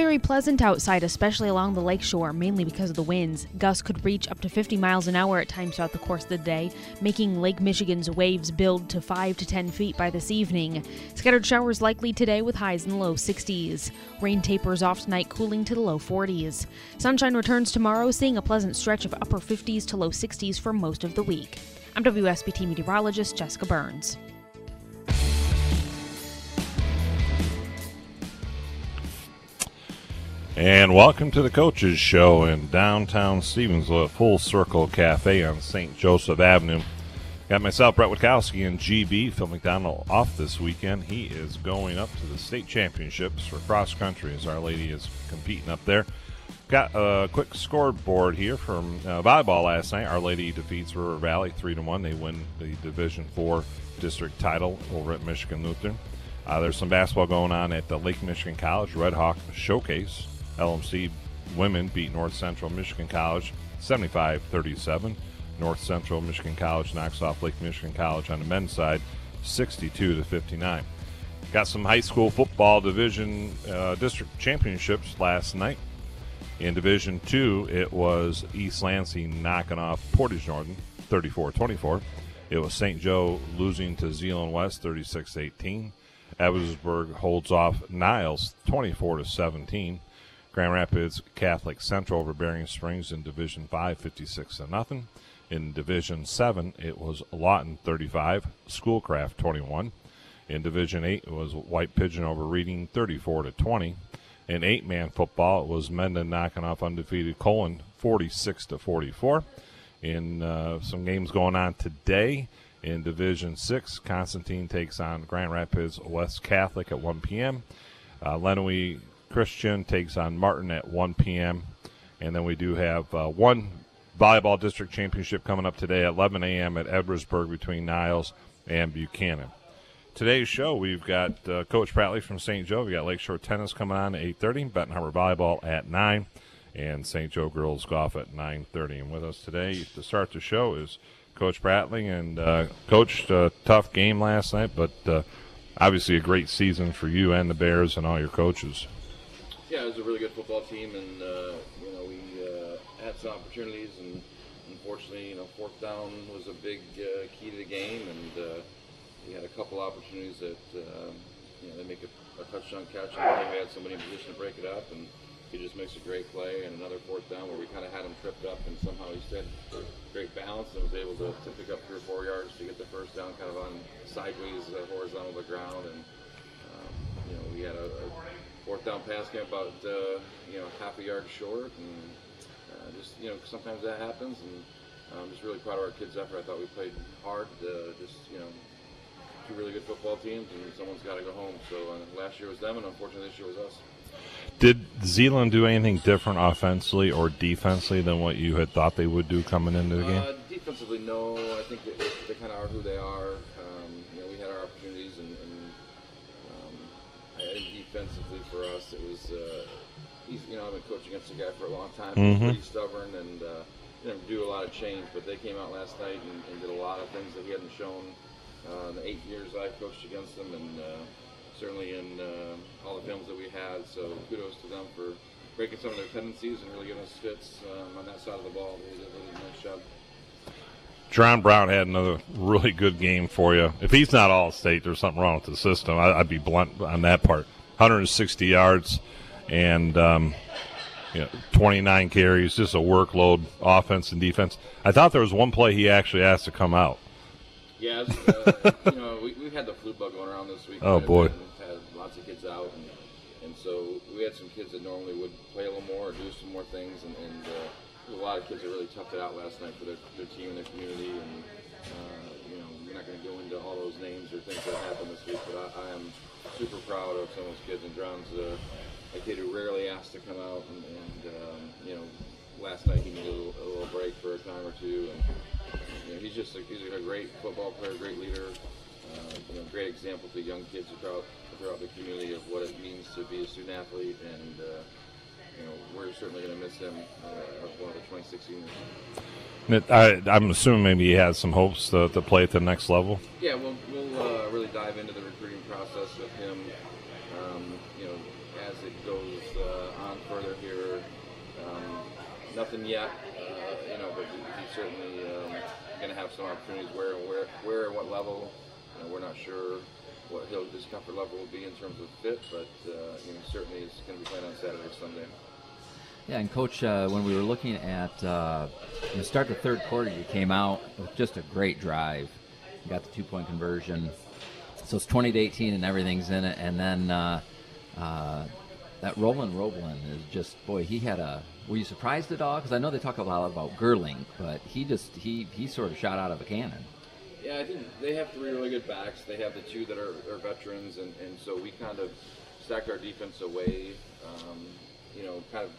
very pleasant outside, especially along the lakeshore, mainly because of the winds. Gusts could reach up to 50 miles an hour at times throughout the course of the day, making Lake Michigan's waves build to 5 to 10 feet by this evening. Scattered showers likely today with highs in the low 60s. Rain tapers off tonight, cooling to the low 40s. Sunshine returns tomorrow, seeing a pleasant stretch of upper 50s to low 60s for most of the week. I'm WSBT meteorologist Jessica Burns. And welcome to the Coaches Show in downtown Stevensville at Full Circle Cafe on St. Joseph Avenue. Got myself, Bret Witkowski, and GB. Phil McDonald off this weekend. He is going up to the state championships for cross country as Our Lady is competing up there. Got a quick scoreboard here from uh, volleyball last night. Our Lady defeats River Valley three to one. They win the Division Four district title over at Michigan Lutheran. Uh, there's some basketball going on at the Lake Michigan College Red Hawk Showcase. LMC women beat North Central Michigan College 75 37. North Central Michigan College knocks off Lake Michigan College on the men's side 62 to 59. Got some high school football division uh, district championships last night. In Division Two, it was East Lansing knocking off Portage Northern 34 24. It was St. Joe losing to Zeeland West 36 18. Edwardsburg holds off Niles 24 to 17. Grand Rapids Catholic Central over Berrien Springs in Division 5, 56 to nothing. In Division 7, it was Lawton 35, Schoolcraft 21. In Division 8, it was White Pigeon over Reading 34 to 20. In eight-man football, it was Mendon knocking off undefeated Colon 46 to 44. In uh, some games going on today, in Division 6, Constantine takes on Grand Rapids West Catholic at 1 p.m. Uh, Lenawee Christian takes on Martin at 1 p.m. And then we do have uh, one volleyball district championship coming up today at 11 a.m. at Edwardsburg between Niles and Buchanan. Today's show, we've got uh, Coach Pratley from St. Joe. We got Lakeshore Tennis coming on at 8.30, Benton Harbor Volleyball at 9, and St. Joe Girls Golf at 9.30. And with us today to start the show is Coach Pratley. And, uh, Coach, uh, tough game last night, but uh, obviously a great season for you and the Bears and all your coaches. Yeah, it was a really good football team, and uh, you know we uh, had some opportunities, and unfortunately, you know, fourth down was a big uh, key to the game, and uh, we had a couple opportunities that um, you know they make a, a touchdown catch, and we had somebody in position to break it up, and he just makes a great play, and another fourth down where we kind of had him tripped up, and somehow he had great balance and was able to, to pick up three or four yards to get the first down, kind of on sideways, uh, horizontal to the ground, and um, you know we had a, a fourth down pass came about uh, you know half a yard short, and uh, just you know sometimes that happens, and I'm just really proud of our kids' effort. I thought we played hard, uh, just you know two really good football teams, and someone's got to go home. So uh, last year was them, and unfortunately this year was us. Did Zeeland do anything different offensively or defensively than what you had thought they would do coming into the game? Uh, defensively, no. I think they, they kind of are who they are. It was. Uh, he's, you know, I've been coaching against the guy for a long time. He's Mhm. pretty stubborn and uh, didn't do a lot of change, but they came out last night and, and did a lot of things that he hadn't shown uh, in the eight years I've coached against them, and uh, certainly in uh, all the films that we had. So kudos to them for breaking some of their tendencies and really giving us fits um, on that side of the ball. They did a really nice job. John Brown had another really good game for you. If he's not all state, there's something wrong with the system. I, I'd be blunt on that part. 160 yards and um, you know, 29 carries, just a workload, offense and defense. I thought there was one play he actually asked to come out. Yeah, it's, uh, you know, we, we've had the flu bug going around this week. Oh, boy. We've had lots of kids out, and, and so we had some kids that normally would play a little more or do some more things, and, and uh, a lot of kids that really toughed it out last night for their, their team and their community. And uh, you know, we're not going to go into all those names or things that happened this week, but I, I am super proud of some of those kids. And Brown's uh, a kid who rarely asked to come out, and, and um, you know, last night he needed a little, a little break for a time or two, and you know, he's just a, he's a great football player, great leader, uh, you know, great example to young kids throughout throughout the community of what it means to be a student athlete, and uh, you know, we're certainly going to miss him uh, of the 26 seniors. I, I'm assuming maybe he has some hopes to, to play at the next level. Yeah, we'll, we'll uh, really dive into the recruiting process with him, um, you know, as it goes uh, on further here. Um, nothing yet, uh, you know, but he, he's certainly um, going to have some opportunities where, where, where, and what level. You know, we're not sure what his comfort level will be in terms of fit, but uh, you know, certainly is going to be playing on Saturday, or Sunday. Yeah, and coach, uh, when we were looking at uh, you start the third quarter, you came out with just a great drive. You got the two point conversion, so it's 20 to 18, and everything's in it. And then uh, uh, that Roland Roblin is just boy, he had a. Were you surprised at all? Because I know they talk a lot about Gerling, but he just he he sort of shot out of a cannon. Yeah, I think they have three really good backs. They have the two that are, are veterans, and, and so we kind of stacked our defense away. Um, you know, kind of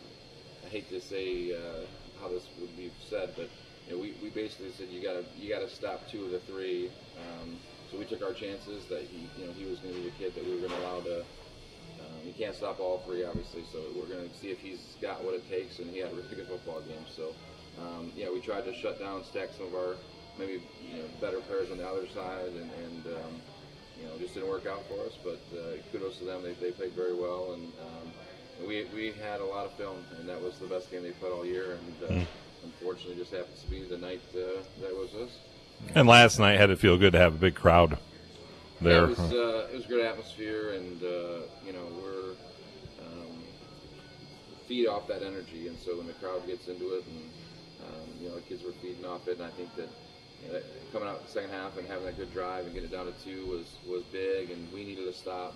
hate to say uh, how this would be said, but you know, we, we basically said you gotta you gotta stop two of the three. Um, so we took our chances that he you know he was going to be the kid that we were going to allow to. Um, you can't stop all three, obviously. So we're going to see if he's got what it takes, and he had a really good football game. So um, yeah, we tried to shut down, stack some of our maybe you know better players on the other side, and, and um, you know just didn't work out for us. But uh, kudos to them; they, they played very well, and um, we we had a lot of film, and that was the best game they played all year. And uh, mm. unfortunately, just happens to be the night uh, that was us. And last night had to feel good to have a big crowd there. Yeah, it was uh, it was a good atmosphere, and uh, you know we're um, feed off that energy, and so when the crowd gets into it, and um, you know the kids were feeding off it, and I think that coming out the second half and having a good drive and getting it down to two was was big, and we needed to stop.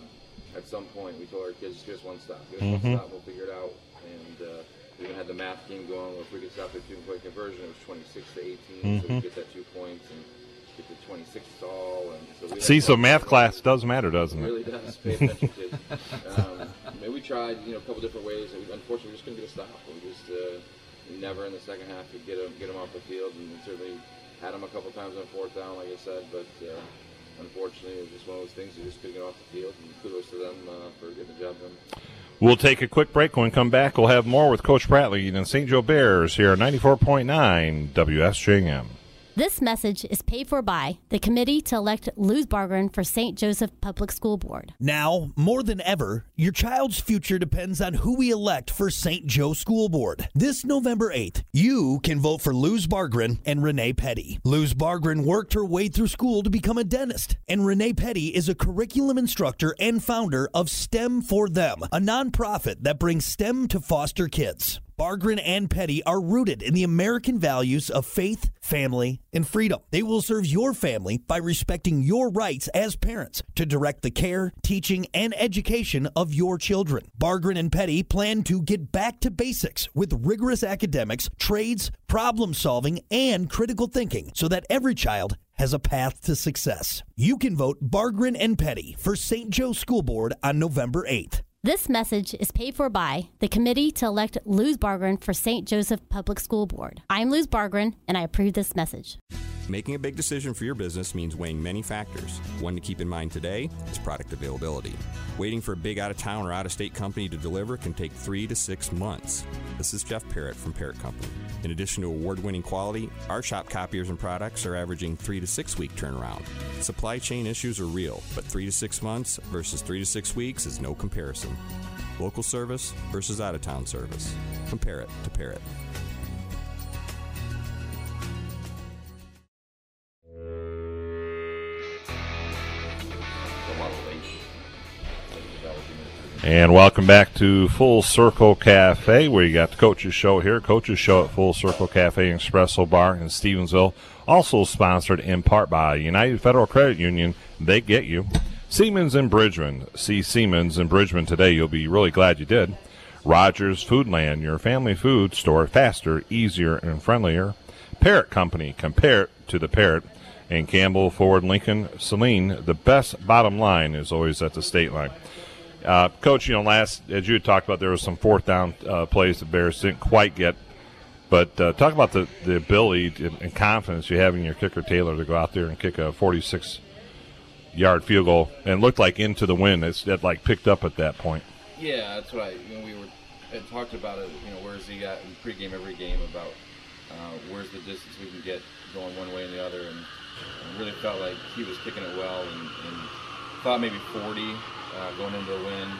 At some point, we told our kids, just one stop, us mm-hmm. one stop, we'll figure it out. And uh, we even had the math game going. If we could stop the two-point conversion, it was 26 to 18, mm-hmm. so we get that two points and get the 26 all. And so See, so math class does matter, doesn't it? It really does. Pay attention, kids. Um, we tried, you know, a couple different ways, and we, unfortunately, we just couldn't get a stop. We just uh, never in the second half could get them get them off the field, and certainly had them a couple times on fourth down, like I said, but uh, unfortunately, it was just one of those things you just couldn't get off the field. And kudos to them uh, for getting the job done. We'll take a quick break. When we come back, we'll have more with Coach Pratley and the St. Joe Bears here at 94.9 WSJM. This message is paid for by the committee to elect Luz Bargren for St. Joseph Public School Board. Now, more than ever, your child's future depends on who we elect for St. Joe School Board. This November 8th, you can vote for Luz Bargren and Renee Petty. Luz Bargren worked her way through school to become a dentist, and Renee Petty is a curriculum instructor and founder of STEM for Them, a nonprofit that brings STEM to foster kids. Bargren and Petty are rooted in the American values of faith, family, and freedom. They will serve your family by respecting your rights as parents to direct the care, teaching, and education of your children. Bargren and Petty plan to get back to basics with rigorous academics, trades, problem solving, and critical thinking so that every child has a path to success. You can vote Bargren and Petty for St. Joe School Board on November 8th. This message is paid for by the committee to elect Luz Bargren for St. Joseph Public School Board. I'm Luz Bargren, and I approve this message. Making a big decision for your business means weighing many factors. One to keep in mind today is product availability. Waiting for a big out of town or out of state company to deliver can take three to six months. This is Jeff Parrott from Parrott Company. In addition to award winning quality, our shop copiers and products are averaging three to six week turnaround. Supply chain issues are real, but three to six months versus three to six weeks is no comparison. Local service versus out of town service. Compare it to Parrott. And welcome back to Full Circle Cafe, where you got the Coaches Show here. Coaches Show at Full Circle Cafe and Espresso Bar in Stevensville. Also sponsored in part by United Federal Credit Union. They get you. Siemens and Bridgman. See Siemens and Bridgman today. You'll be really glad you did. Rogers Foodland, your family food store, faster, easier, and friendlier. Parrott Company, compare it to the Parrot. And Campbell Ford Lincoln Saline, the best bottom line is always at the state line. Uh, Coach, you know, last as you had talked about, there was some fourth down uh, plays the Bears didn't quite get. But uh, talk about the, the ability and confidence you have in your kicker Taylor to go out there and kick a 46 yard field goal and looked like into the wind. It's it like picked up at that point. Yeah, that's I. You know, we were had talked about it. You know, where's he at in pregame every game about uh, where's the distance we can get going one way and the other, and, and really felt like he was kicking it well and, and thought maybe 40 uh, going into the wind.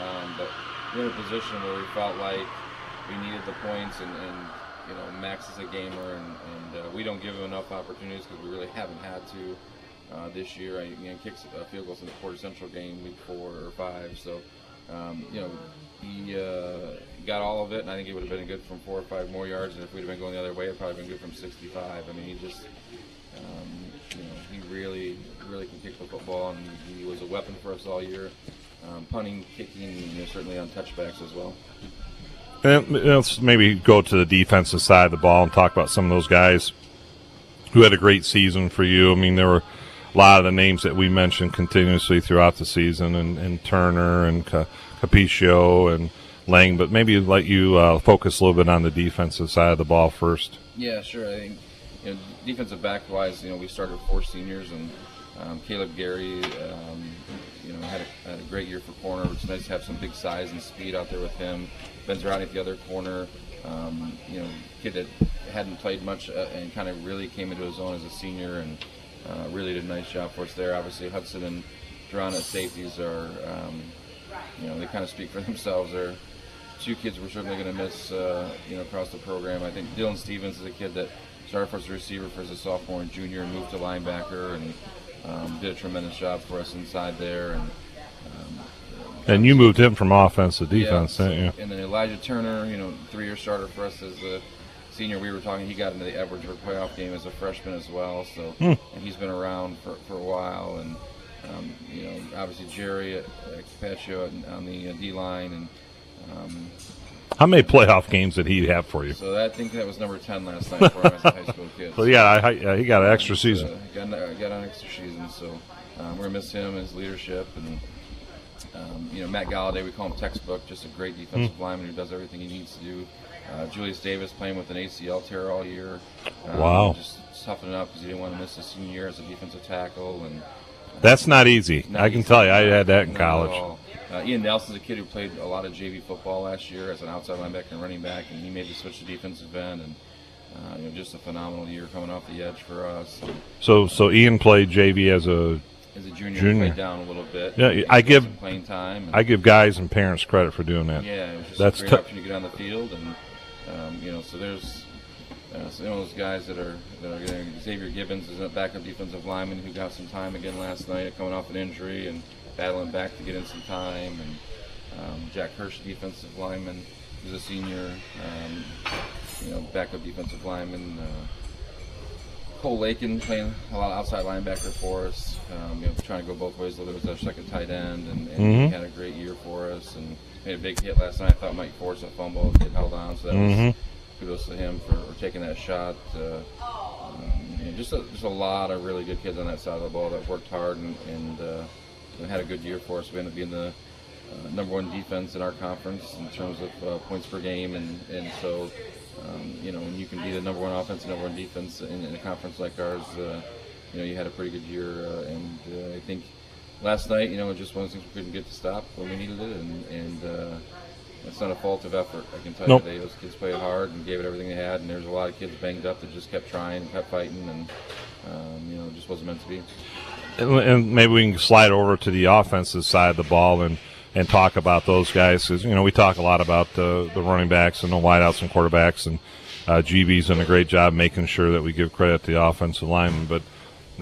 Um, but we're in a position where we felt like we needed the points, and, and you know, Max is a gamer, and, and uh, we don't give him enough opportunities because we really haven't had to uh, this year. I, you kicks uh, field goals in the Portage Central game, week four or five. So, um, you know, he uh, got all of it, and I think he would have been good from four or five more yards. And if we'd have been going the other way, it'd probably been good from 65. I mean, he just, um, you know, he really, really can kick the football, and he was a weapon for us all year. Um, punting, kicking, you know, certainly on touchbacks as well. And let's maybe go to the defensive side of the ball and talk about some of those guys who had a great season for you. I mean, there were a lot of the names that we mentioned continuously throughout the season, and, and Turner and Capaccio and Lang, but maybe let you uh, focus a little bit on the defensive side of the ball first. Yeah, sure. I think you know, defensive back wise, you know, we started four seniors, and um, Caleb Gary, um, you know, had a, had a, great year for corner. It's nice to have some big size and speed out there with him. Ben Zerati at the other corner, um, you know, kid that hadn't played much uh, and kind of really came into his own as a senior and uh, really did a nice job for us there. Obviously, Hudson and Duran at safeties are, um, you know, they kind of speak for themselves. They're two kids we're certainly going to miss, uh, you know, across the program. I think Dylan Stevens is a kid that started for us as a receiver for as a sophomore and junior and moved to linebacker and um, did a tremendous job for us inside there. And um, and you moved him from offense to defense, yeah, didn't you? And then Elijah Turner, you know, three-year starter for us as a senior. We were talking. He got into the Edwardsburg playoff game as a freshman as well. So, hmm. and he's been around for, for a while. And um, you know, obviously Jerry at, at on the uh, D line, and um, how many playoff games did he have for you? So I think that was number ten last night for a high school kid. So yeah, I, I, he got an extra season. Uh, got, got an extra season, so um, we're gonna miss him, his leadership, and um, you know Matt Galladay. We call him textbook, just a great defensive mm. lineman who does everything he needs to do. Uh, Julius Davis playing with an ACL tear all year. Um, wow. Just toughening up because he didn't want to miss his senior year as a defensive tackle, and that's not easy. Not I can easy. tell you, I had that in college. Uh, Ian Nelson's a kid who played a lot of JV football last year as an outside linebacker and running back, and he made the switch to defensive end, and uh, you know, just a phenomenal year coming off the edge for us. So, so Ian played JV as a as a junior, junior. played down a little bit. Yeah, I give playing time. I give guys and parents credit for doing that. Yeah, it was just That's a great opportunity to get on the field, and um, you know, so there's uh, some of those guys that are that are getting Xavier Gibbons is a backup defensive lineman who got some time again last night, coming off an injury and battling back to get in some time. And um, Jack Hirsch, defensive lineman, who's a senior, um, you know, backup defensive lineman. Uh, Cole Lakin playing a lot of outside linebacker for us. Um, you know, trying to go both ways. It was our second tight end, and, and mm-hmm. he had a great year for us. And made a big hit last night. I thought Mike force a fumble, get held on, so that mm-hmm. was kudos to him for, for taking that shot. Uh, um, just a, just a lot of really good kids on that side of the ball that worked hard and, and uh, had a good year for us. We ended up being the uh, number one defense in our conference in terms of uh, points per game, and and so um, you know when you can be the number one offense and number one defense in, in a conference like ours, uh, you know you had a pretty good year, uh, and uh, I think last night you know it just one of those things we couldn't get to stop when we needed it, and and uh, it's not a fault of effort. I can tell nope. you, those kids played hard and gave it everything they had, and there's a lot of kids banged up that just kept trying, kept fighting, and um, you know it just wasn't meant to be and maybe we can slide over to the offensive side of the ball and and talk about those guys because you know we talk a lot about the the running backs and the wideouts and quarterbacks and uh, GB's done a great job making sure that we give credit to the offensive linemen, but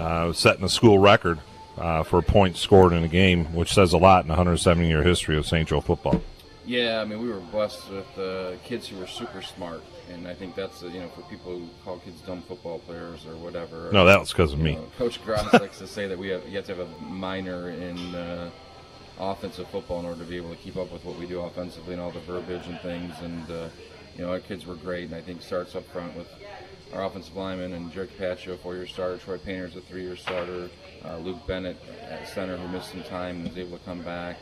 uh, setting a school record uh, for points scored in a game, which says a lot in the 170 year history of St. Joe football. Yeah, I mean, we were blessed with uh, kids who were super smart, and I think that's you know for people who call kids dumb football players or whatever. No, that was because of me. Know, Coach Gross likes to say that we have you have to have a minor in uh, offensive football in order to be able to keep up with what we do offensively and all the verbiage and things. And uh, you know, our kids were great, and I think starts up front with our offensive lineman and Jerry Capaccio, four-year starter. Troy Painter's a three-year starter. Uh, Luke Bennett at center, who missed some time and was able to come back.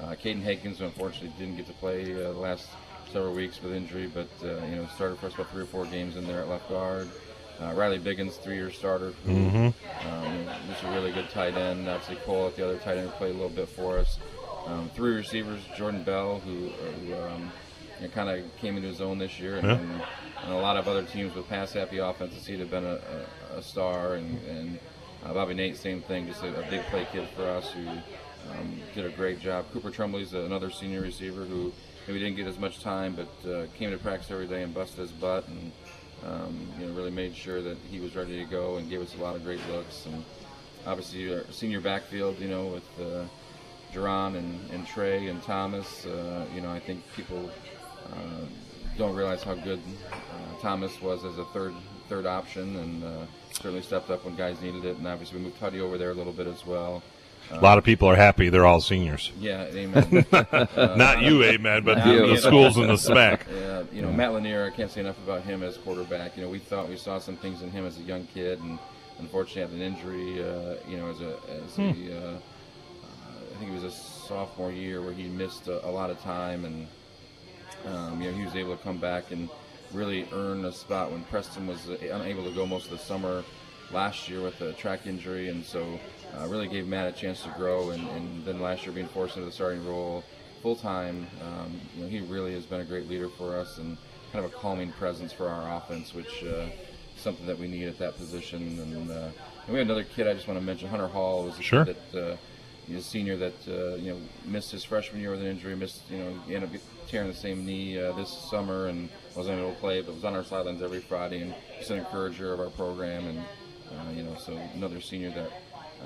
Uh, Caden Hankins, unfortunately, didn't get to play uh, the last several weeks with injury, but uh, you know started for us about three or four games in there at left guard. Uh, Riley Biggins, three-year starter, who mm-hmm. um, was a really good tight end. Obviously, Cole at the other tight end played a little bit for us. Um, three receivers, Jordan Bell, who, who um, you know, kind of came into his own this year, and, yeah. and, and, a lot of other teams with pass-happy offenses, he'd have been a, a, a star. And, and uh, Bobby Nate, same thing, just a, a big play kid for us who um, did a great job. Cooper Tremblay's another senior receiver who maybe didn't get as much time, but uh, came to practice every day and busted his butt and um, you know really made sure that he was ready to go and gave us a lot of great looks. And obviously, our senior backfield, you know, with uh, and, and Trey and Thomas, uh, you know, I think people uh, don't realize how good uh, Thomas was as a third third option, and uh, certainly stepped up when guys needed it. And obviously, we moved Tuddy over there a little bit as well. A lot of people are happy they're all seniors. Yeah, amen. Not you, amen, but the, the schools in the SMAC. Yeah, you know, Matt Lanier, I can't say enough about him as quarterback. You know, we thought we saw some things in him as a young kid, and unfortunately had an injury. Uh, you know, as a as a, uh, I think it was a sophomore year where he missed a, a lot of time, and um, you know he was able to come back and really earn a spot when Preston was uh, unable to go most of the summer last year with a track injury, and so uh, really gave Matt a chance to grow. And, and then last year being forced into the starting role full time, um, you know he really has been a great leader for us and kind of a calming presence for our offense, which. Uh, Something that we need at that position, and, uh, and we had another kid I just want to mention. Hunter Hall was a Sure. kid that uh, he's a senior that uh, you know missed his freshman year with an injury. Missed you know ended up tearing the same knee uh, this summer and wasn't able to play, but was on our sidelines every Friday and just an encourager of our program. And uh, you know, so another senior that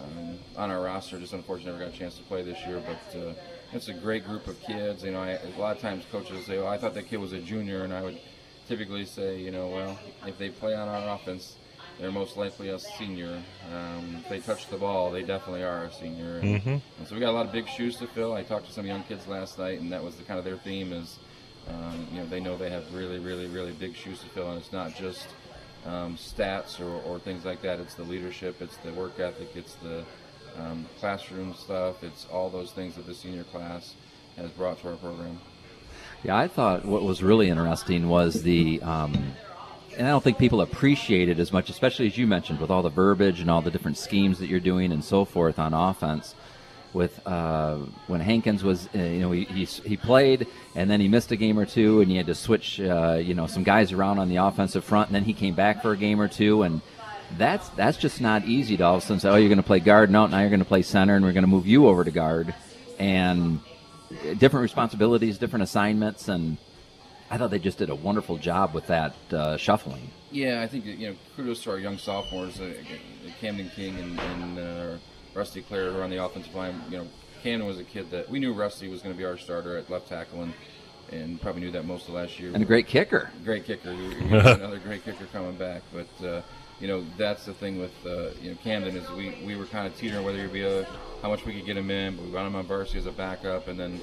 um, on our roster just unfortunately never got a chance to play this year, but. Uh, it's a great group of kids. You know, I, a lot of times coaches say, "Oh, I thought that kid was a junior," and I would typically say, you know, well, if they play on our offense, they're most likely a senior. Um, if they touch the ball, they definitely are a senior. And, and so we got a lot of big shoes to fill. I talked to some young kids last night, and that was the kind of their theme is, um, you know, they know they have really, really, really big shoes to fill, and it's not just um, stats or, or things like that. It's the leadership, it's the work ethic, it's the um, classroom stuff. It's all those things that the senior class has brought to our program. Yeah, I thought what was really interesting was the, um, and I don't think people appreciate it as much, especially as you mentioned, with all the verbiage and all the different schemes that you're doing and so forth on offense. With uh, when Hankins was, uh, you know, he, he he played and then he missed a game or two, and he had to switch, uh, you know, some guys around on the offensive front, and then he came back for a game or two, and that's that's just not easy to all of a sudden say, oh, you're going to play guard, no, now you're going to play center, and we're going to move you over to guard, and different responsibilities, different assignments, and I thought they just did a wonderful job with that uh, shuffling. Yeah, I think you know kudos to our young sophomores, uh, Camden King and, and uh, Rusty Clare, who are on the offensive line. You know, Camden was a kid that we knew Rusty was going to be our starter at left tackle, and, and probably knew that most of last year. And a great kicker. great kicker. We- we got another great kicker coming back, but uh, you know that's the thing with uh, you know Camden is we, we were kind of teetering whether he'd be a how much we could get him in, but we got him on varsity as a backup, and then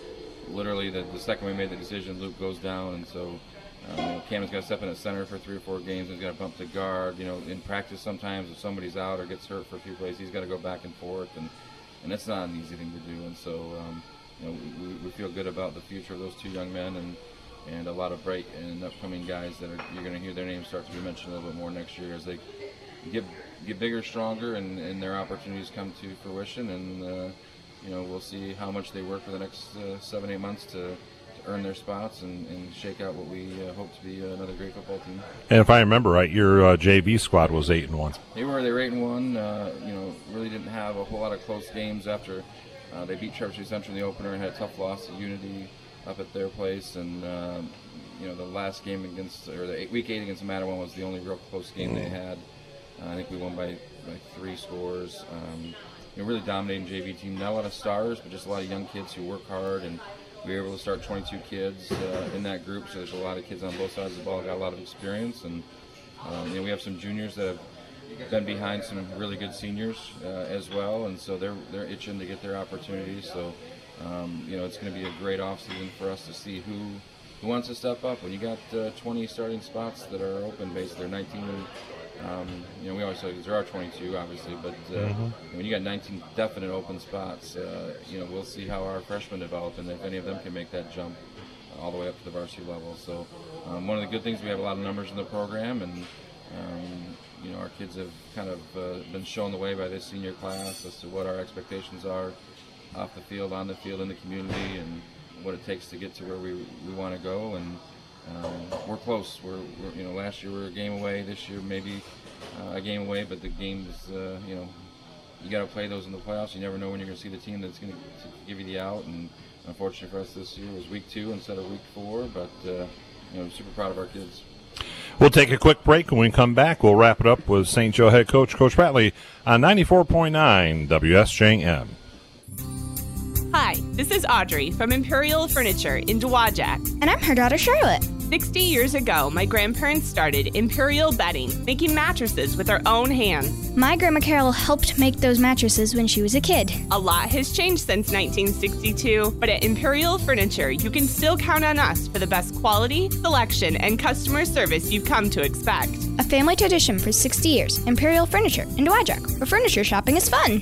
literally the, the second we made the decision, Luke goes down, and so. Um, you know, Camden's got to step in at center for three or four games. He's got to bump the guard. You know, in practice sometimes if somebody's out or gets hurt for a few plays, he's got to go back and forth, and and that's not an easy thing to do. And so, um, you know, we, we feel good about the future of those two young men, and and a lot of bright and upcoming guys that are you're going to hear their names start to be mentioned a little bit more next year as they get get bigger, stronger, and, and their opportunities come to fruition. And uh, you know, we'll see how much they work for the next uh, seven, eight months to, to earn their spots and, and shake out what we uh, hope to be another great football team. And if I remember right, your uh, JV squad was eight and one. They were they were eight and one. Uh, you know, really didn't have a whole lot of close games after uh, they beat Traverse City Central in the opener and had a tough loss to Unity up at their place. And um, you know, the last game against or the eight, week eight against Mattawan was the only real close game they had. Uh, I think we won by, by three scores. Um, you know, really dominating JV team. Not a lot of stars, but just a lot of young kids who work hard and. We were able to start 22 kids uh, in that group, so there's a lot of kids on both sides of the ball, got a lot of experience, and um, you know, we have some juniors that have been behind some really good seniors uh, as well, and so they're they're itching to get their opportunities. So, um, you know, it's going to be a great offseason for us to see who who wants to step up. When you got uh, 20 starting spots that are open, basically, they're 19. Um, you know, we always say there are 22, obviously, but uh, when you got 19 definite open spots, uh, you know, we'll see how our freshmen develop and if any of them can make that jump all the way up to the varsity level. So, um, one of the good things we have a lot of numbers in the program, and um, you know, our kids have kind of uh, been shown the way by this senior class as to what our expectations are off the field, on the field, in the community, and what it takes to get to where we, we want to go. And um, we're close. We're, we're, you know, last year we were a game away. This year maybe uh, a game away, but the game is, uh, you know, you got to play those in the playoffs. You never know when you're going to see the team that's going to give you the out, and unfortunately for us this year, was week two instead of week four. But uh, you know, super proud of our kids. We'll take a quick break. When we come back, we'll wrap it up with St. Joe head coach Coach Pratley on 94.9 WSJM. Hi, this is Audrey from Imperial Furniture in Dowagiac. And I'm her daughter Charlotte. 60 years ago, my grandparents started Imperial Bedding, making mattresses with their own hands. My grandma Carol helped make those mattresses when she was a kid. A lot has changed since 1962, but at Imperial Furniture, you can still count on us for the best quality, selection, and customer service you've come to expect. A family tradition for 60 years. Imperial Furniture in Dowagiac, where furniture shopping is fun.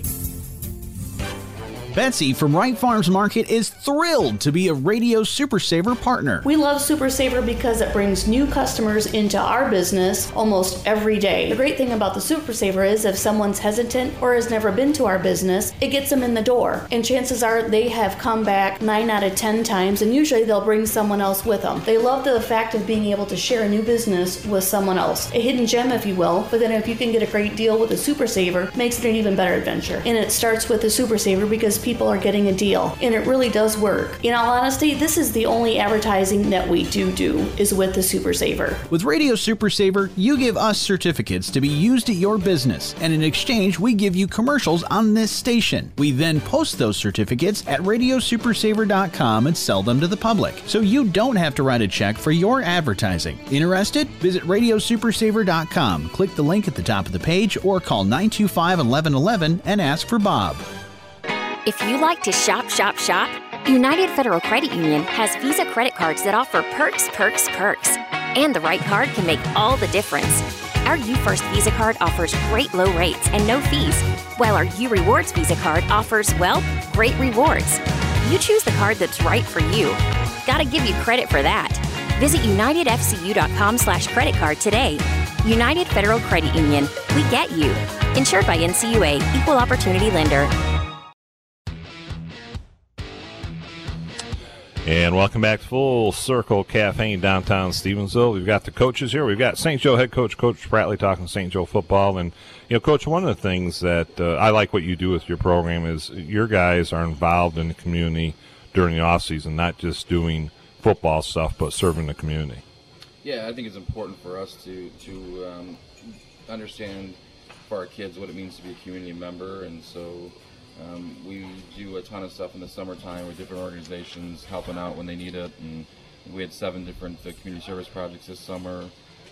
Betsy from Wright Farms Market is thrilled to be a Radio Super Saver partner. We love Super Saver because it brings new customers into our business almost every day. The great thing about the Super Saver is if someone's hesitant or has never been to our business, it gets them in the door. And chances are they have come back 9 out of 10 times, and usually they'll bring someone else with them. They love the fact of being able to share a new business with someone else. A hidden gem, if you will, but then if you can get a great deal with a Super Saver, makes it an even better adventure. And it starts with the Super Saver because people are getting a deal. And it really does work. In all honesty, this is the only advertising that we do do is with the Super Saver. With Radio Super Saver, you give us certificates to be used at your business, and in exchange, we give you commercials on this station. We then post those certificates at radiosupersaver.com and sell them to the public, so you don't have to write a check for your advertising. Interested? Visit radiosupersaver.com, click the link at the top of the page, or call 925 1111 and ask for Bob. If you like to shop, shop, shop, United Federal Credit Union has Visa credit cards that offer perks, perks, perks. And the right card can make all the difference. Our U First Visa card offers great low rates and no fees, while our U Rewards Visa card offers, well, great rewards. You choose the card that's right for you. Gotta give you credit for that. Visit unitedfcu.com slash credit card today. United Federal Credit Union. We get you. Insured by NCUA, Equal Opportunity Lender. And welcome back to Full Circle Cafe in downtown Stevensville. We've got the coaches here. We've got St. Joe head coach, Coach Pratley, talking St. Joe football. And, you know, Coach, one of the things that uh, I like what you do with your program is your guys are involved in the community during the off season, not just doing football stuff, but serving the community. Yeah, I think it's important for us to, to um, understand for our kids what it means to be a community member. And so um, we do a ton of stuff in the summertime with different organizations helping out when they need it, and we had seven different uh, community service projects this summer.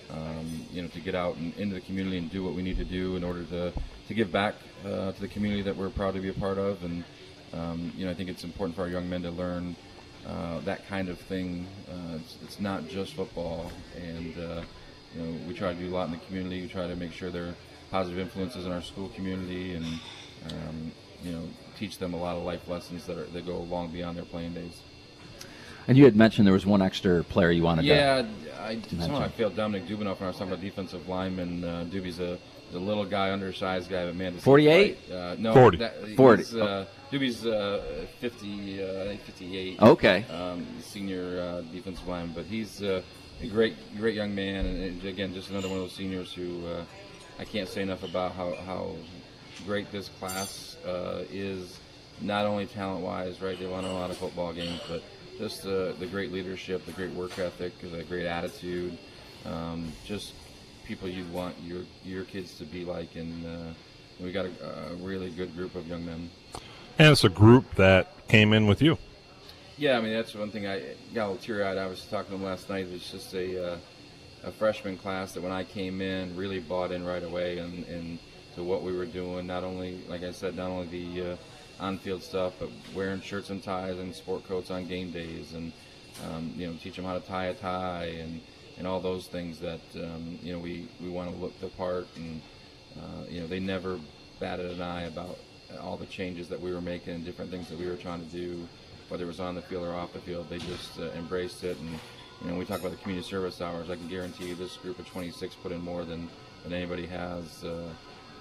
Um, you know, to get out and into the community and do what we need to do in order to, to give back uh, to the community that we're proud to be a part of. And um, you know, I think it's important for our young men to learn uh, that kind of thing. Uh, it's, it's, not just football, and uh, you know, we try to do a lot in the community. We try to make sure they're positive influences in our school community, and um, you know, teach them a lot of life lessons that are that go long beyond their playing days. And you had mentioned there was one extra player you wanted yeah, to. Yeah, I somehow I failed Dominic Dubinoff when I was talking about defensive lineman. Uh, Doobie's a, a little guy, undersized guy, but man, forty-eight. Uh, no, 40. That, 40. Uh, Doobie's uh, 50, uh, I think 58. Okay. Um, senior uh, defensive lineman, but he's uh, a great, great young man, and, again, just another one of those seniors who uh, I can't say enough about how, how great this class uh, is not only talent wise, right? They won a lot of football games, but just the, the great leadership, the great work ethic, the great attitude, um, just people you want your your kids to be like. And uh, we got a, a, really good group of young men. And it's a group that came in with you. Yeah, I mean that's one thing I got a little teary eyed. I was talking to them last night. It's just a uh, a freshman class that when I came in really bought in right away and. and to what we were doing. Not only, like I said, not only the uh, on-field stuff, but wearing shirts and ties and sport coats on game days, and um, you know, teach them how to tie a tie and and all those things that um, you know we we want to look the part. And uh, you know, they never batted an eye about all the changes that we were making and different things that we were trying to do, whether it was on the field or off the field. They just uh, embraced it. And you know, we talk about the community service hours. I can guarantee you, this group of 26 put in more than than anybody has. Uh,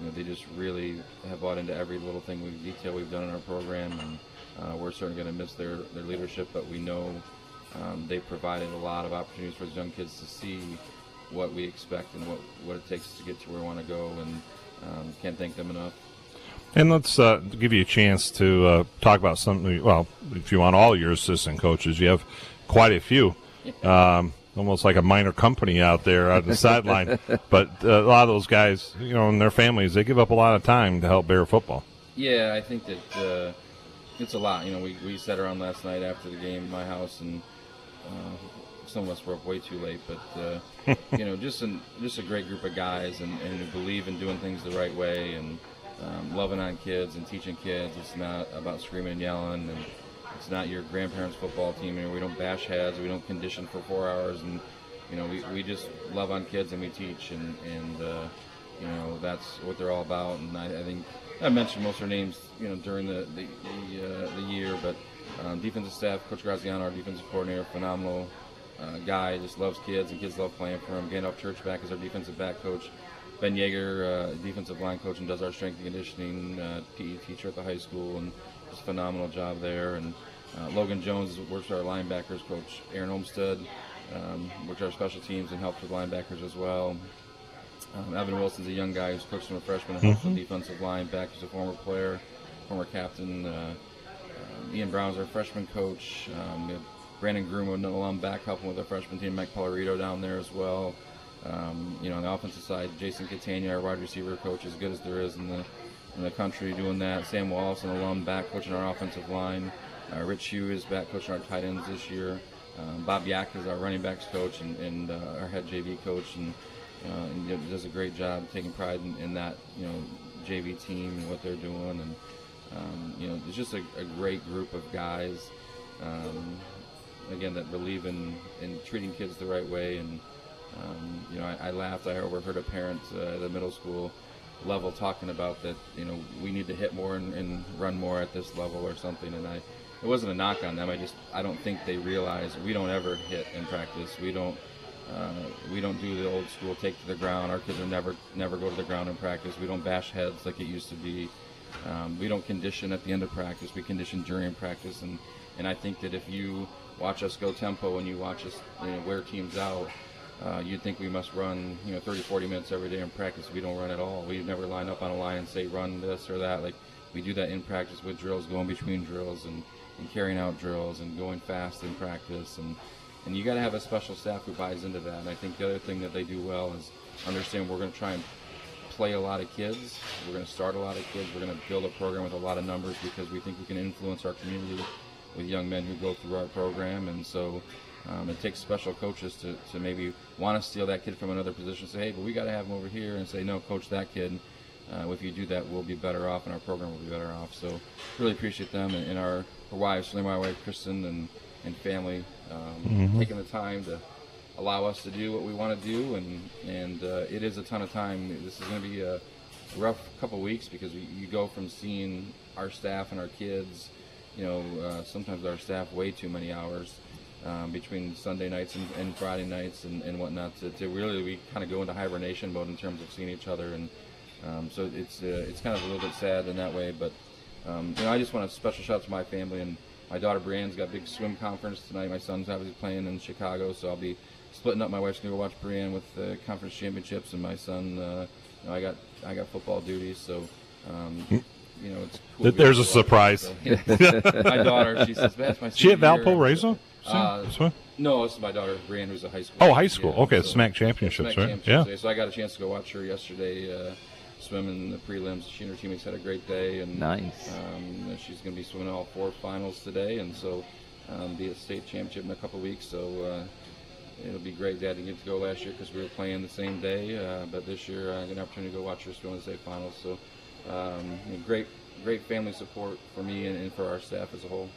you know, they just really have bought into every little thing we detail we've done in our program, and uh, we're certainly going to miss their, their leadership, but we know um, they've provided a lot of opportunities for those young kids to see what we expect and what, what it takes to get to where we want to go, and um, can't thank them enough. And let's uh, give you a chance to uh, talk about something. Well, if you want all your assistant coaches, you have quite a few. Um, almost like a minor company out there on the sideline. But uh, a lot of those guys, you know, and their families, they give up a lot of time to help Bear football. Yeah, I think that uh, it's a lot. You know, we, we sat around last night after the game in my house, and uh, some of us were up way too late. But uh, you know, just an, just a great group of guys, and, and who believe in doing things the right way, and um, loving on kids and teaching kids. It's not about screaming and yelling, and not your grandparents' football team. Know, we don't bash heads, we don't condition for four hours, and you know, we, we just love on kids and we teach, and and uh, you know that's what they're all about. And I, I think I mentioned most of their names, you know, during the the the, uh, the year, but um, defensive staff, Coach Graziano, our defensive coordinator, phenomenal uh, guy, just loves kids and kids love playing for him. Gandalf Churchback is our defensive back coach. Ben Yeager, uh, defensive line coach, and does our strength and conditioning uh, PE teacher at the high school, and a phenomenal job there. And uh, Logan Jones works for our linebackers coach. Aaron Olmstead um, works our special teams and helps with linebackers as well. Um, Evan Wilson's a young guy who's coached from a freshman and helps Mhm. with defensive line back. He's a former player, former captain. Uh, um, Ian Brown's our freshman coach. Um, we have Brandon Groom, an alum, back helping with our freshman team. Mike Polarito down there as well. Um, you know, on the offensive side, Jason Catania, our wide receiver coach, as good as there is in the in the country, doing that. Sam Wallace, an alum, back coaching our offensive line. Uh, Rich Hugh is back coaching our tight ends this year. Um, Bob Yak is our running backs coach and, and uh, our head JV coach, and, uh, and does a great job taking pride in, in that you know JV team and what they're doing, and um, you know it's just a, a great group of guys. Um, again, that believe in, in treating kids the right way, and um, you know I, I laughed. I overheard a parent uh, at the middle school level talking about that. You know we need to hit more and, and run more at this level or something, and I. It wasn't a knock on them. I just I don't think they realize we don't ever hit in practice. We don't uh, we don't do the old school take to the ground. Our kids are never never go to the ground in practice. We don't bash heads like it used to be. Um, we don't condition at the end of practice. We condition during practice, and and I think that if you watch us go tempo and you watch us you know wear teams out, uh, you'd think we must run you know 30, 40 minutes every day in practice. We don't run at all. We never line up on a line and say run this or that. Like we do that in practice with drills, going between drills, and, and carrying out drills, and going fast in practice, and and you got to have a special staff who buys into that. And I think the other thing that they do well is understand we're going to try and play a lot of kids. We're going to start a lot of kids. We're going to build a program with a lot of numbers because we think we can influence our community with young men who go through our program. And so um, it takes special coaches to, to maybe want to steal that kid from another position. Say, hey, but we got to have him over here, and say, no, coach that kid. Uh, if you do that, we'll be better off, and our program will be better off. So, really appreciate them and, and our, our wives, certainly my wife Kristen and and family, um, Mhm. taking the time to allow us to do what we want to do, and and uh, it is a ton of time. This is going to be a rough couple weeks because we, you go from seeing our staff and our kids, you know, uh, sometimes our staff way too many hours um, between Sunday nights and, and Friday nights and, and whatnot to, to really we kind of go into hibernation mode in terms of seeing each other, and um, so it's uh, it's kind of a little bit sad in that way, but. Um, you know, I just want a special shout out to my family and my daughter Brienne's got a big swim conference tonight. My son's obviously playing in Chicago, so I'll be splitting up. My wife's gonna go watch Brienne with the conference championships, and my son, uh, you know, I got I got football duties, so um, you know it's cool. Th- there's a surprise. so, yeah. my daughter, she says, "That's my." She at senior year." Valparaiso? Uh, no, this is my daughter Brienne, who's a high school. Oh, high school. Yeah, Okay, so- SMAC championships, right? championships Yeah. So I got a chance to go watch her yesterday. Uh, swim in the prelims. She and her teammates had a great day, and Nice. Um, she's going to be swimming all four finals today, and so um, be a state championship in a couple weeks. So uh, it'll be great. Dad didn't get to go last year because we were playing the same day, uh, but this year I got an opportunity to go watch her swim in the state finals. So um, you know, great, great family support for me and, and for our staff as a whole.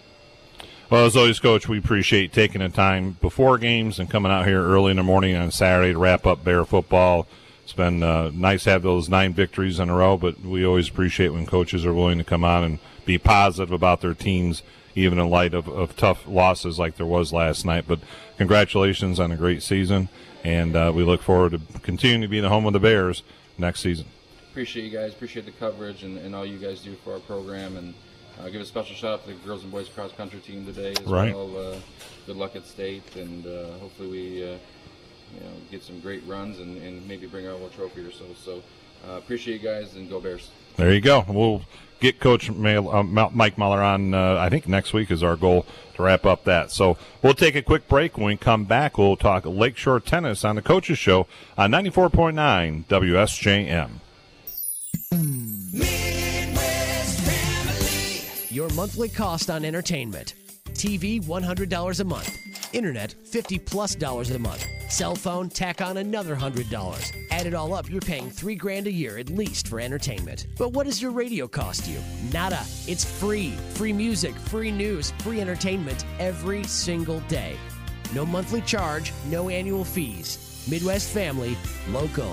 Well, as always, Coach, we appreciate taking the time before games and coming out here early in the morning on Saturday to wrap up Bear football. It's been uh, nice to have those nine victories in a row, but we always appreciate when coaches are willing to come on and be positive about their teams, even in light of, of tough losses like there was last night. But congratulations on a great season, and uh, we look forward to continuing to be the home of the Bears next season. appreciate you guys, appreciate the coverage and, and all you guys do for our program, and uh, give a special shout out to the girls and boys cross country team today as Right. well. Uh, good luck at state, and uh, hopefully we uh, you know get some great runs and, and maybe bring our little trophy or so. So uh, appreciate you guys and go Bears. There you go. We'll get Coach Mail, uh, Mike Muller on. Uh, I think next week is our goal to wrap up that. So we'll take a quick break. When we come back, we'll talk Lakeshore tennis on the Coaches Show on 94.9 WSJM. Your monthly cost on entertainment. TV $100 a month. Internet 50 plus dollars a month. Cell phone tack on another $100. Add it all up, you're paying 3 grand a year at least for entertainment. But what does your radio cost you? Nada. It's free. Free music, free news, free entertainment every single day. No monthly charge, no annual fees. Midwest Family, local.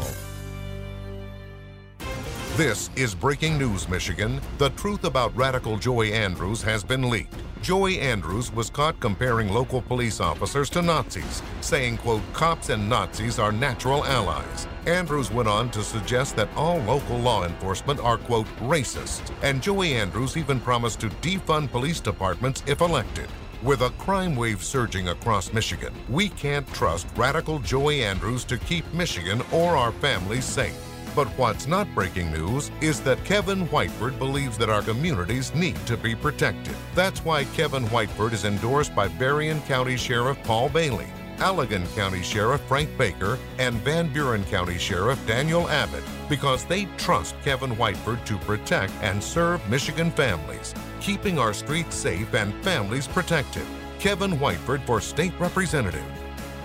This is Breaking News Michigan. The truth about radical Joey Andrews has been leaked. Joey Andrews was caught comparing local police officers to Nazis, saying, quote, cops and Nazis are natural allies. Andrews went on to suggest that all local law enforcement are, quote, racist. And Joey Andrews even promised to defund police departments if elected. With a crime wave surging across Michigan, we can't trust radical Joey Andrews to keep Michigan or our families safe. But what's not breaking news is that Kevin Whiteford believes that our communities need to be protected. That's why Kevin Whiteford is endorsed by Berrien County Sheriff Paul Bailey, Allegan County Sheriff Frank Baker, and Van Buren County Sheriff Daniel Abbott because they trust Kevin Whiteford to protect and serve Michigan families, keeping our streets safe and families protected. Kevin Whiteford for State Representative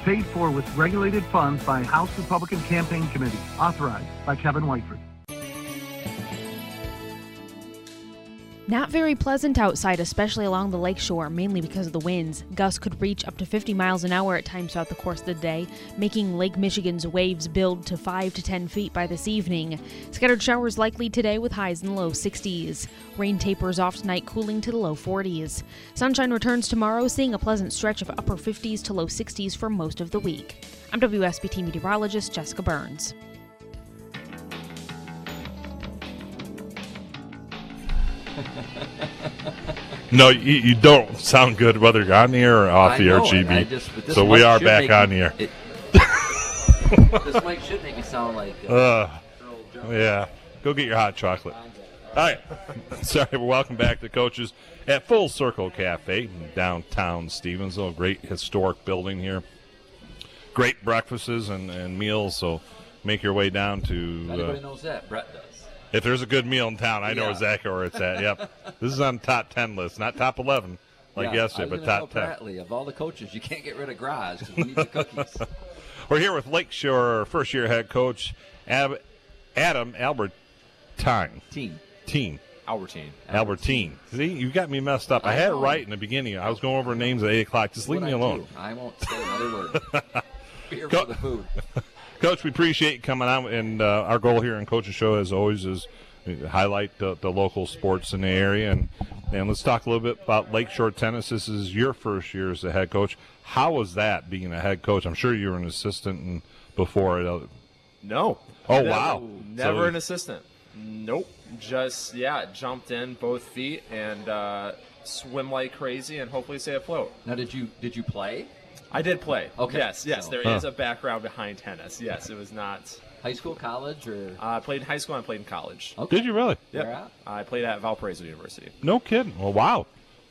paid for with regulated funds by House Republican Campaign Committee, authorized by Kevin Whiteford. Not very pleasant outside, especially along the lakeshore, mainly because of the winds. Gusts could reach up to 50 miles an hour at times throughout the course of the day, making Lake Michigan's waves build to 5 to 10 feet by this evening. Scattered showers likely today with highs in the low 60s. Rain tapers off tonight, cooling to the low 40s. Sunshine returns tomorrow, seeing a pleasant stretch of upper 50s to low 60s for most of the week. I'm WSBT meteorologist Jessica Burns. No, you, you, don't sound good whether you're on the air or off I the air, know, GB. Just, so we are back on the air. It, this mic should make me sound like. Uh, uh, yeah, go get your hot chocolate. All right, sorry. Welcome back to coaches at Full Circle Cafe in downtown Stevensville. Great historic building here. Great breakfasts and, and meals. So make your way down to. Everybody uh, knows that. Bret does. If there's a good meal in town, I know exactly where it's at. Yep. this is on top 10 list, not top 11 like yeah, yesterday, but top 10. Bradley, of all the coaches, you can't get rid of Graz because we need the cookies. We're here with Lakeshore first year head coach Ab- Adam Albertine. Teen. Teen. Albertine. Albertine. See, you got me messed up. I, I had know. it right in the beginning. I was going over names at 8 o'clock. Just leave me I alone. Do. I won't say another word. Beer Co- for the food. Coach, we appreciate you coming out, and uh, our goal here in Coach's Show, as always, is highlight the, the, local sports in the area. And, and let's talk a little bit about Lakeshore Tennis. This is your first year as a head coach. How was that being a head coach? I'm sure you were an assistant and before it. Uh, no. Oh, never, wow. Never so, an assistant. Nope. Just, yeah, jumped in both feet and uh, swim like crazy and hopefully stay afloat. Now, did you did you play? I did play. Okay. Yes, yes. So. There huh. is a background behind tennis. Yes, it was not high school, college, or uh, I played in high school and I played in college. Okay. Did you really? Yeah. I played at Valparaiso University. No kidding. Well, wow.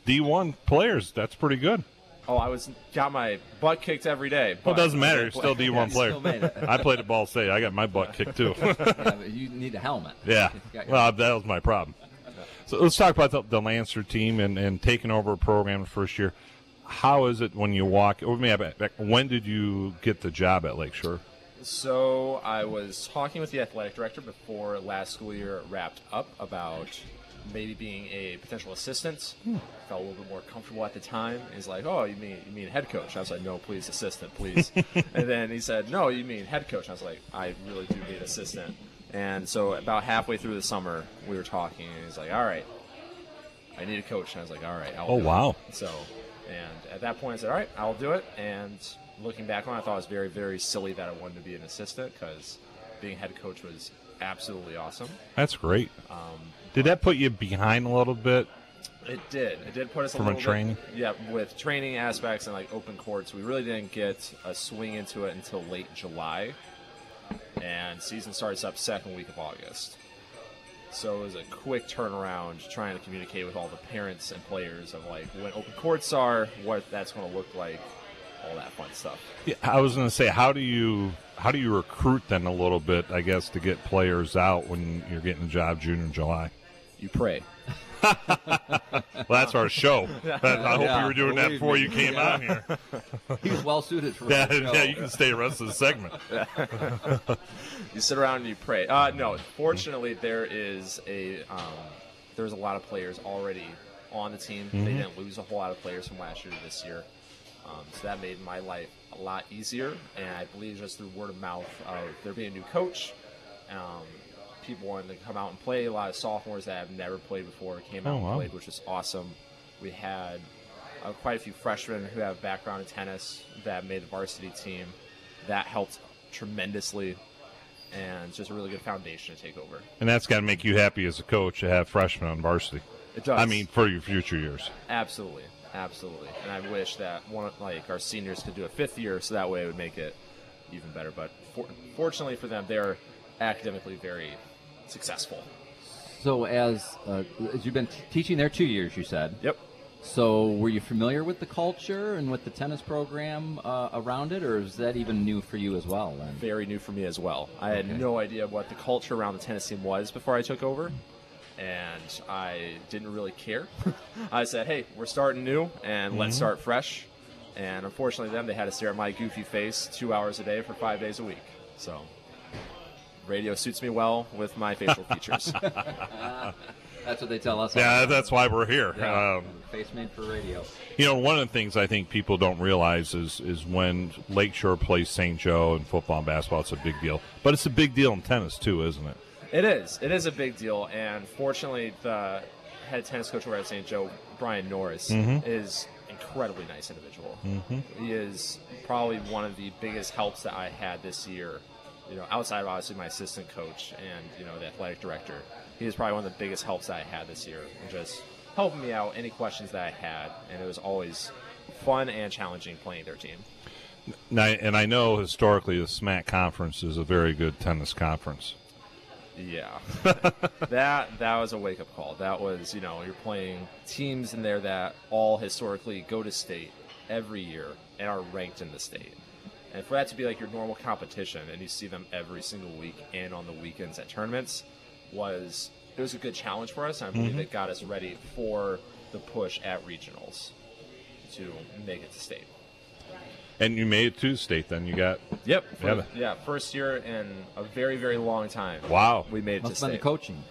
D1 players. That's pretty good. Oh, I was got my butt kicked every day. Well, it doesn't matter. You're still D1 player. I played at Ball State. I got my butt kicked too. yeah, you need a helmet. Yeah. Well, that was my problem. So let's talk about the, the Lancer team and, and taking over a program the first year. How is it when you walk? When did you get the job at Lakeshore? So I was talking with the athletic director before last school year wrapped up about maybe being a potential assistant. Hmm. Felt a little bit more comfortable at the time. He's like, "Oh, you mean you mean head coach?" I was like, "No, please, assistant, please." and then he said, "No, you mean head coach?" I was like, "I really do need assistant." And so about halfway through the summer, we were talking, and he's like, "All right, I need a coach." And I was like, "All right, I'll oh wow." It. So, and at that point, I said, "All right, I'll do it." And looking back on, it, I thought it was very, very silly that I wanted to be an assistant because being head coach was absolutely awesome. That's great. Um, did that put you behind a little bit? It did. It did put us from a, a training. Bit, yeah, with training aspects and like open courts, we really didn't get a swing into it until late July. and season starts up second week of August. So it was a quick turnaround trying to communicate with all the parents and players of like when open courts are, what that's going to look like, all that fun stuff. Yeah, I was going to say, how do you how do you recruit then a little bit? I guess to get players out when you're getting a job June and July. You pray. well, that's our show. I hope Yeah, you were doing that before me. you came Yeah. on here. He's well suited for yeah, show. yeah. You can stay the rest of the segment. you sit around and you pray. Uh, no, fortunately, there is a um, there's a lot of players already on the team. They Mhm. didn't lose a whole lot of players from last year to this year, um, so that made my life a lot easier. And I believe just through word of mouth of there being a new coach, um, people wanted to come out and play. A lot of sophomores that have never played before came out Oh, and wow. played, which was awesome. We had uh, quite a few freshmen who have background in tennis that made the varsity team. That helped tremendously, and it's just a really good foundation to take over. And that's got to make you happy as a coach to have freshmen on varsity. It does. I mean, for your future years. Absolutely, absolutely. And I wish that one like our seniors could do a fifth year, so that way it would make it even better. But for, fortunately for them, they're academically very successful. So as uh, as you've been t- teaching there two years, you said. Yep. So were you familiar with the culture and with the tennis program uh, around it, or is that even new for you as well? Then? Very new for me as well. I had no idea what the culture around the tennis team was before I took over, and I didn't really care. I said, "Hey, we're starting new, and let's Mhm. start fresh." And unfortunately, them they had to stare at my goofy face two hours a day for five days a week. So, radio suits me well with my facial features. That's what they tell us. Yeah, that's why we're here. Yeah. Um, Face made for radio. You know, one of the things I think people don't realize is is when Lakeshore plays St. Joe in football and basketball, it's a big deal. But it's a big deal in tennis too, isn't it? It is. It is a big deal, and fortunately, the head tennis coach over at St. Joe, Brian Norris, Mhm. is incredibly nice individual. Mhm. He is probably one of the biggest helps that I had this year. You know, outside of obviously my assistant coach and you know the athletic director, he was probably one of the biggest helps that I had this year, just helping me out any questions that I had, and it was always fun and challenging playing their team. Now, and I know historically the SMAC conference is a very good tennis conference. Yeah, that that was a wake up call. That was you know you're playing teams in there that all historically go to state every year and are ranked in the state, and for that to be like your normal competition and you see them every single week and on the weekends at tournaments was it was a good challenge for us. And I believe Mhm. it got us ready for the push at regionals to make it to state. And you made it to state. Then you got Yep. Yeah. Yeah, first year in a very very long time. Wow. we made it Must to have been state. the coaching.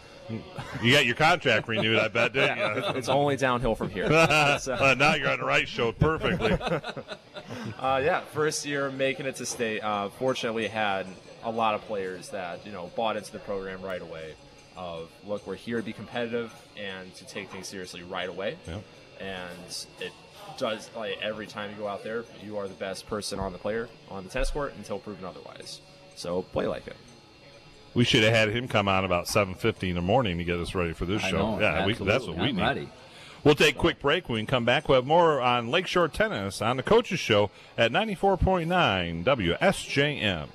You got your contract renewed, I bet, didn't you? It's only downhill from here. So- Uh, now you're on the right show perfectly. uh, yeah, first year making it to state. Uh, fortunately, had a lot of players that you know bought into the program right away. Of look, we're here to be competitive and to take things seriously right away. Yeah. And it does like every time you go out there, you are the best person on the player on the tennis court until proven otherwise. So play like it. We should have had him come on about seven fifty in the morning to get us ready for this I show. know, yeah, we, that's what absolutely. we I'm need. ready. We'll take a quick break. When we come back, we'll have more on Lakeshore Tennis on the Coaches Show at 94.9 WSJM.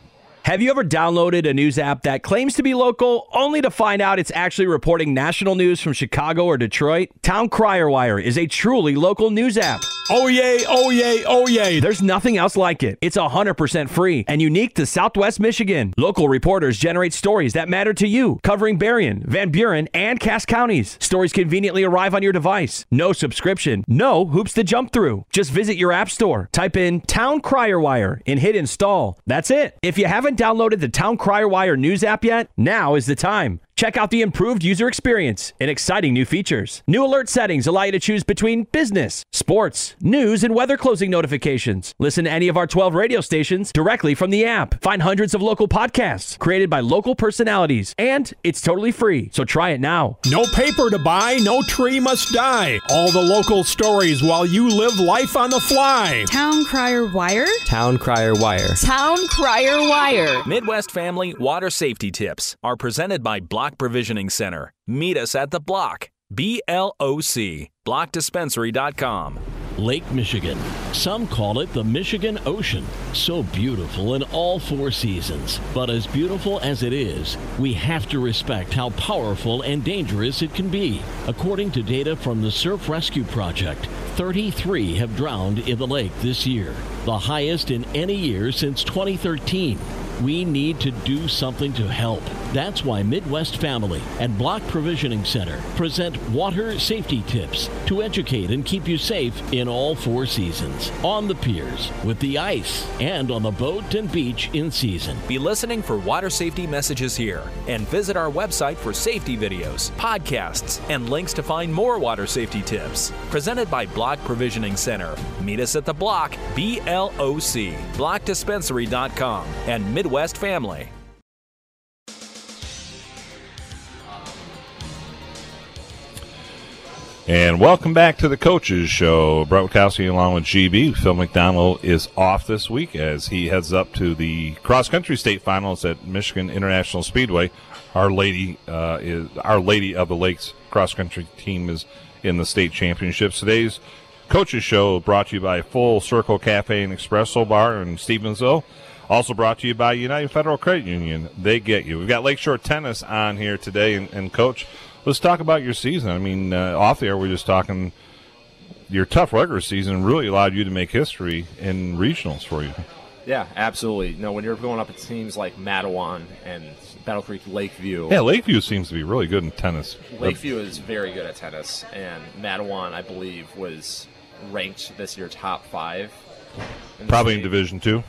Have you ever downloaded a news app that claims to be local only to find out it's actually reporting national news from Chicago or Detroit? Town Crier Wire is a truly local news app. Oh yay, oh yay, oh yay. There's nothing else like it. It's 100% free and unique to Southwest Michigan. Local reporters generate stories that matter to you, covering Berrien, Van Buren, and Cass counties. Stories conveniently arrive on your device. No subscription, no hoops to jump through. Just visit your app store, type in Town Crier Wire, and hit install. That's it. If you haven't downloaded the Town Crier Wire news app yet, now is the time. Check out the improved user experience and exciting new features. New alert settings allow you to choose between business, sports, news, and weather closing notifications. Listen to any of our 12 radio stations directly from the app. Find hundreds of local podcasts created by local personalities, and it's totally free. So try it now. No paper to buy, no tree must die. All the local stories while you live life on the fly. Town Crier Wire? Town Crier Wire. Town Crier Wire. Midwest Family Water Safety Tips are presented by Block Provisioning Center. Meet us at the Block. B L O C. BlockDispensary.com. Lake Michigan. Some call it the Michigan Ocean. So beautiful in all four seasons. But as beautiful as it is, we have to respect how powerful and dangerous it can be. According to data from the Surf Rescue Project, 33 have drowned in the lake this year, the highest in any year since 2013. We need to do something to help. That's why Midwest Family and Block Provisioning Center present water safety tips to educate and keep you safe in all four seasons. On the piers, with the ice, and on the boat and beach in season. Be listening for water safety messages here and visit our website for safety videos, podcasts, and links to find more water safety tips. Presented by Block Provisioning Center. Meet us at the block, B L O C, blockdispensary.com, and Midwest West family. And welcome back to the Coaches Show. Bret Witkowski along with GB. Phil McDonald is off this week as he heads up to the cross country state finals at Michigan International Speedway. Our Lady uh, is Our Lady of the Lakes cross country team is in the state championships. Today's Coaches Show brought to you by Full Circle Cafe and Espresso Bar in Stevensville. Also brought to you by United Federal Credit Union. They get you. We've got Lakeshore Tennis on here today, and, and Coach, let's talk about your season. I mean, uh, off the air, we are just talking. Your tough regular season really allowed you to make history in regionals for you. Yeah, absolutely. No, when you're going up at teams like Mattawan and Battle Creek Lakeview. Yeah, Lakeview seems to be really good in tennis. Lakeview is very good at tennis, and Mattawan, I believe, was ranked this year top five. In Probably in Division Two.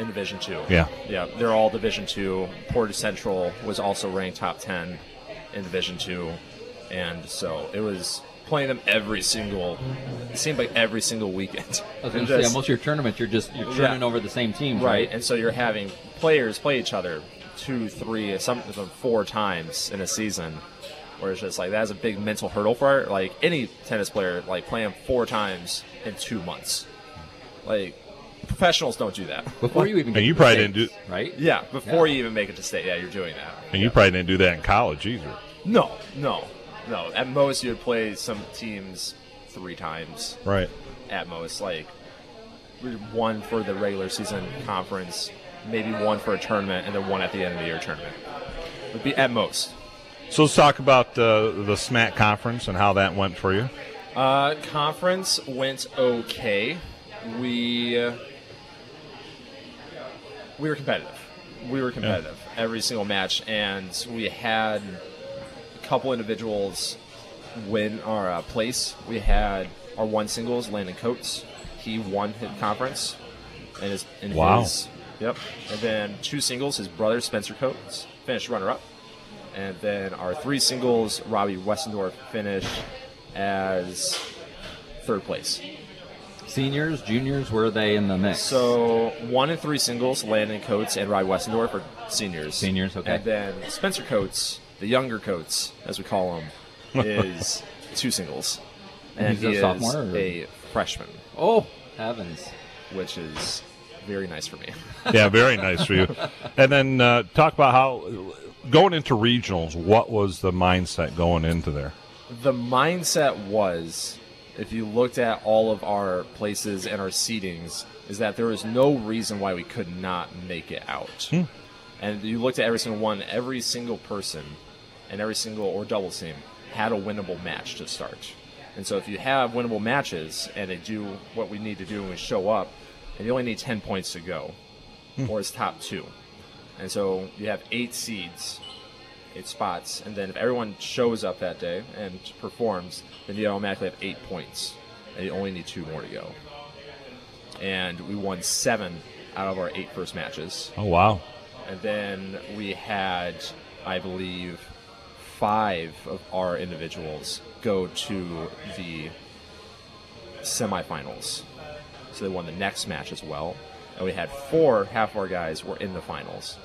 In Division Two. Yeah. Yeah, they're all Division Two. Portage Central was also ranked top ten in Division Two, and so it was playing them every single. It seemed like every single weekend. I was going to say, most of your tournaments, you're just you're turning yeah. over the same teams, right? right? And so you're having players play each other two, three, some four times in a season, where it's just like that's a big mental hurdle for like any tennis player, like playing four times in two months, like. Professionals don't do that. Before you even, and you probably didn't do right. Yeah, before yeah. you even make it to state, yeah, you're doing that. And you probably didn't do that in college either. No, no, no. At most, you'd play some teams three times. Right. At most, like one for the regular season conference, maybe one for a tournament, and then one at the end of the year tournament. Would be at most. So let's talk about uh, the SMAC conference and how that went for you. Uh, conference went okay. We uh, we were competitive. We were competitive yeah. every single match, and we had a couple individuals win our uh, place. We had our one singles, Landon Coates. He won his conference, and his in wow. his yep. And then two singles, his brother Spencer Coates finished runner up, and then our three singles, Robbie Westendorf finished as third place. Seniors, juniors, were they in the mix? So one in three singles, Landon Coates and Rye Westendorf are seniors. Seniors, okay. And then Spencer Coates, the younger Coates, as we call him, is two singles. And he a sophomore, is a freshman. Oh, heavens. Which is very nice for me. yeah, very nice for you. And then uh, talk about how going into regionals, what was the mindset going into there? The mindset was if you looked at all of our places and our seedings, is that there was no reason why we could not make it out. Hmm. And you looked at every single one, every single person and every single or double team had a winnable match to start. And so if you have winnable matches and they do what we need to do when we show up, and you only need 10 points to go, Hmm. or it's top two. And so you have eight seeds, eight spots, and then if everyone shows up that day and performs, then you automatically have eight points, and you only need two more to go. And we won seven out of our eight first matches. Oh wow! And then we had, I believe, five of our individuals go to the semifinals. So they won the next match as well. And we had four, half of our guys were in the finals.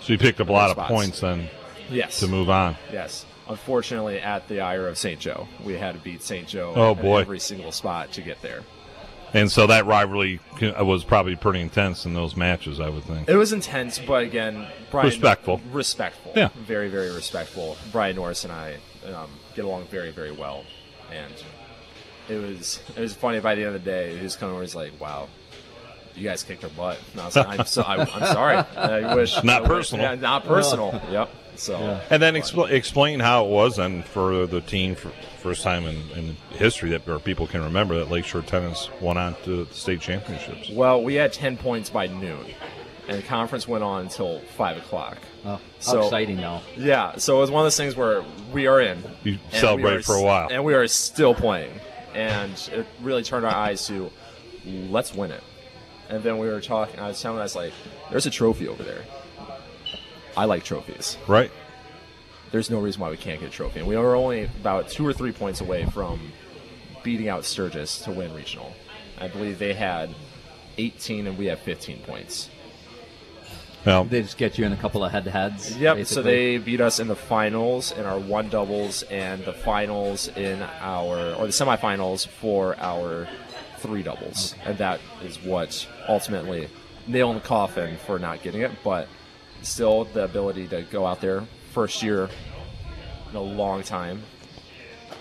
So you picked up a lot of points then Yes. to move on. Yes. Unfortunately, at the Ire of St. Joe, we had to beat St. Joe Oh, boy. every single spot to get there. And so that rivalry was probably pretty intense in those matches, I would think. It was intense, but again, Brian Respectful. respectful, Yeah. very, very respectful. Brian Norris and I um, get along very, very well, and it was it was funny. By the end of the day, he was kind of always like, "Wow, you guys kicked our butt." And I was like, "I'm, so, I, am sorry. I wish Not I wish- personal. yeah, not personal. Yep. So And then expl- explain how it was, and for the team, for first time in, in history that or people can remember that Lakeshore Tennis won on to the state championships. Well, we had 10 points by noon, and the conference went on until 5 o'clock. Oh, how exciting, though. Yeah, so it was one of those things where we are in. You and celebrated we are for a while. And we are still playing. And it really turned our eyes to, let's win it. And then we were talking, I was telling us, like, there's a trophy over there. I like trophies. Right. There's no reason why we can't get a trophy. And we are only about two or three points away from beating out Sturgis to win regional. I believe they had 18 and we have 15 points. Well, they just get you in a couple of head-to-heads. Yep. So they beat us in the finals in our one doubles and the finals in our or the semifinals for our three doubles, and that is what ultimately nail in the coffin for not getting it. But still, the ability to go out there first year in a long time.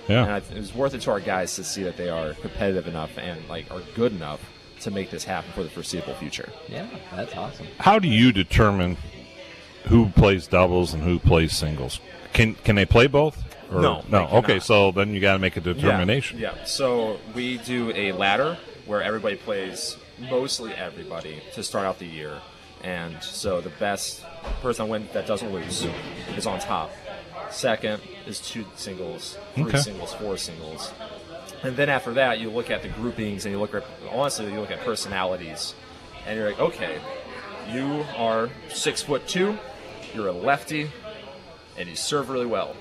Yeah. And I, it was worth it to our guys to see that they are competitive enough and like are good enough to make this happen for the foreseeable future. Yeah, that's awesome. How do you determine who plays doubles and who plays singles? Can can they play both? Or- No, no. they Okay, so then you got to make a determination. Yeah, yeah. So we do a ladder where everybody plays, mostly everybody, to start out the year. And so the best person win that doesn't lose is on top. Second is two singles, three Okay. singles, four singles. And then after that, you look at the groupings and you look at, honestly, you look at personalities. And you're like, okay, you are six foot two, you're a lefty, and you serve really well.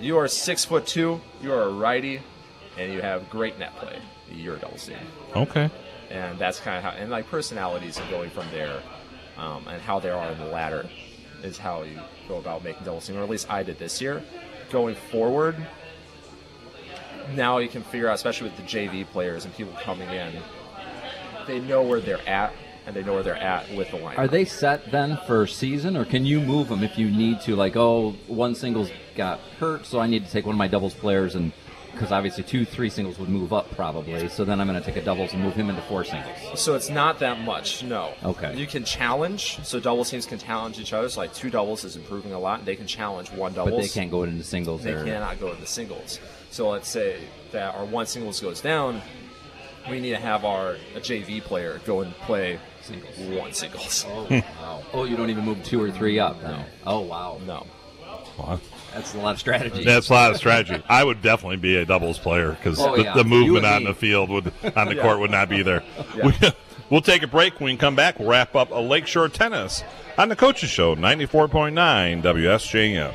You are six foot two, you are a righty, and you have great net play. You're a double team. Okay. And that's kind of how, and like personalities and going from there, um, and how they are in the ladder is how you go about making double team, or at least I did this year. Going forward, now you can figure out, especially with the JV players and people coming in, they know where they're at, and they know where they're at with the line. Are they set then for season, or can you move them if you need to? Like, oh, one singles got hurt, so I need to take one of my doubles players, and because obviously two, three singles would move up probably. So then I'm going to take a doubles and move him into four singles. So it's not that much, no. Okay. You can challenge, so doubles teams can challenge each other. So like two doubles is improving a lot. And they can challenge one doubles. But they can't go into singles. They or, cannot go into singles. So let's say that our one singles goes down, we need to have our a JV player go and play singles. one singles. Oh, wow. Oh, you don't even move two or three up. No. Oh, wow. No. Wow. That's a lot of strategy. That's a lot of strategy. I would definitely be a doubles player because Oh, the, yeah. the You movement and on the field would on the Yeah. court would not be there. Yeah. We, we'll take a break. When we come back, we'll wrap up a Lakeshore Tennis on the Coaches Show, ninety four point nine WSJM.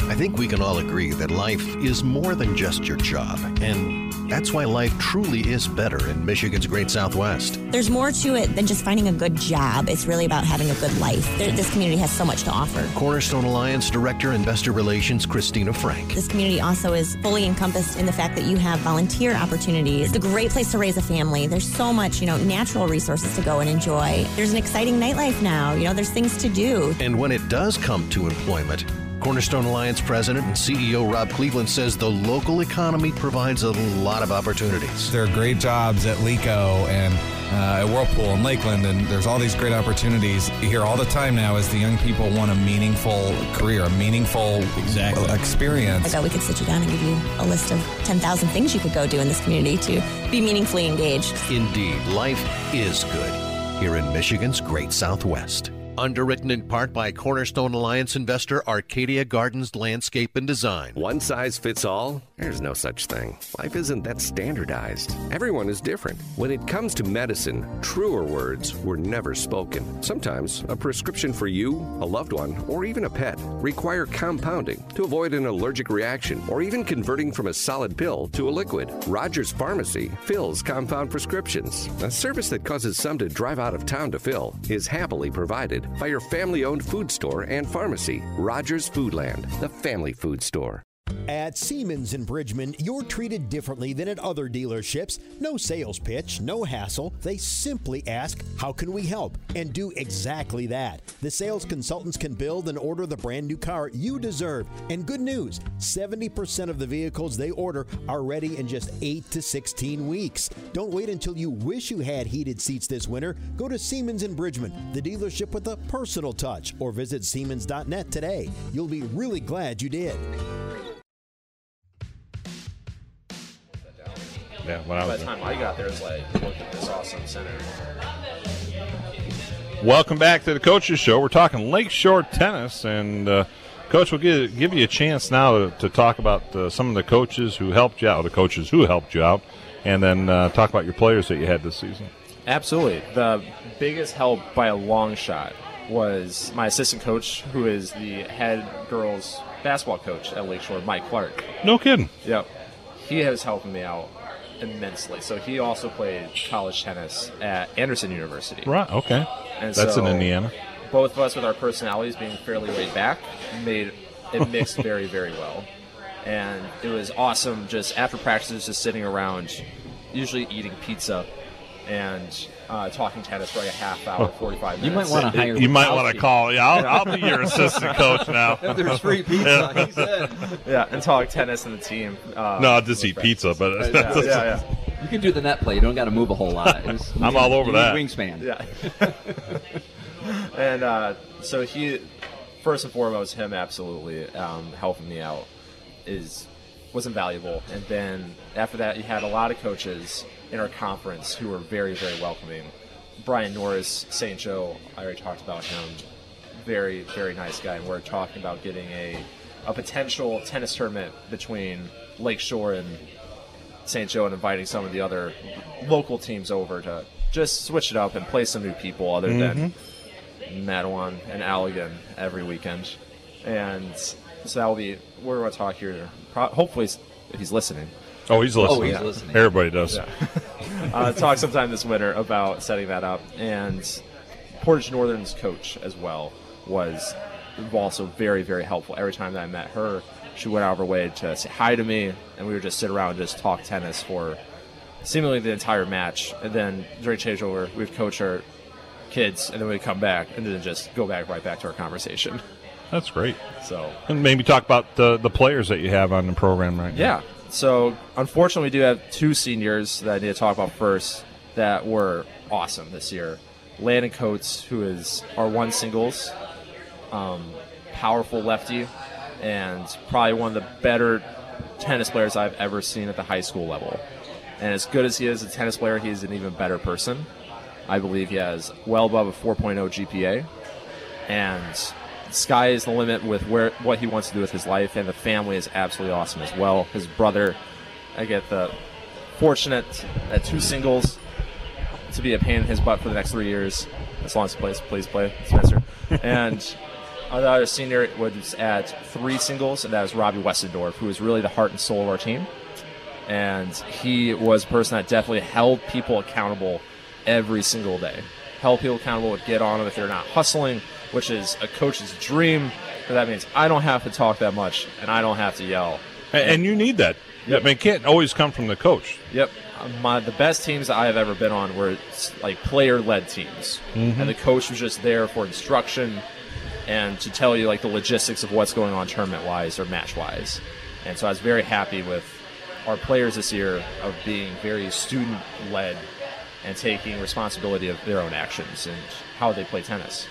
I think we can all agree that life is more than just your job, and that's why life truly is better in Michigan's Great Southwest. There's more to it than just finding a good job. It's really about having a good life. There, this community has so much to offer. Cornerstone Alliance Director Investor Relations Christina Frank. This community also is fully encompassed in the fact that you have volunteer opportunities. It's a great place to raise a family. There's so much, you know, natural resources to go and enjoy. There's an exciting nightlife now. You know, there's things to do. And when it does come to employment, Cornerstone Alliance President and CEO Rob Cleveland says the local economy provides a lot of opportunities. There are great jobs at LECO and uh, at Whirlpool and Lakeland, and there's all these great opportunities. here all the time now as the young people want a meaningful career, a meaningful exactly. experience. I thought we could sit you down and give you a list of 10,000 things you could go do in this community to be meaningfully engaged. Indeed, life is good here in Michigan's Great Southwest. Underwritten in part by Cornerstone Alliance investor Arcadia Gardens Landscape and Design. One size fits all? There's no such thing. Life isn't that standardized. Everyone is different. When it comes to medicine, truer words were never spoken. Sometimes a prescription for you, a loved one, or even a pet require compounding to avoid an allergic reaction or even converting from a solid pill to a liquid. Rogers Pharmacy fills compound prescriptions. A service that causes some to drive out of town to fill is happily provided by your family owned food store and pharmacy, Rogers Foodland, the family food store. At Siemens in Bridgman, you're treated differently than at other dealerships. No sales pitch, no hassle. They simply ask, How can we help? and do exactly that. The sales consultants can build and order the brand new car you deserve. And good news 70% of the vehicles they order are ready in just 8 to 16 weeks. Don't wait until you wish you had heated seats this winter. Go to Siemens in Bridgman, the dealership with a personal touch, or visit Siemens.net today. You'll be really glad you did. Yeah, when I By the time I got there, it was like, look at this awesome center. Welcome back to the Coaches Show. We're talking Lakeshore tennis, and uh, Coach, we'll give, give you a chance now to, to talk about uh, some of the coaches who helped you out, the coaches who helped you out, and then uh, talk about your players that you had this season. Absolutely. The biggest help by a long shot was my assistant coach, who is the head girls basketball coach at Lakeshore, Mike Clark. No kidding. Yep. He has helped me out immensely. So he also played college tennis at Anderson University. Right. Okay. And That's in Indiana. Both of us, with our personalities being fairly laid back, made it mixed very, very well. And it was awesome just after practices, just sitting around, usually eating pizza and uh, talking tennis for like a half hour, 45 minutes. You might wanna hire You might want to call. Yeah, I'll, I'll be your assistant coach now. If there's free pizza, he said. Yeah, and talk tennis and the team. Uh, no, I'll just eat pizza, but yeah, yeah, yeah. You can do the net play. You don't got to move a whole lot. It was- I'm all over you that. Wingspan. Yeah. and uh, so he, first and foremost, him absolutely um, helping me out is was invaluable. And then after that, you had a lot of coaches in our conference who were very, very welcoming. Brian Norris, St. Joe, I already talked about him. Very, very nice guy. And we're talking about getting a, a potential tennis tournament between Lakeshore and St. Joe and inviting some of the other local teams over to just switch it up and play some new people other than mm-hmm. Mattawan and Allegan every weekend. And so that will be, we're going to talk here, hopefully, if he's listening. Oh, he's listening. yeah. Everybody does. Yeah. uh, talk sometime this winter about setting that up. And Portage Northern's coach as well was also very, very helpful. Every time that I met her, she went out of her way to say hi to me, and we would just sit around and just talk tennis for seemingly the entire match. And then during changeover, we'd coach our kids, and then we'd come back and then just go back right back to our conversation. That's great. So And maybe talk about the the players that you have on the program right now. Yeah. So unfortunately, we do have two seniors that I need to talk about first that were awesome this year. Landon Coates, who is our one singles, um, powerful lefty, and probably one of the better tennis players I've ever seen at the high school level. And as good as he is a tennis player, he is an even better person. I believe he has well above a 4.0 GPA, and sky is the limit with where what he wants to do with his life, and the family is absolutely awesome as well. His brother, I get the fortunate at two singles to be a pain in his butt for the next three years, as long as he plays, please play, Spencer. and other senior was at three singles, and that was Robbie Westendorf, who is really the heart and soul of our team. And he was a person that definitely held people accountable every single day. Held people accountable, would get on them if they're not hustling, which is a coach's dream. But that means I don't have to talk that much, and I don't have to yell. And, and you need that. I mean, it can't always come from the coach. Yep. My the best teams I have ever been on were like player led teams, Mhm. and the coach was just there for instruction and to tell you like the logistics of what's going on tournament wise or match wise. And so I was very happy with our players this year of being very student led and taking responsibility of their own actions and how they play tennis.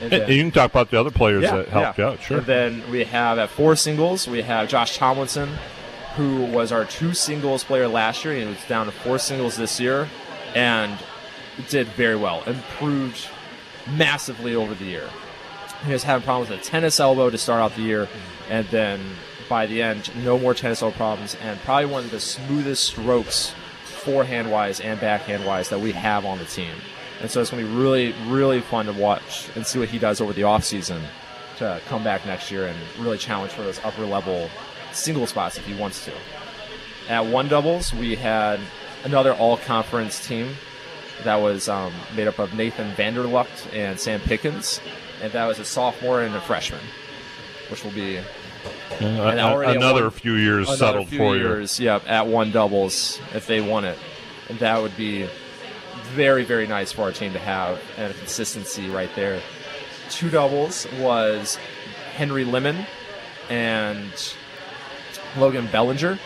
And, and you can talk about the other players Yeah, that helped yeah. you out. Sure. And then we have at four singles, we have Josh Tomlinson, who was our two singles player last year. He was down to four singles this year, and did very well. Improved massively over the year. He was having problems with a tennis elbow to start out the year, and then by the end, no more tennis elbow problems, and probably one of the smoothest strokes, forehand wise and backhand wise, that we have on the team. And so it's going to be really, really fun to watch and see what he does over the offseason to come back next year and really challenge for those upper level single spots if he wants to. At one doubles, we had another all conference team that was um, made up of Nathan Vanderlucht and Sam Pickens, and that was a sophomore and a freshman, which will be And And a- already at another one- few years another settled few for you. years, Yep, at one doubles if they won it, and that would be very very nice for our team to have and a consistency right there. Two doubles was Henry Lemon and Logan Bellinger.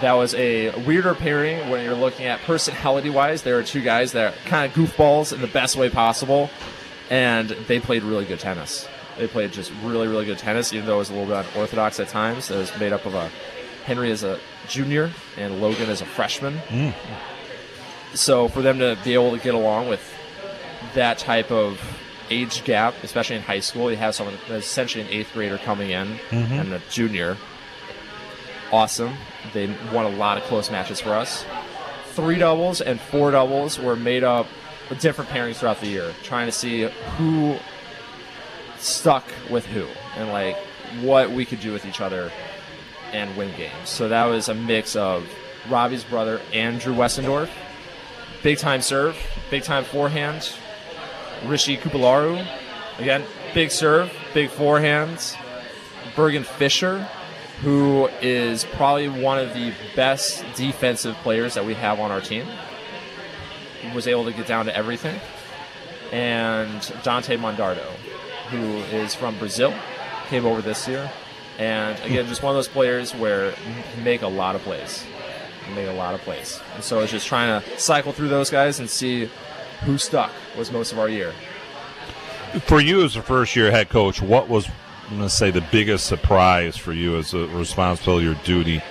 That was a weirder pairing when you're looking at personality wise. There are two guys that are kind of goofballs in the best way possible, and they played really good tennis. They played just really, really good tennis, even though it was a little bit unorthodox at times. It was made up of a Henry as a junior and Logan as a freshman. Mm. So for them to be able to get along with that type of age gap, especially in high school, you have someone that's essentially an eighth grader coming in Mhm. and a junior. Awesome. They won a lot of close matches for us. Three doubles and four doubles were made up with different pairings throughout the year, trying to see who stuck with who and like what we could do with each other and win games. So that was a mix of Robbie's brother, Andrew Westendorf, big time serve, big time forehand. Rishi Kupalaru, again, big serve, big forehands. Bergen Fisher, who is probably one of the best defensive players that we have on our team, was able to get down to everything. And Dante Mondardo, who is from Brazil, came over this year. And again, just one of those players where make a lot of plays. Make a lot of plays. And so it's just trying to cycle through those guys and see who stuck was most of our year. For you as a first year head coach, what was I'm going to say the biggest surprise for you as a responsibility or duty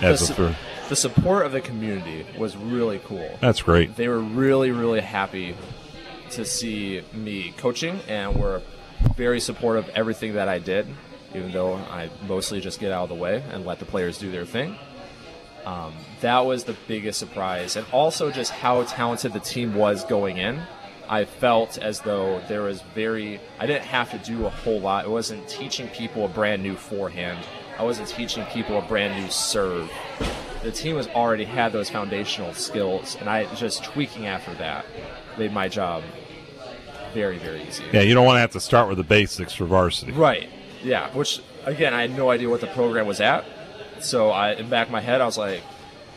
as the, a su- third? the support of the community was really cool. That's great. They were really, really happy to see me coaching and were very supportive of everything that I did, even though I mostly just get out of the way and let the players do their thing. Um, that was the biggest surprise, and also just how talented the team was going in. I felt as though there was very, I didn't have to do a whole lot. It wasn't teaching people a brand new forehand. I wasn't teaching people a brand new serve. The team has already had those foundational skills, and I just tweaking after that made my job very, very easy. Yeah, you don't want to have to start with the basics for varsity. Right. Yeah. Which again, I had no idea what the program was at. So I, in the back of my head, I was like,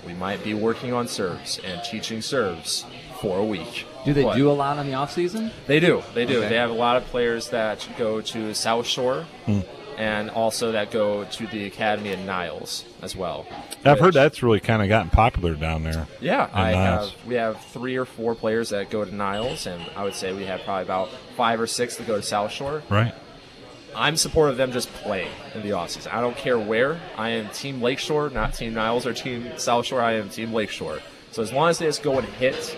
we might be working on serves and teaching serves for a week. Do they But do a lot on the off season? They do. They do. Okay. They have a lot of players that go to South Shore. Hmm. And also that go to the academy in Niles as well. I've heard that's really kind of gotten popular down there. Yeah, I Niles. have. We have three or four players that go to Niles, and I would say we have probably about five or six that go to South Shore. Right. I'm supportive of them just playing in the offseason. I don't care where. I am Team Lakeshore, not Team Niles or Team South Shore. I am Team Lakeshore. So as long as they just go and hit,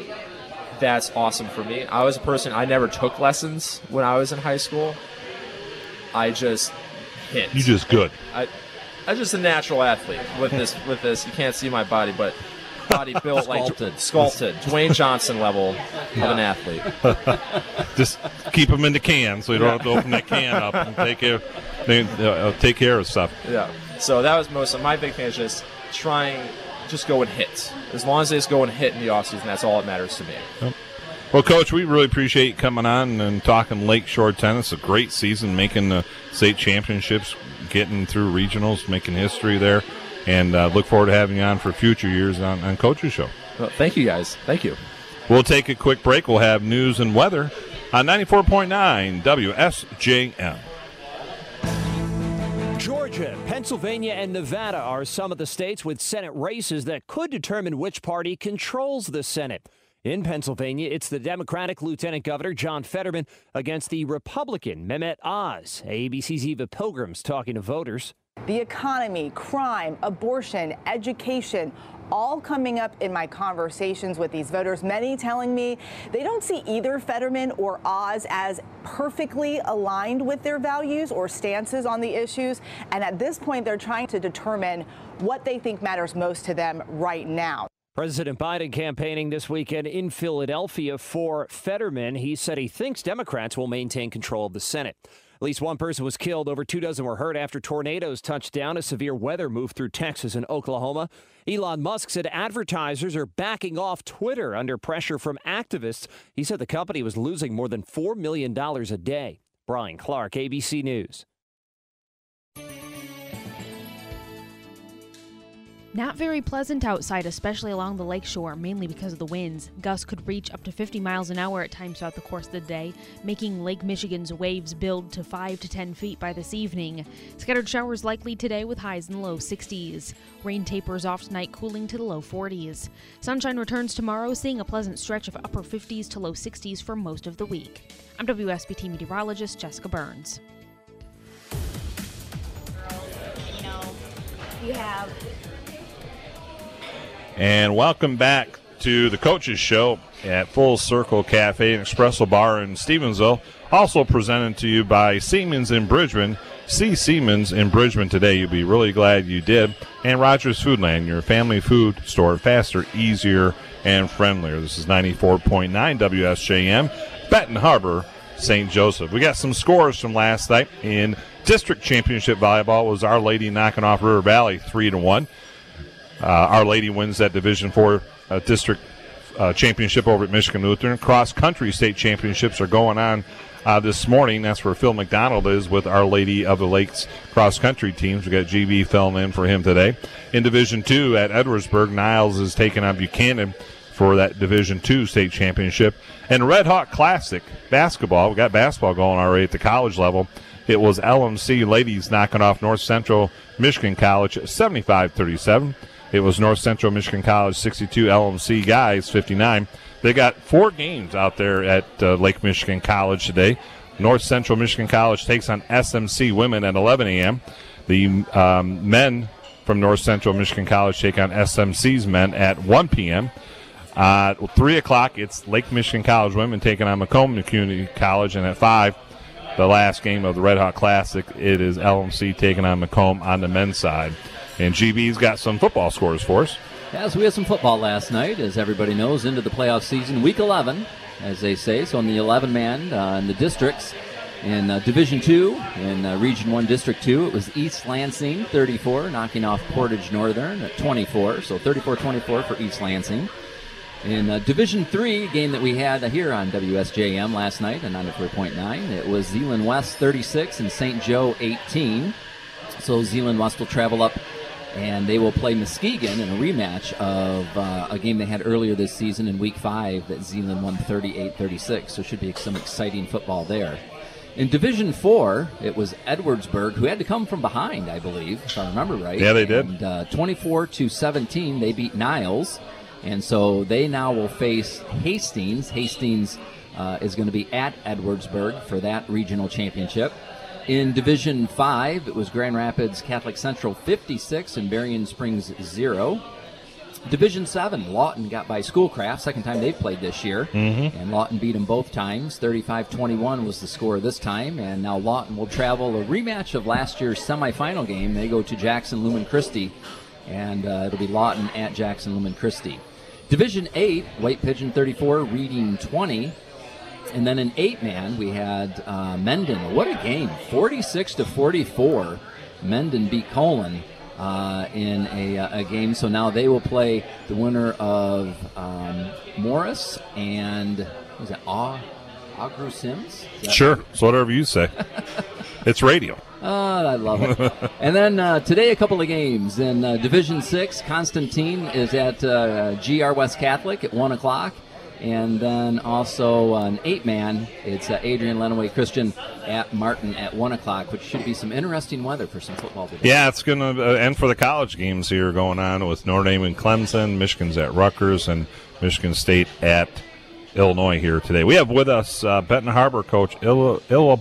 that's awesome for me. I was a person, I never took lessons when I was in high school. I just hit. You just good. I, I'm just a natural athlete with this. With this, you can't see my body, but body built like Sculpted. sculpted, Dwayne Johnson level of an athlete. Just keep them in the can so you don't have to open that can up and take care, they, uh, take care of stuff. Yeah. So that was most of my big thing is just trying, just go and hit. As long as they just go and hit in the offseason, that's all that matters to me. Yep. Well, Coach, we really appreciate you coming on and talking Lakeshore tennis. A great season, making the state championships, getting through regionals, making history there, and uh, look forward to having you on for future years on, on Coach's Show. Well, thank you guys. Thank you. We'll take a quick break. We'll have news and weather on 94.9 WSJM. Georgia, Pennsylvania, and Nevada are some of the states with Senate races that could determine which party controls the Senate. In Pennsylvania, it's the Democratic Lieutenant Governor John Fetterman against the Republican Mehmet Oz. ABC's Eva Pilgrim's talking to voters. The economy, crime, abortion, education, all coming up in my conversations with these voters. Many telling me they don't see either Fetterman or Oz as perfectly aligned with their values or stances on the issues. And at this point, they're trying to determine what they think matters most to them right now. President Biden campaigning this weekend in Philadelphia for Fetterman. He said he thinks Democrats will maintain control of the Senate. At least one person was killed, over two dozen were hurt after tornadoes touched down as severe weather moved through Texas and Oklahoma. Elon Musk said advertisers are backing off Twitter under pressure from activists. He said the company was losing more than $4 million a day. Brian Clark, ABC News. Not very pleasant outside, especially along the lakeshore, mainly because of the winds. Gusts could reach up to 50 miles an hour at times throughout the course of the day, making Lake Michigan's waves build to 5 to 10 feet by this evening. Scattered showers likely today with highs in the low 60s. Rain tapers off tonight, cooling to the low 40s. Sunshine returns tomorrow, seeing a pleasant stretch of upper 50s to low 60s for most of the week. I'm WSBT meteorologist Jessica Burns. You have And welcome back to the Coaches Show at Full Circle Cafe and Espresso Bar in Stevensville. Also presented to you by Siemens in Bridgman. See Siemens in Bridgman today. You'll be really glad you did. And Rogers Foodland, your family food store, faster, easier, and friendlier. This is 94.9 WSJM, Benton Harbor, St. Joseph. We got some scores from last night in district championship volleyball. It was Our Lady knocking off River Valley three to one. Uh, Our Lady wins that Division Four uh, district uh, championship over at Michigan Lutheran. Cross country state championships are going on uh, this morning. That's where Phil McDonald is with Our Lady of the Lakes cross country teams. We got GB filling in for him today. In Division Two at Edwardsburg, Niles is taking on Buchanan for that Division Two state championship. And Red Hawk Classic basketball. We got basketball going already at the college level. It was LMC ladies knocking off North Central Michigan College 75 37. It was North Central Michigan College 62, LMC guys 59. They got four games out there at uh, Lake Michigan College today. North Central Michigan College takes on SMC women at 11 a.m. The um, men from North Central Michigan College take on SMC's men at 1 p.m. Uh, 3 o'clock, it's Lake Michigan College women taking on Macomb Community College, and at 5, the last game of the Red Hawk Classic, it is LMC taking on Macomb on the men's side. And GB's got some football scores for us. Yes, we had some football last night, as everybody knows, into the playoff season, week 11, as they say. So in the 11 man uh, in the districts, in uh, Division Two, in uh, Region One, District Two, it was East Lansing 34, knocking off Portage Northern at 24. So 34-24 for East Lansing. In uh, Division Three, game that we had here on WSJM last night at 94.9, it was Zeeland West 36 and St. Joe 18. So Zeeland West will travel up and they will play Muskegon in a rematch of uh, a game they had earlier this season in Week 5 that Zeeland won 38-36, so should be some exciting football there. In Division 4, it was Edwardsburg, who had to come from behind, I believe, if I remember right. Yeah, they did. And uh, 24 to 17, they beat Niles, and so they now will face Hastings. Hastings uh, is going to be at Edwardsburg for that regional championship. In Division 5, it was Grand Rapids Catholic Central 56 and Berrien Springs 0. Division 7, Lawton got by Schoolcraft, second time they've played this year. Mhm. And Lawton beat them both times. 35 21 was the score this time. And now Lawton will travel a rematch of last year's semifinal game. They go to Jackson Lumen Christi. And uh, it'll be Lawton at Jackson Lumen Christi. Division 8, White Pigeon 34, Reading 20. And then in eight man, we had uh, Mendon. What a game! 46 to 44. Mendon beat Colon uh, in a, uh, a game. So now they will play the winner of um, Morris and was it Aw Agru Sims? Sure, it's whatever you say. it's radio. Oh, I love it. and then uh, today, a couple of games in uh, Division Six. Constantine is at uh, GR West Catholic at one o'clock, and then also an eight-man. It's uh, Adrian Lenawee Christian at Martin at one o'clock, which should be some interesting weather for some football today. Yeah, it's going to uh, end for the college games here going on with Notre Dame and Clemson. Michigan's at Rutgers and Michigan State at Illinois here today. We have with us uh, Benton Harbor coach Illa, Illa,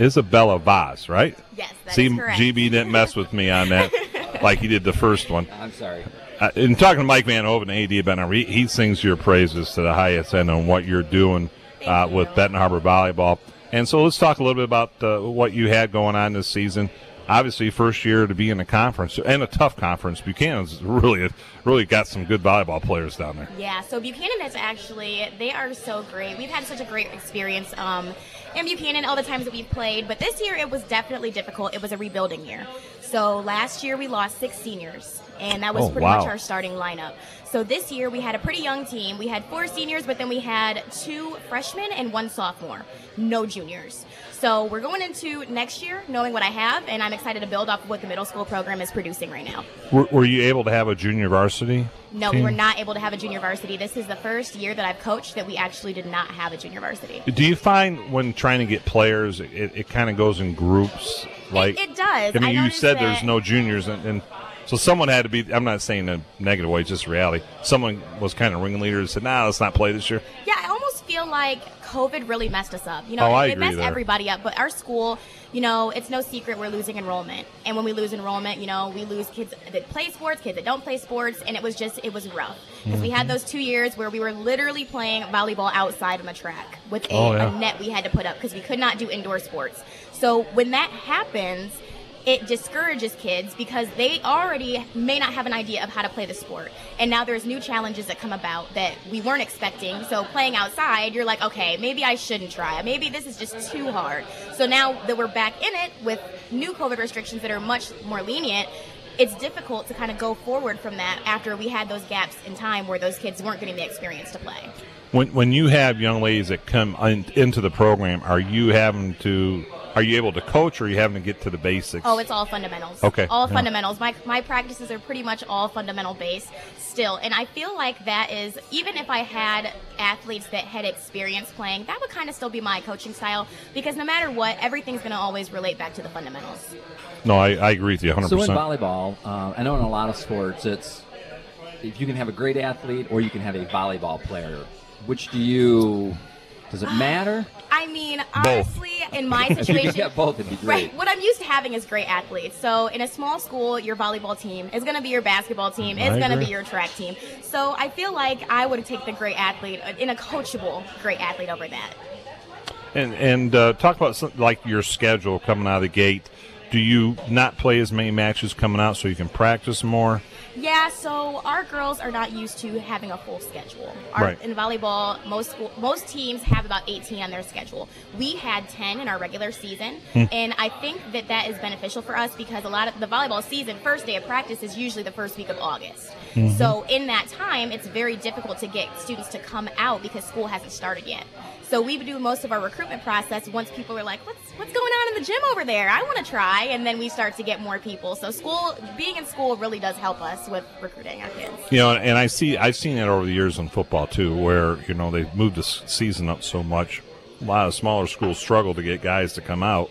Isabella Vaz, right? Yes, that See, correct. GB didn't mess with me on that like he did the first one. I'm sorry. Uh, in talking to Mike Van Hoven, AD Harbor, he, he sings your praises to the highest end on what you're doing uh, with Benton Harbor volleyball. And so let's talk a little bit about uh, what you had going on this season. Obviously, first year to be in a conference and a tough conference. Buchanan's really, really got some good volleyball players down there. Yeah, so Buchanan is actually, they are so great. We've had such a great experience um, in Buchanan all the times that we've played, but this year it was definitely difficult. It was a rebuilding year. So last year we lost six seniors, and that was Oh, pretty wow. much our starting lineup. So this year we had a pretty young team. We had four seniors, but then we had two freshmen and one sophomore, no juniors. So we're going into next year knowing what I have, and I'm excited to build off of what the middle school program is producing right now. Were, were you able to have a junior varsity? No, team? we were not able to have a junior varsity. This is the first year that I've coached that we actually did not have a junior varsity. Do you find when trying to get players, it, it kind of goes in groups? Like it does. I mean, I you said there's no juniors, and, and so someone had to be. I'm not saying in a negative way, it's just reality. Someone was kind of ringleader and said, "Nah, let's not play this year." Yeah, I almost feel like COVID really messed us up. You know, Oh, I it, it messed there. everybody up. But our school, you know, it's no secret we're losing enrollment. And when we lose enrollment, you know, we lose kids that play sports, kids that don't play sports, and it was just it was rough because we Mm-hmm. had those two years where we were literally playing volleyball outside on the track with a, Oh, yeah. a net we had to put up because we could not do indoor sports. So when that happens. It discourages kids because they already may not have an idea of how to play the sport. And now there's new challenges that come about that we weren't expecting. So playing outside, you're like, okay, maybe I shouldn't try. Maybe this is just too hard. So now that we're back in it with new COVID restrictions that are much more lenient, it's difficult to kind of go forward from that after we had those gaps in time where those kids weren't getting the experience to play. When when you have young ladies that come in, into the program, are you having to? Are you able to coach, or are you having to get to the basics? Oh, it's all fundamentals. Okay, All yeah. fundamentals. My my practices are pretty much all fundamental based still, and I feel like that is even if I had athletes that had experience playing, that would kind of still be my coaching style because no matter what, everything's going to always relate back to the fundamentals. No, I, I agree with you 100. So in volleyball, uh, I know in a lot of sports, it's if you can have a great athlete or you can have a volleyball player. Which do you? Does it matter? I mean, honestly, in my if you can situation, yeah, both, it'd be great. Right. What I'm used to having is great athletes. So in a small school, your volleyball team is going to be your basketball team. It's going to be your track team. So I feel like I would take the great athlete uh, in a coachable great athlete over that. And and uh, talk about some, like your schedule coming out of the gate. Do you not play as many matches coming out so you can practice more? Yeah, so our girls are not used to having a full schedule. Our, Right. In volleyball, most most teams have about 18 on their schedule. We had 10 in our regular season, Hmm. and I think that that is beneficial for us because a lot of the volleyball season, first day of practice is usually the first week of August. Mhm. So in that time, it's very difficult to get students to come out because school hasn't started yet. So we do most of our recruitment process once people are like, "What's what's going on in the gym over there? I want to try," and then we start to get more people. So school, being in school, really does help us with recruiting our kids. You know, and I see I've seen it over the years in football too, where you know they've moved the season up so much. A lot of smaller schools struggle to get guys to come out,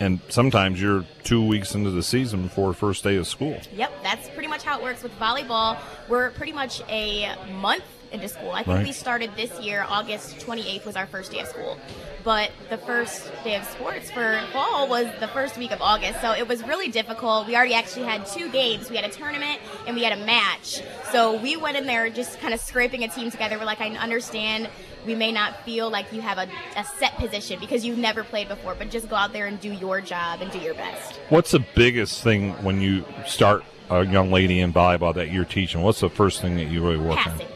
and sometimes you're two weeks into the season before first day of school. Yep, that's pretty much how it works with volleyball. We're pretty much a month into school. I think Right. we started this year, August 28th was our first day of school. But the first day of sports for fall was the first week of August. So it was really difficult. We already actually had two games. We had a tournament and we had a match. So we went in there just kind of scraping a team together. We're like, I understand we may not feel like you have a, a set position because you've never played before, but just go out there and do your job and do your best. What's the biggest thing when you start a young lady in volleyball that you're teaching? What's the first thing that you really work Passing.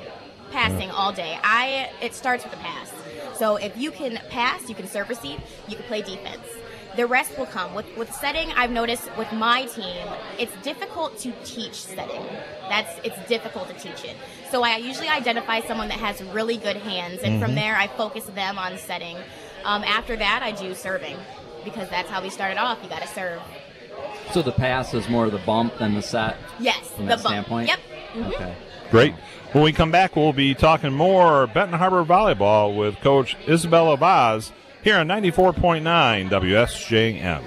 Passing all day. I it starts with a pass. So if you can pass, you can serve receive, you can play defense. The rest will come. With with setting, I've noticed with my team, it's difficult to teach setting. That's it's difficult to teach it. So I usually identify someone that has really good hands, and from Mhm. there I focus them on setting. Um, after that, I do serving because that's how we started off. You got to serve. So the pass is more of the bump than the set. Yes, From the that bump. standpoint. Yep. Mhm. Okay. Great. When we come back, we'll be talking more Benton Harbor volleyball with Coach Isabella Vaz here on 94.9 WSJM.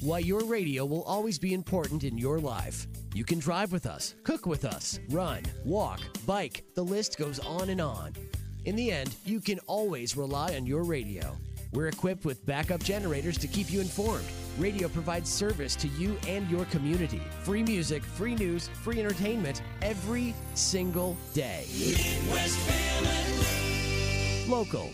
Why your radio will always be important in your life. You can drive with us, cook with us, run, walk, bike, the list goes on and on. In the end, you can always rely on your radio. We're equipped with backup generators to keep you informed. Radio provides service to you and your community. Free music, free news, free entertainment every single day. Local,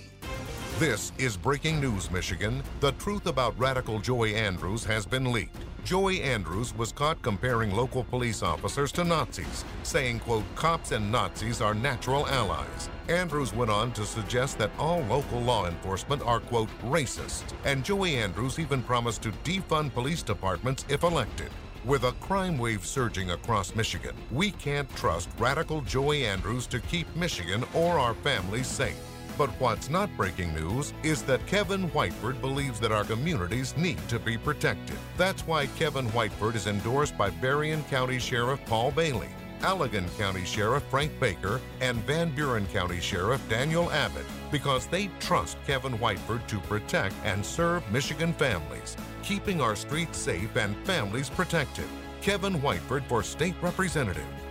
This is Breaking News Michigan. The truth about radical Joey Andrews has been leaked. Joey Andrews was caught comparing local police officers to Nazis, saying, quote, cops and Nazis are natural allies. Andrews went on to suggest that all local law enforcement are, quote, racist. And Joey Andrews even promised to defund police departments if elected. With a crime wave surging across Michigan, we can't trust radical Joey Andrews to keep Michigan or our families safe. But what's not breaking news is that Kevin Whiteford believes that our communities need to be protected. That's why Kevin Whiteford is endorsed by Berrien County Sheriff Paul Bailey, Allegan County Sheriff Frank Baker, and Van Buren County Sheriff Daniel Abbott because they trust Kevin Whiteford to protect and serve Michigan families, keeping our streets safe and families protected. Kevin Whiteford for State Representative.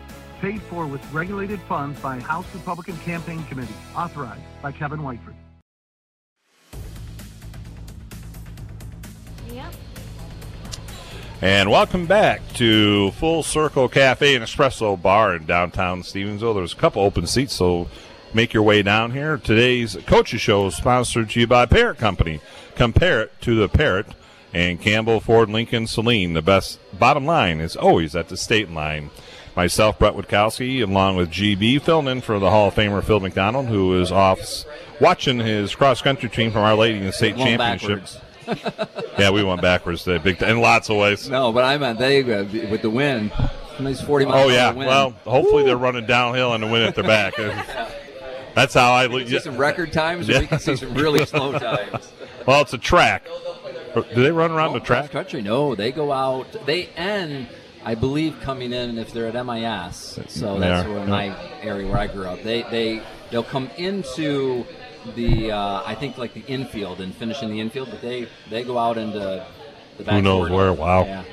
Paid for with regulated funds by House Republican Campaign Committee. Authorized by Kevin Whiteford. Yep. And welcome back to Full Circle Cafe and Espresso Bar in downtown Stevensville. There's a couple open seats, so make your way down here. Today's Coaches Show is sponsored to you by Parrott Company. Compare it to the Parrott and Campbell, Ford, Lincoln, Celine. The best bottom line is always at the state line. Myself, Bret Witkowski, along with GB, filling in for the Hall of Famer Phil McDonald, who is off watching his cross country team from Our Lady in the state championship. yeah, we went backwards today, big in lots of ways. No, but I meant they uh, with the wind. Nice forty miles. Oh yeah. Well, hopefully they're running downhill and the wind at their back. That's how I. Can see some record times, or we can see some really slow times. Well, it's a track. Do they run around the track? Cross country, no. They go out. They end, I believe, coming in if they're at MIS. So that's Yeah, where my area where I grew up. They they they'll come into the uh, I think like the infield and finish in the infield, but they they go out into the back. Who knows where? Wow. Yeah.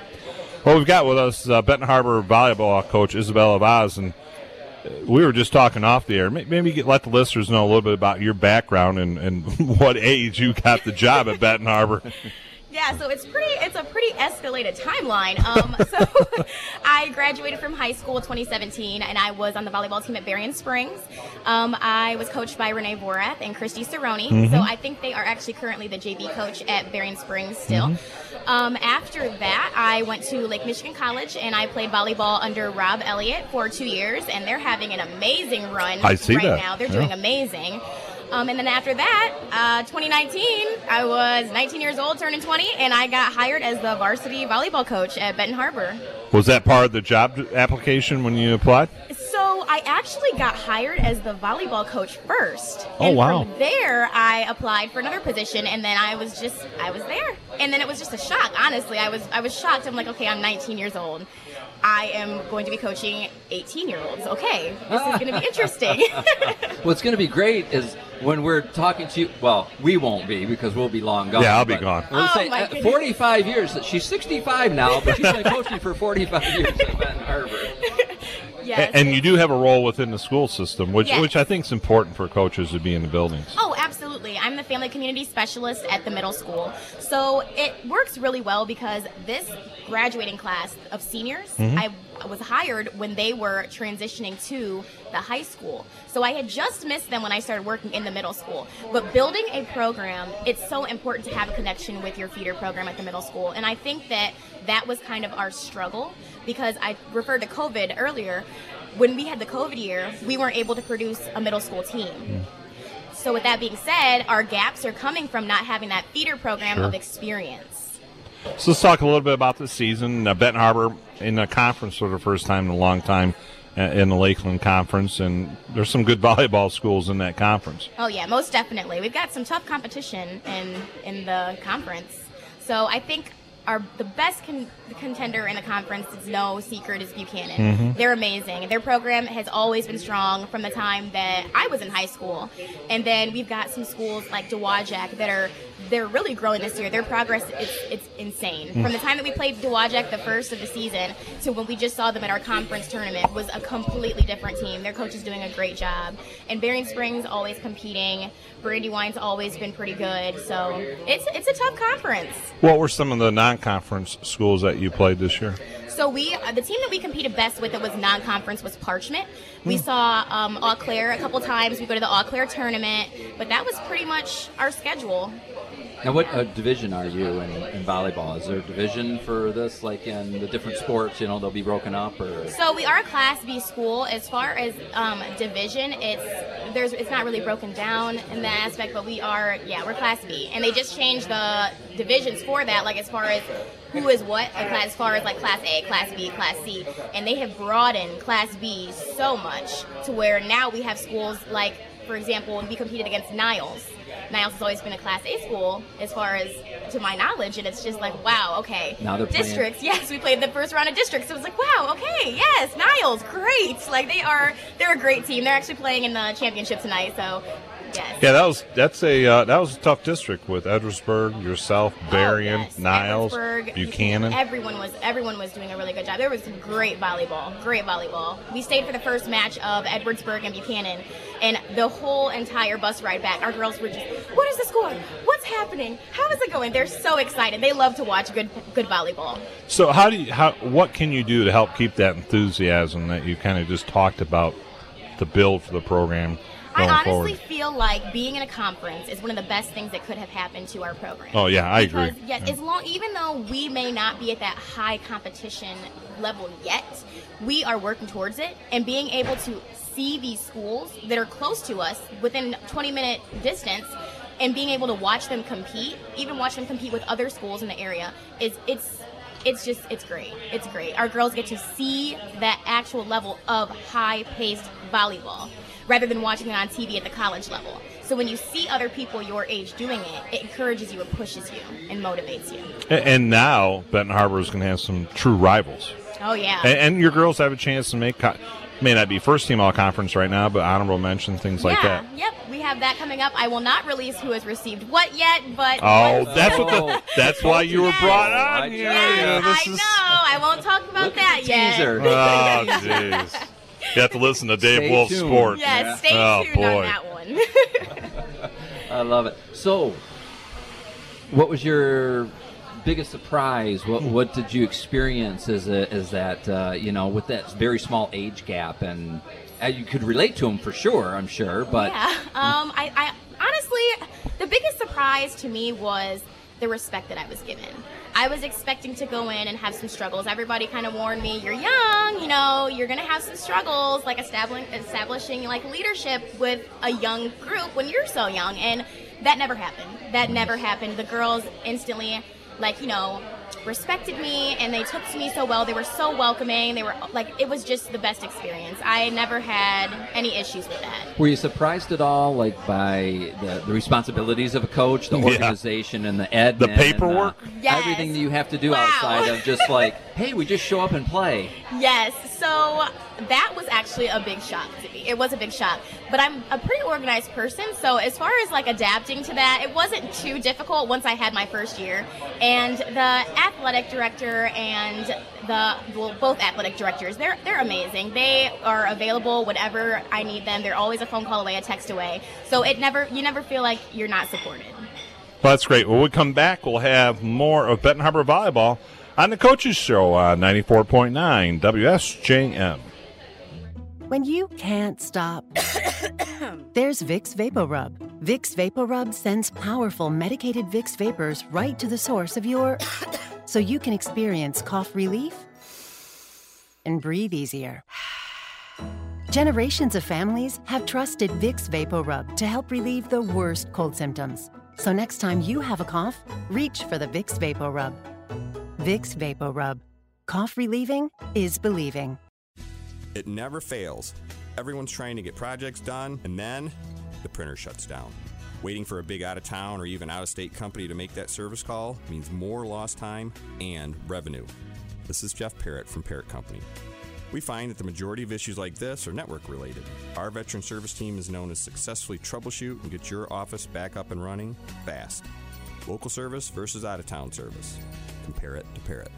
Well, we've got with us uh, Benton Harbor volleyball coach Isabella Vaz, and uh, we were just talking off the air. Maybe get, let the listeners know a little bit about your background and, and what age you got the job at Benton Harbor. Yeah, so it's pretty. It's a pretty escalated timeline. Um, so I graduated from high school 2017, and I was on the volleyball team at Berrien Springs. Um, I was coached by Renee Vorath and Christy Cerrone. Mhm. So I think they are actually currently the JV coach at Berrien Springs still. Mhm. Um, after that, I went to Lake Michigan College and I played volleyball under Rob Elliott for two years, and they're having an amazing run I see right that. now. They're Yeah. doing amazing. Um, and then after that, uh, 2019, I was 19 years old, turning 20, and I got hired as the varsity volleyball coach at Benton Harbor. Was that part of the job application when you applied? So I actually got hired as the volleyball coach first. Oh, and wow. From there, I applied for another position, and then I was just, I was there, and then it was just a shock. Honestly, I was, I was shocked. I'm like, okay, I'm 19 years old. I am going to be coaching 18 year olds. Okay, this is going to be interesting. What's going to be great is when we're talking to you. Well, we won't be because we'll be long gone. Yeah, I'll be gone. We'll Oh, say my uh, 45 years. She's 65 now, but she's been coaching for 45 years at Benton Harbor. Yes. And you do have a role within the school system, which Yes. which I think is important for coaches to be in the buildings. Oh, absolutely. I'm the family community specialist at the middle school. So it works really well because this graduating class of seniors, Mhm. I was hired when they were transitioning to the high school. So I had just missed them when I started working in the middle school. But building a program, it's so important to have a connection with your feeder program at the middle school. And I think that that was kind of our struggle because I referred to COVID earlier. When we had the COVID year, we weren't able to produce a middle school team. So with that being said, our gaps are coming from not having that feeder program Sure. of experience. So let's talk a little bit about this season. Uh, Benton Harbor in the conference for the first time in a long time uh, in the Lakeland Conference, and there's some good volleyball schools in that conference. Oh yeah, most definitely. We've got some tough competition in in the conference. So I think our the best con- contender in the conference It's no secret is Buchanan. Mhm. They're amazing. Their program has always been strong from the time that I was in high school. And then we've got some schools like Dowagiac that are they're really growing this year. Their progress is it's insane. Mm. From the time that we played Dowagiac the first of the season to when we just saw them at our conference tournament was a completely different team. Their coach is doing a great job. And Berrien Springs always competing. Brandywine's always been pretty good. So it's it's a tough conference. What were some of the non-conference schools that you played this year? So we, uh, the team that we competed best with that was non-conference was Parchment. We saw um, Eau Claire a couple times. We go to the Eau Claire tournament, but that was pretty much our schedule. Now, what uh, division are you in, in volleyball? Is there a division for this, like in the different sports? You know, they'll be broken up, or So we are a Class B school. As far as um, division, it's there's it's not really broken down in that aspect, but we are yeah we're Class B, and they just changed the divisions for that, like as far as who is what, as far as like Class A, Class B, Class C, and they have broadened Class B so much to where now we have schools like, for example, we competed against Niles. Niles has always been a Class A school, as far as to my knowledge, and it's just like wow, okay, Now they're playing- districts. Yes, we played the first round of districts. So it was like, wow, okay, yes, Niles, great. Like they are, they're a great team. They're actually playing in the championship tonight. So, yes. Yeah, that was that's a uh, that was a tough district with Edwardsburg, yourself, Oh, Berrien, Niles, Edwardsburg, Buchanan. Everyone was everyone was doing a really good job. There was some great volleyball, great volleyball. We stayed for the first match of Edwardsburg and Buchanan, and the whole entire bus ride back, our girls were just, "What is the score? What's happening? How is it going?" They're so excited. They love to watch good good volleyball. So how do you how what can you do to help keep that enthusiasm that you kind of just talked about to build for the program I honestly forward? feel like being in a conference is one of the best things that could have happened to our program. Oh, yeah, I because, agree. Yes, Yeah. as long even though we may not be at that high competition level yet, we are working towards it and being able to see these schools that are close to us within 20 minute distance and being able to watch them compete, even watch them compete with other schools in the area is it's it's just it's great. It's great. Our girls get to see that actual level of high-paced volleyball rather than watching it on TV at the college level. So when you see other people your age doing it, it encourages you, it pushes you, and motivates you. A- And now Benton Harbor is going to have some true rivals, Oh yeah. and, and your girls have a chance to make co- may not be first team all conference right now, but honorable mention things like yeah, that. Yep, we have that coming up. I will not release who has received what yet, but Oh, that's what the that's why you were brought on here. Yes, This I is- know. I won't talk about that yet. Oh, jeez. You have to listen to Dave Stay Wolf tuned. Sports. Yes, stay oh, tuned boy. on that one. I love it. So, what was your biggest surprise? What what did you experience as a, as that uh, you know with that very small age gap and uh, you could relate to them for sure, I'm sure, but yeah. Um, I, I honestly, the biggest surprise to me was the respect that I was given. I was expecting to go in and have some struggles. Everybody kind of warned me, "You're young, you know, you're gonna have some struggles, like establishing establishing like leadership with a young group when you're so young." And that never happened. That never happened. The girls instantly, like you know, respected me and they took to me so well. They were so welcoming. They were like, it was just the best experience. I never had any issues with that. Were you surprised at all, like by the, the responsibilities of a coach, the Yeah. organization, and the admin, The and, uh, paperwork? Yes. everything that you have to do Wow. outside of just like, hey, we just show up and play. Yes, so that was actually a big shock to me. It was a big shock. But I'm a pretty organized person, so as far as like adapting to that, it wasn't too difficult once I had my first year. And the athletic director and the well, both athletic directors, they're they're amazing. They are available whenever I need them. They're always a phone call away, a text away. So it never you never feel like you're not supported. Well, that's great. When we come back, we'll have more of Benton Harbor Volleyball on the Coaches Show uh, on 94.9 WSJM. When you can't stop, there's Vicks VapoRub. Vicks VapoRub sends powerful medicated Vicks vapors right to the source of your so you can experience cough relief and breathe easier. Generations of families have trusted Vicks VapoRub to help relieve the worst cold symptoms. So next time you have a cough, reach for the Vicks VapoRub. Vicks VapoRub. Cough relieving is believing. It never fails. Everyone's trying to get projects done, and then the printer shuts down. Waiting for a big out of town or even out of state company to make that service call means more lost time and revenue. This is Jeff Parrott from Parrott Company. We find that the majority of issues like this are network related. Our veteran service team is known to successfully troubleshoot and get your office back up and running fast. Local service versus out of town service. Compare it to Parrott.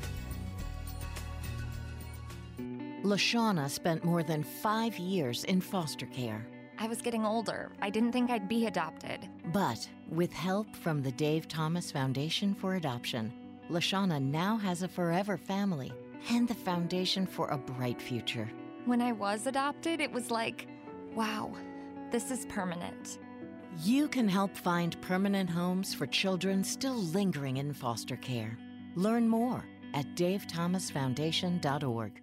Lashana spent more than five years in foster care. I was getting older. I didn't think I'd be adopted. But with help from the Dave Thomas Foundation for Adoption, Lashana now has a forever family and the foundation for a bright future. When I was adopted, it was like, wow, this is permanent. You can help find permanent homes for children still lingering in foster care. Learn more at davethomasfoundation.org.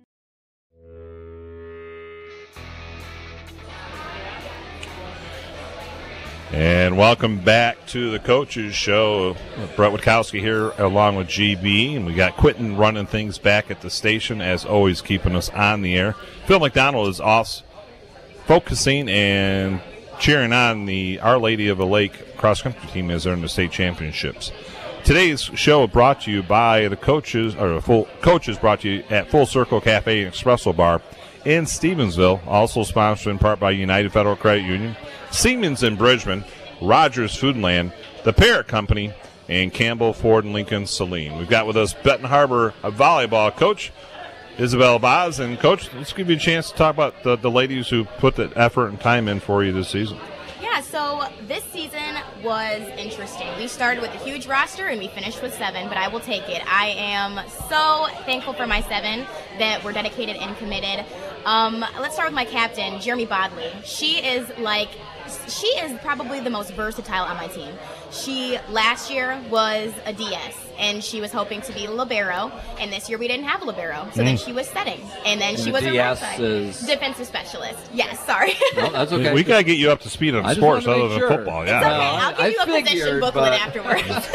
And welcome back to the Coaches Show. Bret Witkowski here along with GB. And we got Quinton running things back at the station, as always, keeping us on the air. Phil McDonald is off focusing and cheering on the Our Lady of the Lake cross country team as they're in the state championships. Today's show brought to you by the coaches, or full coaches brought to you at Full Circle Cafe and Espresso Bar in Stevensville, also sponsored in part by United Federal Credit Union, Siemens and Bridgman, Rogers Foodland, the Parrott Company, and Campbell Ford and Lincoln Saline. We've got with us Benton Harbor a volleyball coach Isabel Vaz, and coach, let's give you a chance to talk about the, the ladies who put the effort and time in for you this season. Yeah, so this season was interesting. We started with a huge roster and we finished with seven, but I will take it. I am so thankful for my seven that were dedicated and committed. Um, let's start with my captain, Jeremy Bodley. She is like, she is probably the most versatile on my team. She last year was a DS and she was hoping to be libero, and this year we didn't have a libero, so then Mm. she was setting, and then And she the was a DS right is- defensive specialist. Yes, sorry. No, that's okay. We got to get you up to speed on I sports other make than sure. football. It's Yeah. okay. I'll give I you a position figured, booklet but- afterwards.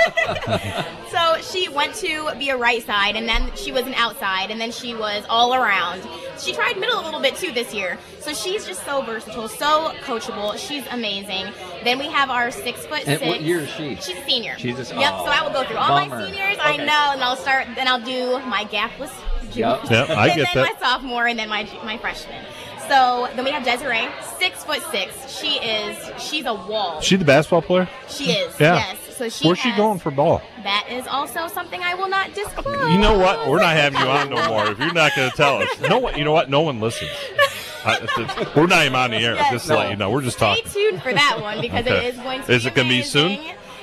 so she went to be a right side, and then she was an outside, and then she was all around. She tried middle a little bit too this year. So she's just so versatile, so coachable. She's amazing. Then we have our six foot And six. what year is she? She's a senior. She's a- Yep. oh, so I will go through all my seniors. I Okay. know, and I'll start. Then I'll do my gapless. Yep. Yep, I and get then that. my sophomore, and then my my freshman. So then we have Desiree, six foot six. She is. She's a wall. She the basketball player? She is. Yeah. Yes. So she. Where's she going for ball? That is also something I will not disclose. You know what? We're not having you on no more if you're not going to tell us. No one. You know what? No one listens. I, it's- it's- we're not even on the air. Yes. Just to let you know, we're just Stay talking. tuned for that one because Okay. it is going to. Is be it gonna be soon?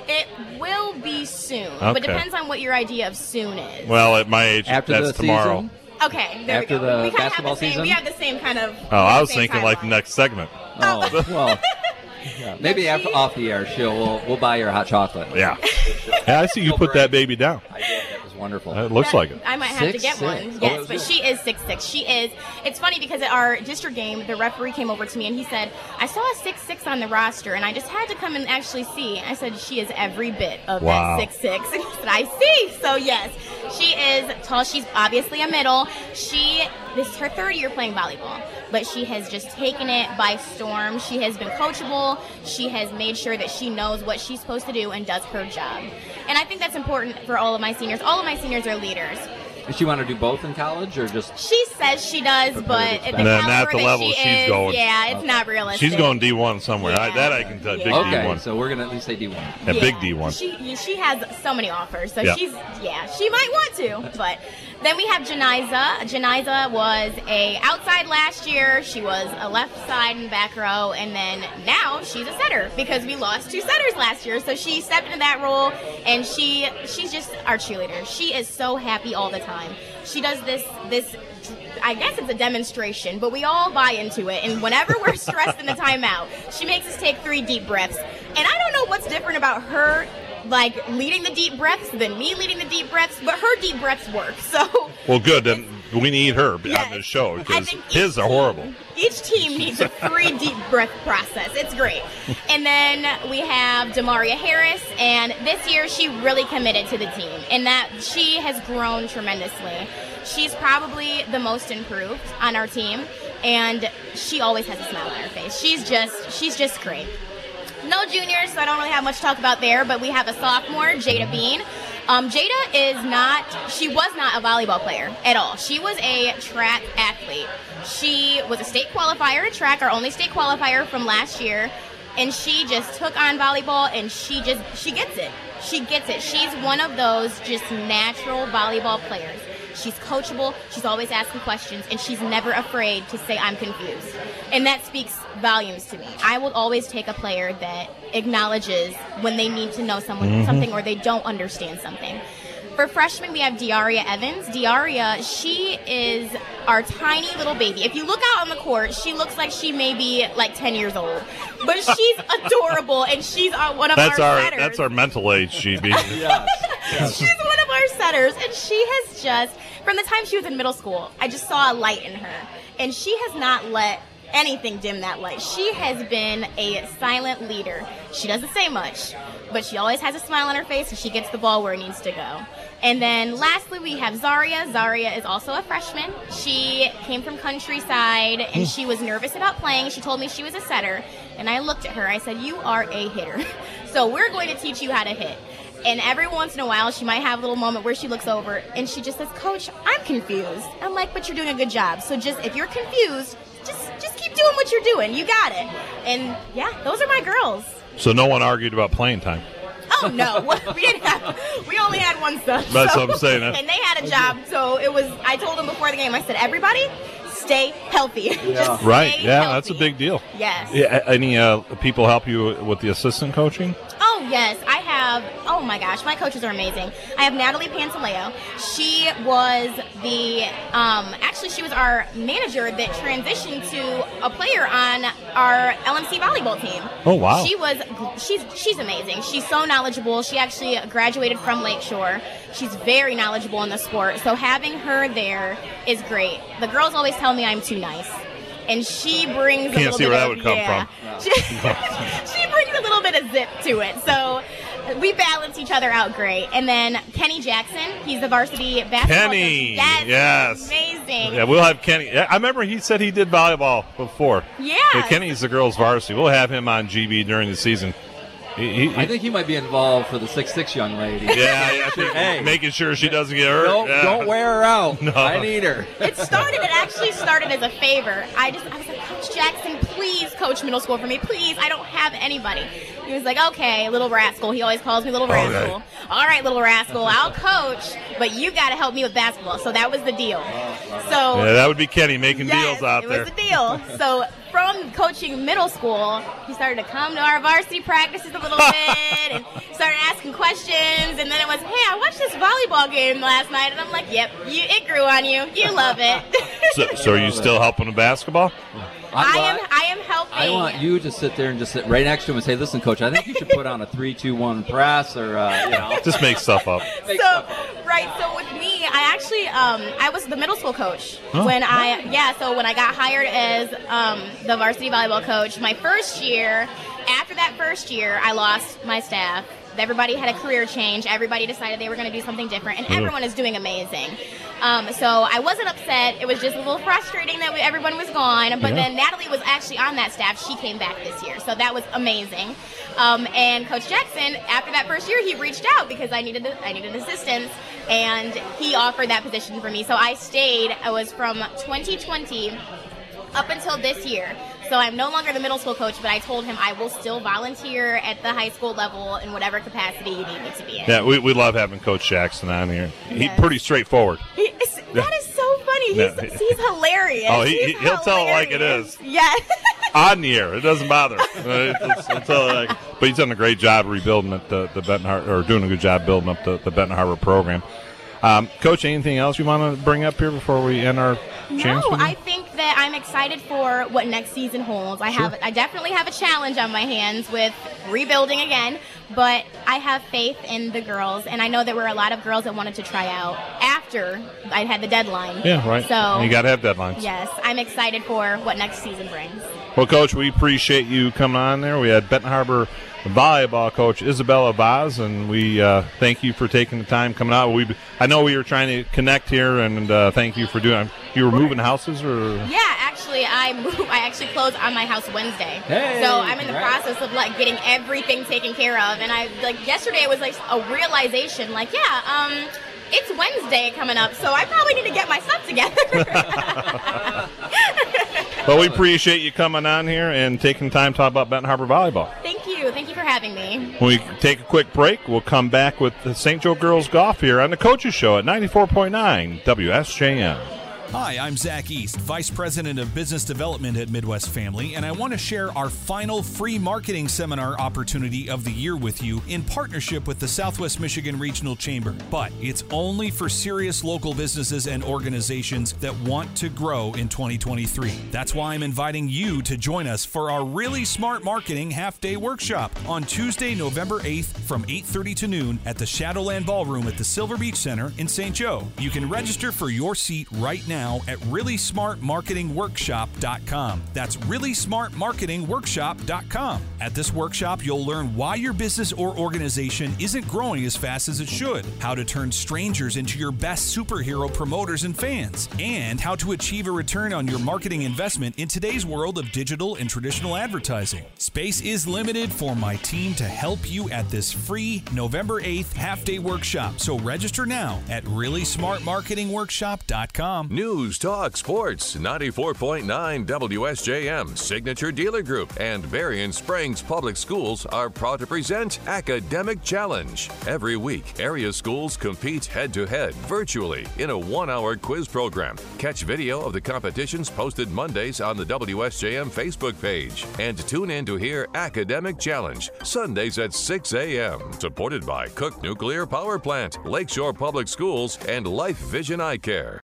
It will be soon, but depends on what your idea of soon is. Well, at my age, After that's the tomorrow. season? Okay, there After we go. the we kinda have the same, season? We have the same kind of. Oh, I was same thinking like the next segment. Oh, well. yeah. Maybe after off the air, she'll we'll, we'll buy her hot chocolate. Yeah. Yeah, I see you put that baby down. I did. That was wonderful. It looks like it. I might have to get six. one. Oh, Yes, that's but good. she is six six. She is. It's funny because at our district game, the referee came over to me and he said, "I saw a six six on the roster, and I just had to come and actually see." I said, "She is every bit of Wow. that six six. And he said, "I see." So yes, she is tall. She's obviously a middle. She this is her third year playing volleyball, but she has just taken it by storm. She has been coachable. She has made sure that she knows what she's supposed to do and does her job. And I think that's important for all of my seniors. All of my seniors are leaders. Does she want to do both in college or just? She says she does, but at the Nah, not caliber the that level she she's is, going. yeah, it's not realistic. She's going D1 somewhere. I, that I can tell. you. Big okay, D1. so we're gonna at least say D one. A big D1. She she has so many offers, so Yeah. she's yeah, she might want to. But then we have Janiza. Janiza was a outside last year. She was a left side and back row, and then now she's a setter because we lost two setters last year. So she stepped into that role, and she she's just our cheerleader. She is so happy all the time. She does this this. I guess it's a demonstration, but we all buy into it. And whenever we're stressed in the timeout, she makes us take three deep breaths. And I don't know what's different about her like leading the deep breaths than me leading the deep breaths, but her deep breaths work. So Well, good. Then we need her on the show because his are horrible. each team needs a free deep breath process. It's great. And then we have Demaria Harris, and this year she really committed to the team, and that she has grown tremendously. She's probably the most improved on our team, and she always has a smile on her face. She's just she's just great. No juniors, so I don't really have much to talk about there, but we have a sophomore, Jada Bean. Um, Jada is not, she was not a volleyball player at all. She was a track athlete. She was a state qualifier in track, our only state qualifier from last year, and she just took on volleyball and she just, she gets it. She gets it. She's one of those just natural volleyball players. She's coachable, she's always asking questions, and she's never afraid to say, I'm confused. And that speaks volumes to me. I will always take a player that acknowledges when they need to know someone Mhm. something or they don't understand something. For freshmen, we have Diaria Evans. Diaria, she is our tiny little baby. If you look out on the court, she looks like she may be like 10 years old, but she's adorable and she's uh, one of That's our, our setters. that's our mental age, GB. She's one of our setters, and she has just, from the time she was in middle school, I just saw a light in her. And she has not let anything dim that light. She has been a silent leader. She doesn't say much, but she always has a smile on her face and she gets the ball where it needs to go. And then lastly, we have Zaria. Zaria is also a freshman. She came from countryside and she was nervous about playing. She told me she was a setter. And I looked at her. I said, You are a hitter. So we're going to teach you how to hit. And every once in a while, she might have a little moment where she looks over and she just says, Coach, I'm confused. I'm like, But you're doing a good job. So just if you're confused, just just keep doing what you're doing. You got it. And yeah, those are my girls. So no one argued about playing time. Oh no, we didn't have. We only had one son. That's so- what I'm saying, huh? And they had a job, so it was. I told them before the game. I said, everybody, stay healthy. Just Right. stay Yeah, healthy. that's a big deal. Yes. Yeah, any uh, people help you with the assistant coaching? Yes, I have. Oh my gosh, my coaches are amazing. I have Natalie Pantaleo. She was the um, actually she was our manager that transitioned to a player on our LMC volleyball team. Oh, wow. She was she's she's amazing. She's so knowledgeable. She actually graduated from Lakeshore. She's very knowledgeable in the sport. So having her there is great. The girls always tell me I'm too nice. And she brings a Can't little see bit where that of- would come yeah. from. she brings a little bit of zip to it. So we balance each other out great. And then Kenny Jackson, he's the varsity basketball Kenny, coach. Yes, yes. amazing. Yeah, we'll have Kenny. I remember he said he did volleyball before. Yeah. Kenny's the girls' varsity. We'll have him on GB during the season. He, he, I think he might be involved for the six six young lady. yeah, I think Hey. making sure she doesn't get hurt. Don't, Yeah. don't wear her out. No. I need her. It started. It actually started as a favor. I just, I was like, Coach Jackson, please coach middle school for me, please. I don't have anybody. He was like, okay, little rascal. He always calls me little Okay. rascal. All right, little rascal, I'll coach, but you got to help me with basketball. So that was the deal. Oh. So Yeah, that would be Kenny making Yes, deals out it there. It was a deal. So from coaching middle school, he started to come to our varsity practices a little bit and started asking questions. And then it was, hey, I watched this volleyball game last night, and I'm like, yep, you, it grew on you. You love it. so, so are you still helping with basketball? I am. I am helping. I want you to sit there and just sit right next to him and say, "Listen, coach, I think you should put on a three-two-one press, or uh, you know, Just make stuff up. so right so with me i actually um, i was the middle school coach Oh. when i yeah so when i got hired as um, the varsity volleyball coach my first year after that first year i lost my staff everybody had a career change everybody decided they were going to do something different and Mhm. everyone is doing amazing um, so i wasn't upset it was just a little frustrating that we, everyone was gone but Yeah. then natalie was actually on that staff she came back this year so that was amazing um, and coach jackson after that first year he reached out because i needed i needed assistance and he offered that position for me so i stayed i was from 2020 up until this year. So I'm no longer the middle school coach, but I told him I will still volunteer at the high school level in whatever capacity you need me to be in. Yeah, we, we love having Coach Jackson on here. He's Yes. pretty straightforward. He is, that is so funny. He's, Yeah. he's hilarious. Oh, he, He's he, he'll tell it like it is. Yeah. On the air, it doesn't bother. Uh, it's- it's like- but he's done a great job rebuilding the the Benton Harbor, or doing a good job building up the, the Benton Harbor program. Um, Coach, anything else you want to bring up here before we end our? No. I think that I'm excited for what next season holds. I have, I definitely have a challenge on my hands with rebuilding again, but I have faith in the girls, and I know there were a lot of girls that wanted to try out after I had the deadline. Yeah, right. So you got to have deadlines. Yes, I'm excited for what next season brings. Well, Coach, we appreciate you coming on there. We had Benton Harbor volleyball coach Isabella Vaz, and we uh, thank you for taking the time coming out. We, I know we were trying to connect here, and uh, thank you for doing. You were moving houses, or Yeah, actually, I move. I actually close on my house Wednesday. Hey, so I'm in the congrats. process of like getting everything taken care of, and I like yesterday was like a realization, like yeah, um, it's Wednesday coming up, so I probably need to get my stuff together. Well, we appreciate you coming on here and taking time to talk about Benton Harbor volleyball. Thank you, thank you for having me. We take a quick break, we'll come back with the St. Joe Girls Golf here on the Coaches Show at 94.9 WSJM. Hi, I'm Zach East, Vice President of Business Development at Midwest Family, and I want to share our final free marketing seminar opportunity of the year with you in partnership with the Southwest Michigan Regional Chamber. But it's only for serious local businesses and organizations that want to grow in 2023. That's why I'm inviting you to join us for our Really Smart Marketing Half Day Workshop on Tuesday, November 8th from 8:30 to noon at the Shadowland Ballroom at the Silver Beach Center in St. Joe. You can register for your seat right now at ReallySmartMarketingWorkshop.com. That's ReallySmartMarketingWorkshop.com. At this workshop, you'll learn why your business or organization isn't growing as fast as it should, how to turn strangers into your best superhero promoters and fans, and how to achieve a return on your marketing investment in today's world of digital and traditional advertising. Space is limited for my team to help you at this free November 8th half day workshop. So register now at ReallySmartMarketingWorkshop.com. News Talk Sports 94.9 WSJM Signature Dealer Group and Berrien Springs Public Schools are proud to present Academic Challenge. Every week, area schools compete head to head virtually in a one hour quiz program. Catch video of the competitions posted Mondays on the WSJM Facebook page and tune in to hear Academic Challenge Sundays at 6 a.m. Supported by Cook Nuclear Power Plant, Lakeshore Public Schools, and Life Vision Eye Care.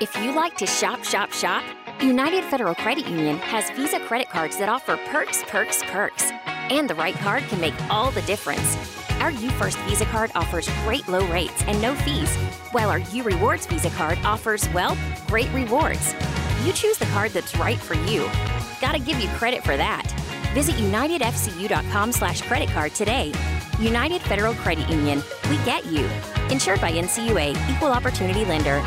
If you like to shop, shop, shop, United Federal Credit Union has Visa credit cards that offer perks, perks, perks. And the right card can make all the difference. Our U First Visa card offers great low rates and no fees, while our U Rewards Visa card offers, well, great rewards. You choose the card that's right for you. Gotta give you credit for that. Visit unitedfcu.com slash credit card today. United Federal Credit Union. We get you. Insured by NCUA, Equal Opportunity Lender.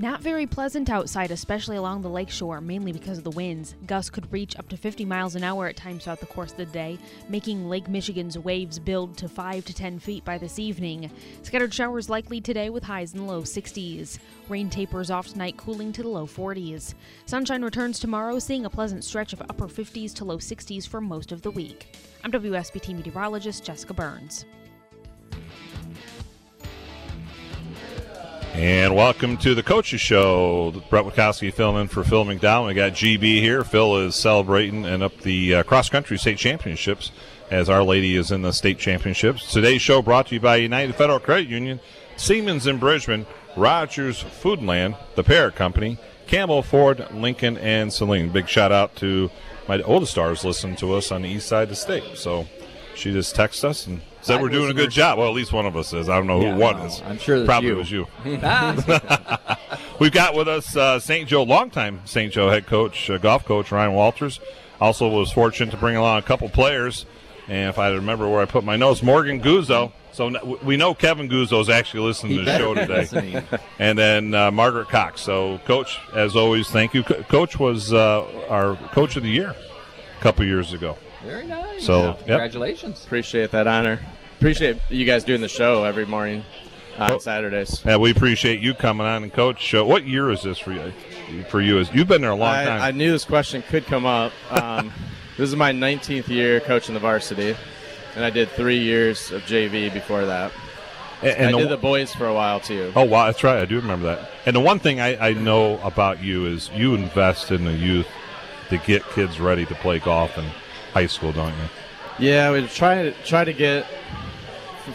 Not very pleasant outside, especially along the lakeshore, mainly because of the winds. Gusts could reach up to 50 miles an hour at times throughout the course of the day, making Lake Michigan's waves build to 5 to 10 feet by this evening. Scattered showers likely today with highs in the low 60s. Rain tapers off tonight, cooling to the low 40s. Sunshine returns tomorrow, seeing a pleasant stretch of upper 50s to low 60s for most of the week. I'm WSBT meteorologist Jessica Burns. And welcome to the Coaches Show. Bret Witkowski filling in for Phil McDonald. We got GB here. Phil is celebrating and up the uh, cross country state championships as Our Lady is in the state championships. Today's show brought to you by United Federal Credit Union, Siemens in Bridgman, Rogers Foodland, the Parrott Company, Campbell Ford, Lincoln, and Celine. Big shout out to my oldest stars listening to us on the east side of the state. So she just texted us and said we're doing a good job. Well, at least one of us is. I don't know Yeah, who one no, is. I'm sure that's probably you. was you. We've got with us uh, St. Joe, longtime St. Joe head coach, uh, golf coach Ryan Walters. Also was fortunate to bring along a couple players. And if I remember where I put my notes, Morgan Guzzo. So we know Kevin Guzzo is actually listening He to the show today. and then uh, Margaret Cox. So, Coach, as always, thank you. Co- coach was uh, our coach of the year a couple years ago. Very nice. So, yep. congratulations. Appreciate that honor. Appreciate you guys doing the show every morning on Saturdays. Yeah, we appreciate you coming on and coach. Uh, what year is this for you? For you, is you've been there a long I, time. I knew this question could come up. Um, this is my 19th year coaching the varsity, and I did three years of JV before that. And- and I the- did the boys for a while too. Oh wow, that's right. I do remember that. And the one thing I, I know about you is you invest in the youth to get kids ready to play golf in high school, don't you? Yeah, we try to try to get.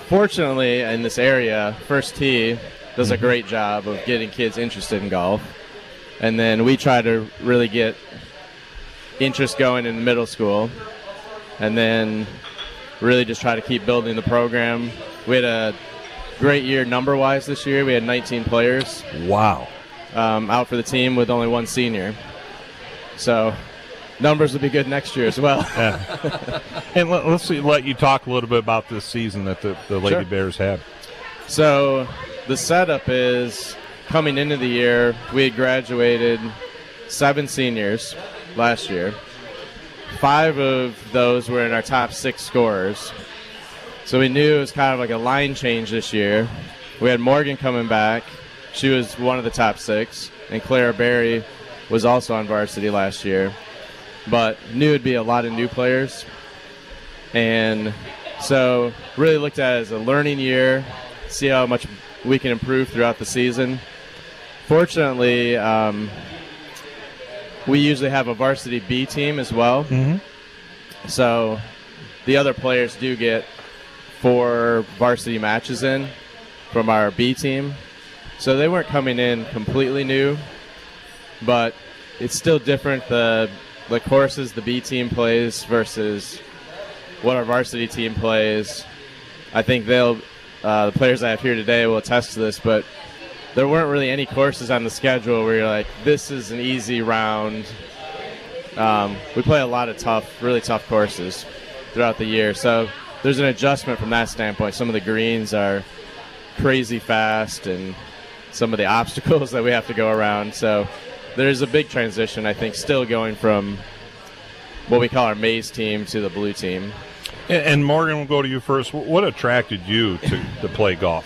Fortunately, in this area, First Tee does a Mhm. great job of getting kids interested in golf, and then we try to really get interest going in middle school, and then really just try to keep building the program. We had a great year number wise this year. We had 19 players. Wow. Um, out for the team with only one senior. So numbers will be good next year as well. And let, us let you talk a little bit about this season that the, the Lady Sure. Bears had. So the setup is coming into the year, we had graduated seven seniors last year. Five of those were in our top six scorers. So we knew it was kind of like a line change this year. We had Morgan coming back. She was one of the top six. And Clara Berry was also on varsity last year. But knew it'd be a lot of new players. And so really looked at it as a learning year, see how much we can improve throughout the season. Fortunately, um, we usually have a varsity B team as well. Mm-hmm. So the other players do get four varsity matches in from our B team. So they weren't coming in completely new, but it's still different the the courses the B team plays versus what our varsity team plays. I think they'll uh, the players I have here today will attest to this, but there weren't really any courses on the schedule where you're like, this is an easy round. Um, we play a lot of tough, really tough courses throughout the year, so there's an adjustment from that standpoint. Some of the greens are crazy fast, and some of the obstacles that we have to go around. So there's a big transition, I think, still going from what we call our maize team to the blue team. And, and Morgan, we'll go to you first. What attracted you to, to play golf?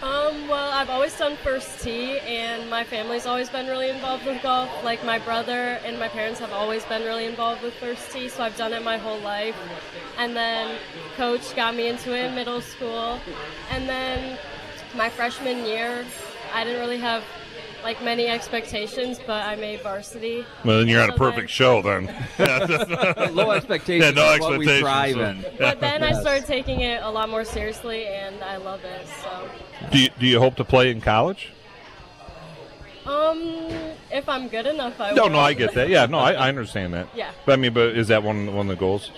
Um, well, I've always done first tee, and my family's always been really involved with golf. Like my brother and my parents have always been really involved with first tee, so I've done it my whole life. And then coach got me into it in middle school, and then my freshman year, I didn't really have like many expectations, but I made varsity. Well, then you're on a So perfect show then. Low expectations Yeah, no is what we expectations. so- in. But then I started taking it a lot more seriously, and I love it. So, Do you, do you hope to play in college? um, if I'm good enough, I No, will. no, I get that. Yeah, no, I, I understand that. Yeah. But I mean, but is that one one of the goals?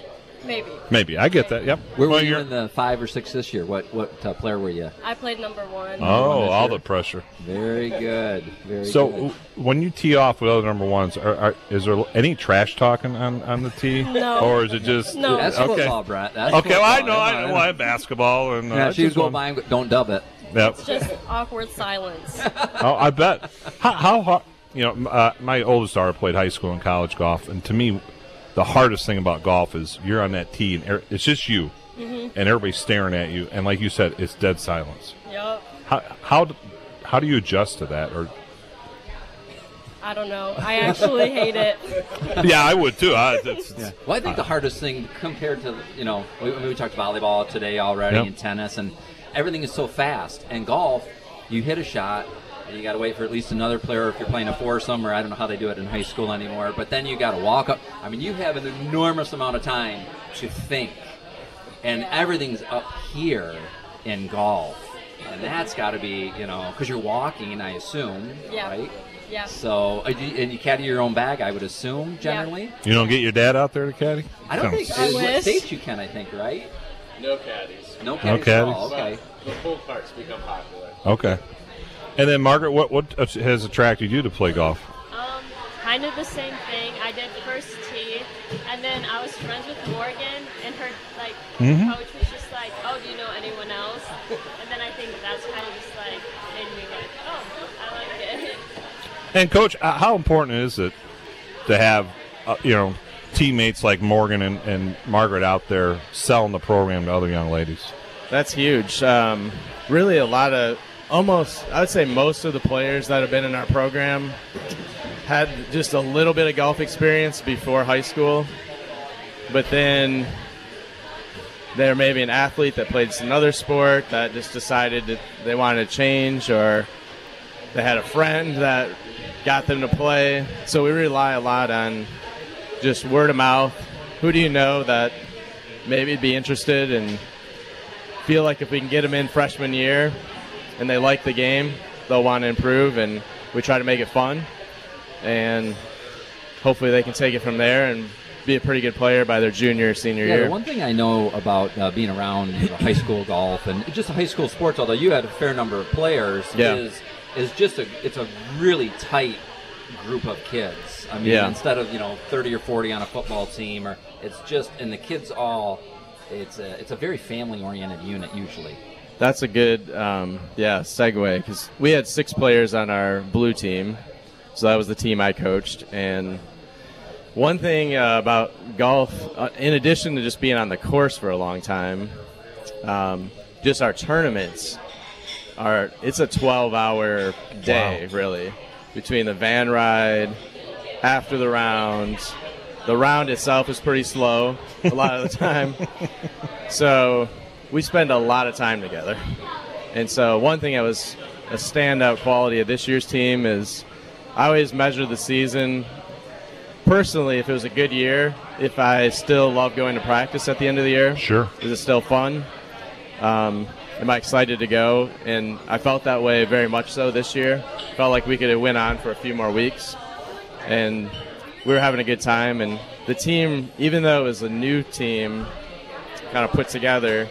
Maybe. Maybe I get that. Yep. Where Well, were you you're- in the five or six this year? What what uh, player were you? I played number one. Oh, all the pressure. Very good. Very So good. w- when you tee off with other number ones, are, are, is there any trash talking on, on the tee? No. Or is it just No. That's okay? football, Bret. That's okay, well, I know, I on. know, I basketball and uh, yeah, I she was going by and don't dub it. Yep. It's just awkward silence. oh, I bet. How, how hard? You know, uh, my oldest daughter played high school and college golf, and to me, the hardest thing about golf is you're on that tee and er- it's just you, Mhm. and everybody's staring at you, and like you said, it's dead silence. Yup. How how how do you adjust to that? Or I don't know. I actually hate it. yeah, I would too. I, it's, Yeah. Well, I think the hardest thing compared to you know we, we talked volleyball today already Yep. and tennis and everything is so fast. And golf, you hit a shot and you got to wait for at least another player if you're playing a foursome or I don't know how they do it in high school anymore. But then you got to walk up. I mean, you have an enormous amount of time to think, and everything's up here in golf. And that's got to be, you know, because you're walking, I assume, Yeah. right? Yeah. So, uh, do you- and you caddy your own bag, I would assume, generally. Yeah. you don't get your dad out there to caddy? I don't think Sounds- in what states you can. I think right. No caddies. No No caddies. at caddies? all, Okay. The full carts become popular. Okay. And then Margaret, what what has attracted you to play golf? Um, kind of the same thing. I did first tee, and then I was friends with Morgan, and her like Mhm. coach was just like, "Oh, do you know anyone else?" And then I think that's kind of just like made me like, "Oh, I like it." And coach, uh, how important is it to have uh, you know teammates like Morgan and, and Margaret out there selling the program to other young ladies? That's huge. Um, really, a lot of almost, I would say, most of the players that have been in our program had just a little bit of golf experience before high school, but then they're maybe an athlete that played another sport that just decided that they wanted to change, or they had a friend that got them to play. So we rely a lot on just word of mouth. Who do you know that maybe be interested and feel like if we can get them in freshman year and they like the game, they'll want to improve, and we try to make it fun. And hopefully they can take it from there and be a pretty good player by their junior or senior Yeah, year. the one thing I know about uh, being around high school golf and just high school sports, although you had a fair number of players, Yeah. is is just a it's a really tight group of kids. I mean, Yeah. instead of you know thirty or forty on a football team, or it's just and the kids all, it's a it's a very family oriented unit usually. That's a good, um, yeah, segue because we had six players on our blue team, so that was the team I coached. And one thing uh, about golf, uh, in addition to just being on the course for a long time, um, just our tournaments are it's a 12-hour day really between the van ride, after the round. The round itself is pretty slow a lot of the time. So we spend a lot of time together. And so, one thing that was a standout quality of this year's team is I always measure the season personally if it was a good year, if I still love going to practice at the end of the year. Sure. Is it still fun? Um, am I excited to go? And I felt that way very much so this year. Felt like we could have went on for a few more weeks. And we were having a good time. And the team, even though it was a new team kind of put together,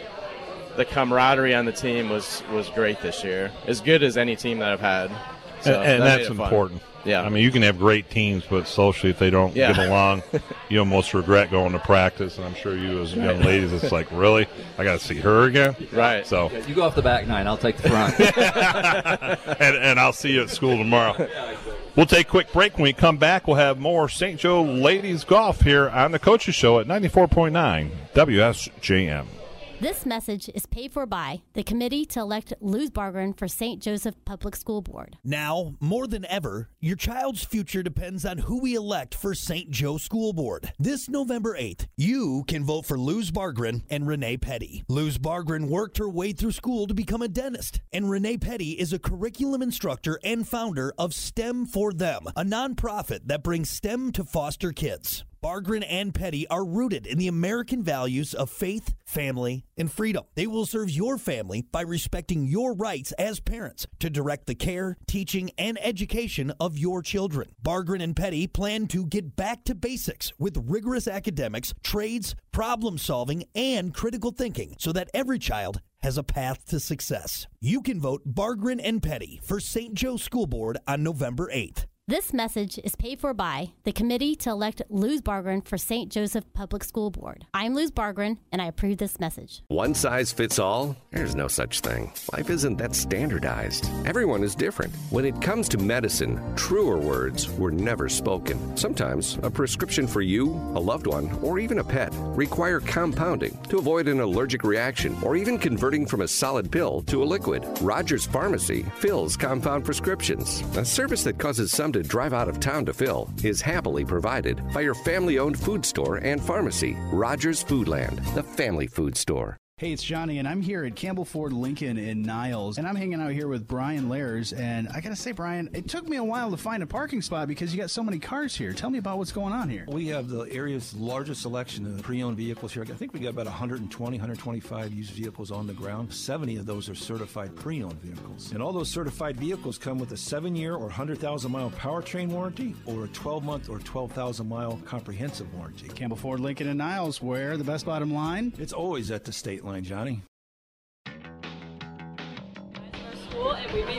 the camaraderie on the team was, was great this year. As good as any team that I've had. So and, and that that's made it fun. important. Yeah. I mean, you can have great teams, but socially, if they don't Yeah. get along, you almost regret going to practice. And I'm sure you, as young ladies, it's like, really, I got to see her again. Right. So, You go off the back nine. I'll take the front. and, and I'll see you at school tomorrow. We'll take a quick break. When we come back, we'll have more St. Joe ladies golf here on the Coaches Show at 94.9 WSJM. This message is paid for by the committee to elect Luz Bargren for St. Joseph Public School Board. Now, more than ever, your child's future depends on who we elect for St. Joe School Board. This November 8th, you can vote for Luz Bargren and Renee Petty. Luz Bargren worked her way through school to become a dentist, and Renee Petty is a curriculum instructor and founder of STEM for Them, a nonprofit that brings STEM to foster kids. Bargren and Petty are rooted in the American values of faith, family, and freedom. They will serve your family by respecting your rights as parents to direct the care, teaching, and education of your children. Bargren and Petty plan to get back to basics with rigorous academics, trades, problem solving, and critical thinking so that every child has a path to success. You can vote Bargren and Petty for St. Joe School Board on November 8th. This message is paid for by the committee to elect Luz Bargren for St. Joseph Public School Board. I'm Luz Bargren, and I approve this message. One size fits all? There's no such thing. Life isn't that standardized. Everyone is different. When it comes to medicine, truer words were never spoken. Sometimes a prescription for you, a loved one, or even a pet require compounding to avoid an allergic reaction or even converting from a solid pill to a liquid. Rogers Pharmacy fills compound prescriptions. A service that causes some to drive out of town to fill is happily provided by your family owned food store and pharmacy, Rogers Foodland, the family food store. Hey, it's Johnny, and I'm here at Campbell Ford Lincoln in Niles, and I'm hanging out here with Brian Lairs. And I gotta say, Brian, it took me a while to find a parking spot because you got so many cars here. Tell me about what's going on here. We have the area's largest selection of pre-owned vehicles here. I think we got about 120, 125 used vehicles on the ground. 70 of those are certified pre-owned vehicles. And all those certified vehicles come with a 7-year or 100,000 mile powertrain warranty or a 12-month or 12,000 mile comprehensive warranty. Campbell Ford Lincoln in Niles, where the best bottom line? It's always at the state line, Johnny.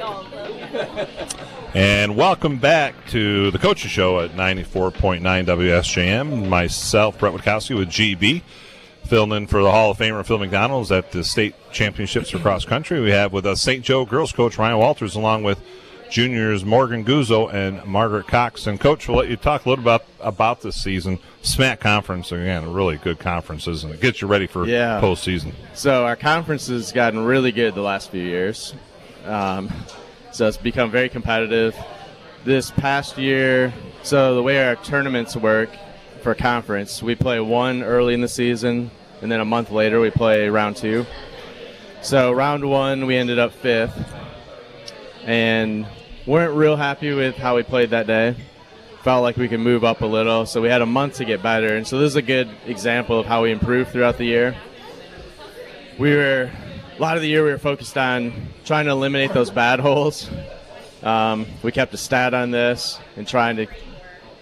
Of them. And welcome back to the Coaches Show at 94.9 WSJM. Myself, Bret Witkowski with GB, filling in for the Hall of Famer Phil McDonald's at the state championships for cross country. We have with us St. Joe girls coach Ryan Walters, along with juniors Morgan Guzzo and Margaret Cox. And coach, we'll let you talk a little about about this season. SMAC conference again, really good conferences, and it gets you ready for Yeah. postseason. So our conference has gotten really good the last few years. Um, so it's become very competitive. This past year, so the way our tournaments work for conference, we play one early in the season, and then a month later we play round two. So round one, we ended up fifth, and weren't real happy with how we played that day. Felt like we could move up a little, so we had a month to get better. And so this is a good example of how we improved throughout the year we were a lot of the year we were focused on trying to eliminate those bad holes. Um, we kept a stat on this and trying to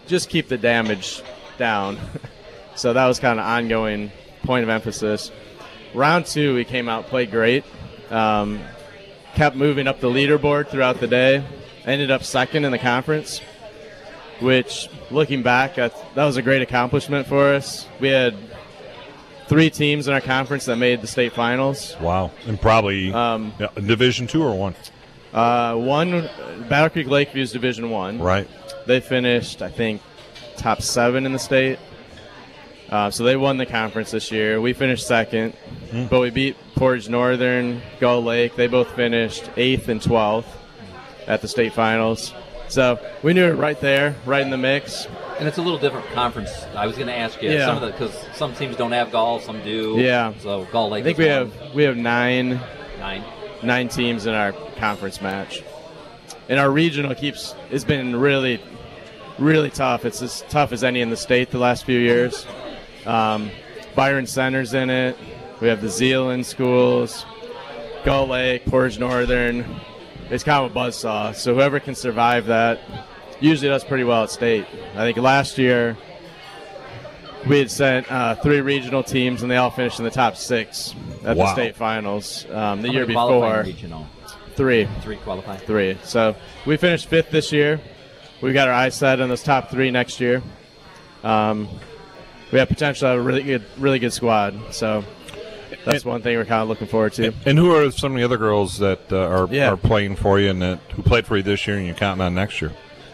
just keep the damage down. so that was kind of ongoing point of emphasis. Round two, we came out played great. Um, kept moving up the leaderboard throughout the day. Ended up second in the conference, which looking back, that, that was a great accomplishment for us. We had three teams in our conference that made the state finals. Wow, and probably Um, Division two or one. Uh, one, Battle Creek Lakeview's Division One. Right. They finished, I think, top seven in the state. Uh, so they won the conference this year. We finished second, Hmm. but we beat Portage Northern, Gull Lake. They both finished eighth and twelfth at the state finals. So we knew it right there, right in the mix. And it's a little different conference. I was going to ask you Yeah. some of the because some teams don't have golf, some do. Yeah. So Gull Lake. I think we one. have we have nine nine. nine teams in our conference match. And our regional keeps has been really, really tough. It's as tough as any in the state the last few years. Um, Byron Center's in it. We have the Zeeland schools, Gull Lake, Portage Northern. It's kind of a buzzsaw. So whoever can survive that usually does pretty well at state. I think last year we had sent uh, three regional teams, and they all finished in the top six at the state finals. Um, the How year many before, regional? three, Three qualifying. three. So we finished fifth this year. We've got our eyes set on those top three next year. Um, we have potential to have a really good, really good squad. So that's one thing we're kind of looking forward to. And who are some of the other girls that uh, are Yeah. are playing for you and that who played for you this year and you're counting on next year?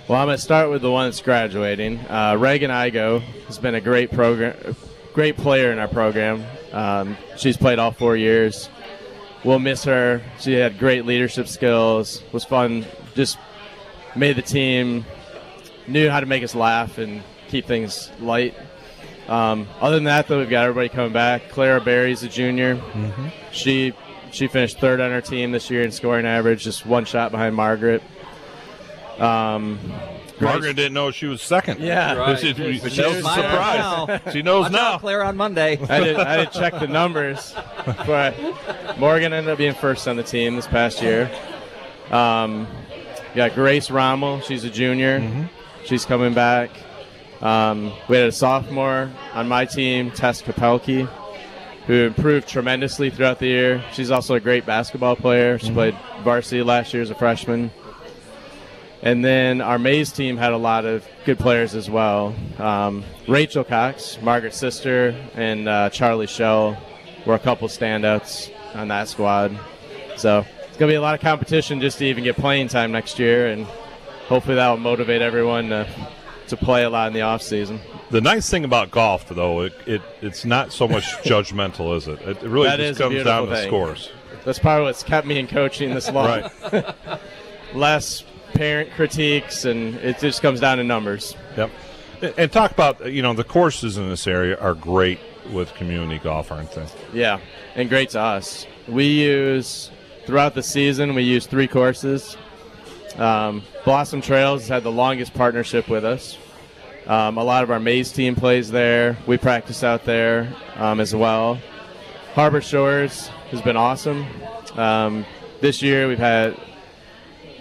Well, I'm going to start with the one that's graduating. Uh, Reagan Igo has been a great program, great player in our program. Um, she's played all four years. We'll miss her. She had great leadership skills. Was fun. Just made the team. Knew how to make us laugh and keep things light. Um, other than that, though, we've got everybody coming back. Clara Berry's a junior. Mhm. She she finished third on our team this year in scoring average, just one shot behind Margaret. Um, Margaret didn't know she was second. Yeah. Which is- Right. which She is knows a now. surprise. She knows Watch now. out, Claire on Monday. I did, I did check the numbers, but Morgan ended up being first on the team this past year. Um, you got Grace Rommel. She's a junior. She's coming back. Um, we had a sophomore on my team, Tess Kapelke, who improved tremendously throughout the year. She's also a great basketball player. She played varsity last year as a freshman. And then our maize team had a lot of good players as well. Um, Rachel Cox, Margaret's sister, and uh, Charlie Shell were a couple standouts on that squad. So it's going to be a lot of competition just to even get playing time next year, and hopefully that will motivate everyone to, to play a lot in the off season. The nice thing about golf, though, it, it it's not so much judgmental, is it? It really That just comes down to scores. That's probably what's kept me in coaching this long. Less parent critiques, and it just comes down to numbers. Yep. And talk about you know the courses in this area are great with community golf, aren't they? Yeah, and great to us. We use throughout the season. We use three courses. Um, Blossom Trails has had the longest partnership with us. Um, a lot of our maize team plays there. We practice out there um, as well. Harbor Shores has been awesome. Um, this year we've had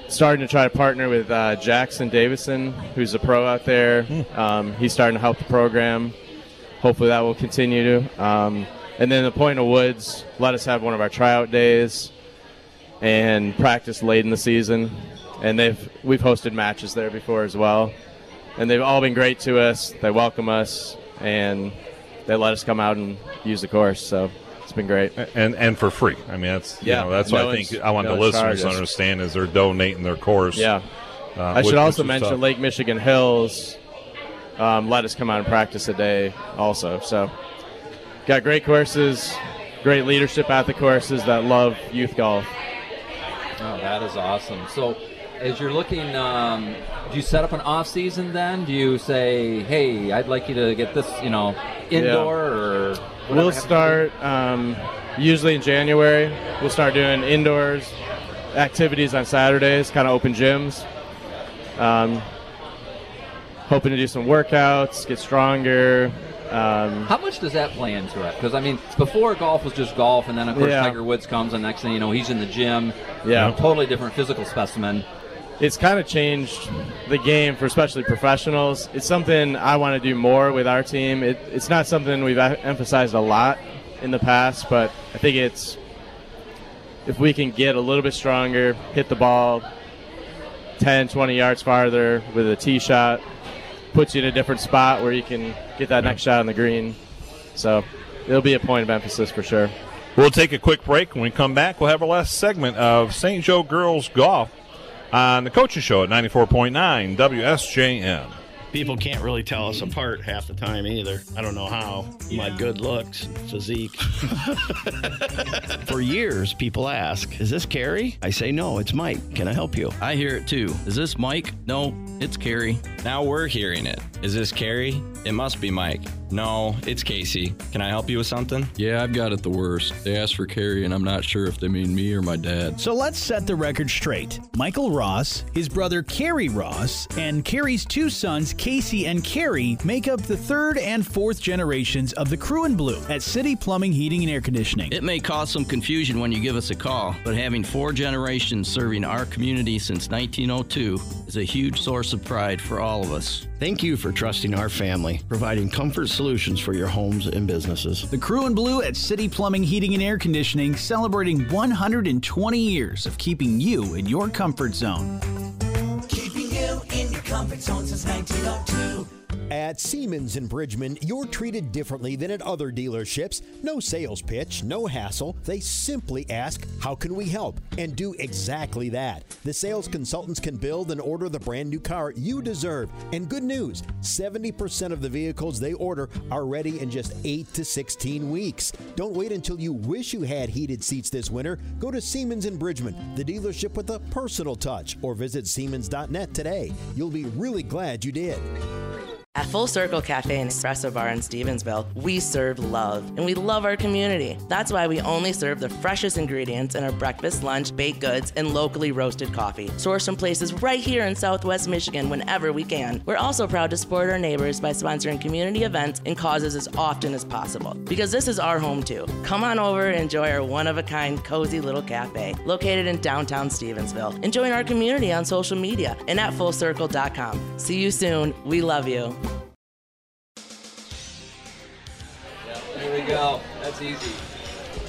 starting to try to partner with uh, Jackson Davison, who's a pro out there. Um, he's starting to help the program. Hopefully that will continue to. Um, and then the Point O'Woods let us have one of our tryout days and practice late in the season. And they've we've hosted matches there before as well. And they've all been great to us. They welcome us and they let us come out and use the course. So it's been great. And and for free. I mean, that's you Yeah, know, that's no what I think I want no the listeners charges. to understand is they're donating their course. Yeah. Uh, I which- should also mention tough. Lake Michigan Hills um, let us come out and practice a day also. So got great courses, great leadership at the courses that love youth golf. Oh, that is awesome. So, as you're looking, um, do you set up an off season then? Do you say, "Hey, I'd like you to get this, you know, indoor or"? We'll happens to be? start um, usually in January. We'll start doing indoors activities on Saturdays, kind of open gyms. Um, hoping to do some workouts, get stronger. Um, How much does that play into it? Because I mean, before golf was just golf, and then of course Yeah. Tiger Woods comes, and next thing you know, he's in the gym. Yeah. You know, totally different physical specimen. It's kind of changed the game for especially professionals. It's something I want to do more with our team. It, it's not something we've emphasized a lot in the past, but I think it's if we can get a little bit stronger, hit the ball 10, 20 yards farther with a tee shot, puts you in a different spot where you can get that next shot on the green. So it'll be a point of emphasis for sure. We'll take a quick break. When we come back, we'll have our last segment of St. Joe Girls Golf on the Coaching Show at 94.9 WSJM. People can't really tell us apart half the time either. I don't know how. My good looks, physique. For years, people ask, Is this Carrie? I say, No, it's Mike. Can I help you? I hear it too. Is this Mike? No, it's Carrie. Now we're hearing it. Is this Carrie? It must be Mike. No, it's Casey. Can I help you with something? Yeah, I've got it the worst. They asked for Carrie, and I'm not sure if they mean me or my dad. So let's set the record straight. Michael Ross, his brother Carrie Ross, and Carrie's two sons, Casey and Carrie make up the third and fourth generations of the Crew in Blue at City Plumbing, Heating, and Air Conditioning. It may cause some confusion when you give us a call, but having four generations serving our community since 1902 is a huge source of pride for all of us. Thank you for trusting our family, providing comfort solutions for your homes and businesses. The Crew in Blue at City Plumbing, Heating, and Air Conditioning celebrating 120 years of keeping you in your comfort zone. Comfort zone since 1902. At Siemens in Bridgman, you're treated differently than at other dealerships. No sales pitch, no hassle. They simply ask, How can we help? and do exactly that. The sales consultants can build and order the brand new car you deserve. And good news 70% of the vehicles they order are ready in just 8 to 16 weeks. Don't wait until you wish you had heated seats this winter. Go to Siemens in Bridgman, the dealership with a personal touch, or visit Siemens.net today. You'll be really glad you did. At Full Circle Cafe and Espresso Bar in Stevensville, we serve love and we love our community. That's why we only serve the freshest ingredients in our breakfast, lunch, baked goods, and locally roasted coffee. Sourced from places right here in Southwest Michigan whenever we can. We're also proud to support our neighbors by sponsoring community events and causes as often as possible because this is our home too. Come on over and enjoy our one of a kind, cozy little cafe located in downtown Stevensville. And join our community on social media and at fullcircle.com. See you soon. We love you. Go. That's easy.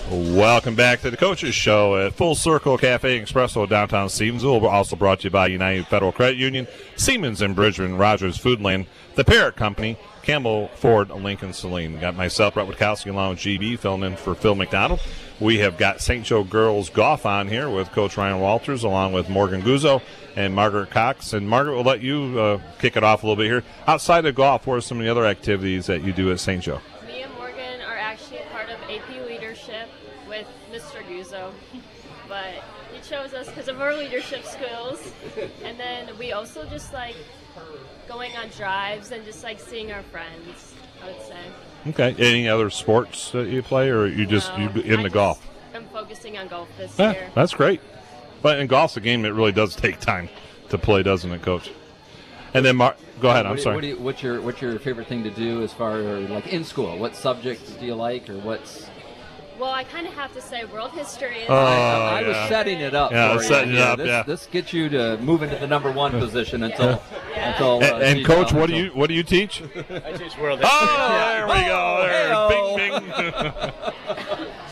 Welcome back to the Coaches Show at Full Circle Cafe Espresso downtown Stevensville. We're also brought to you by United Federal Credit Union, Siemens and Bridgman, Rogers Foodland, the Parrott Company, Campbell Ford, Lincoln Saline. Got myself, Bret Witkowski, along with GB, filling in for Phil McDonald. We have got St. Joe Girls Golf on here with Coach Ryan Walters, along with Morgan Guzzo and Margaret Cox. And Margaret, we'll let you uh, kick it off a little bit here. Outside of golf, what are some of the other activities that you do at St. Joe? Me and Morgan are actually a part of AP leadership with Mr. Guzzo, but he chose us because of our leadership skills. And then we also just like going on drives and just like seeing our friends. I would say. Okay. Any other sports that you play, or you just No, you um, in the golf? I'm focusing on golf this Yeah, year. that's great. But in golf's a game that really does take time to play, doesn't it, Coach? And then, Mar- go ahead. I'm What do you- sorry. What do you, what's your what's your favorite thing to do as far as like in school? What subjects do you like, or what's? Well, I kind of have to say world history is. Oh, I, I was setting it up. Yeah, for you. setting it up, This, yeah. this gets you to move into the number one position until until. Uh, and, and coach, what do you what do you teach? I teach world history. Oh, there we go. There,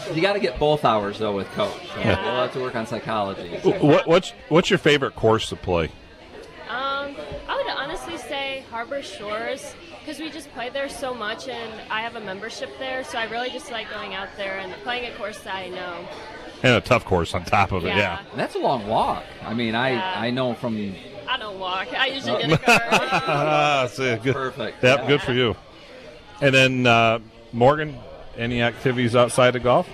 bing, You got to get both hours though with coach. So Yeah. We'll have to work on psychology. bing. what, what's what's your favorite course to play? Um, I would honestly say Harbor Shores because we just play there so much, and I have a membership there, so I really just like going out there and playing a course that I know. And a tough course on top of it. Yeah. And that's a long walk. I mean, I Yeah. I know from I don't walk. I usually get a car. ah, see, good. Perfect. Yep, Yeah. good for you. And then uh, Morgan, any activities outside of golf?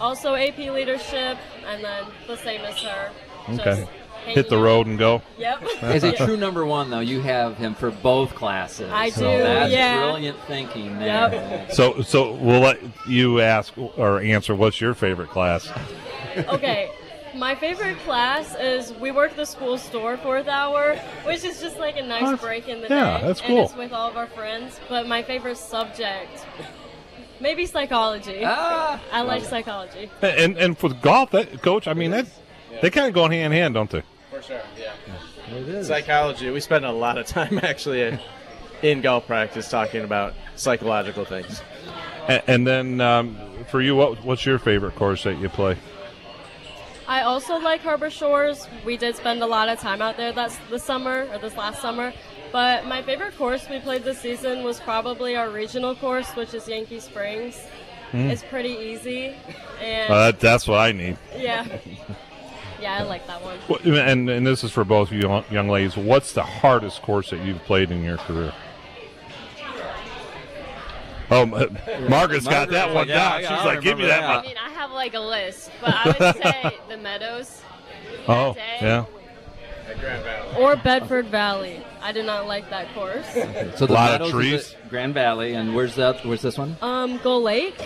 also AP leadership, and then the same as her. Okay. Just Hit the road and go. Yep. As a true number one, though, you have him for both classes. I So do, That's yeah. brilliant thinking there. So so we'll let you ask or answer. What's your favorite class? okay. My favorite class is we work the school store fourth hour, which is just like a nice Oh, break in the yeah, day. that's And it's with all of our friends. But my favorite subject, maybe psychology. Ah, I like psychology. And and for golf, that, coach, I mean that they kind of go hand in hand, don't they? For sure, yeah. Psychology. We spend a lot of time actually in golf practice talking about psychological things. And, and then um, for you, what what's your favorite course that you play? I also like Harbor Shores. We did spend a lot of time out there that's this summer or this last summer. But my favorite course we played this season was probably our regional course, which is Yankee Springs. Hmm. It's pretty easy, and Uh, that's what I need. yeah, yeah, I like that one. What- And and this is for both you young young ladies. What's the hardest course that you've played in your career? Oh, Margaret's got that one yeah, down. yeah, She's I like, give me remember that I mean, I have like a list, but I would say the Meadows Oh, day. yeah. Or Bedford Valley. I did not like that course. So the Lot of Meadows is trees. Grand Valley, and where's that? Where's this one? Um, Gull Lake.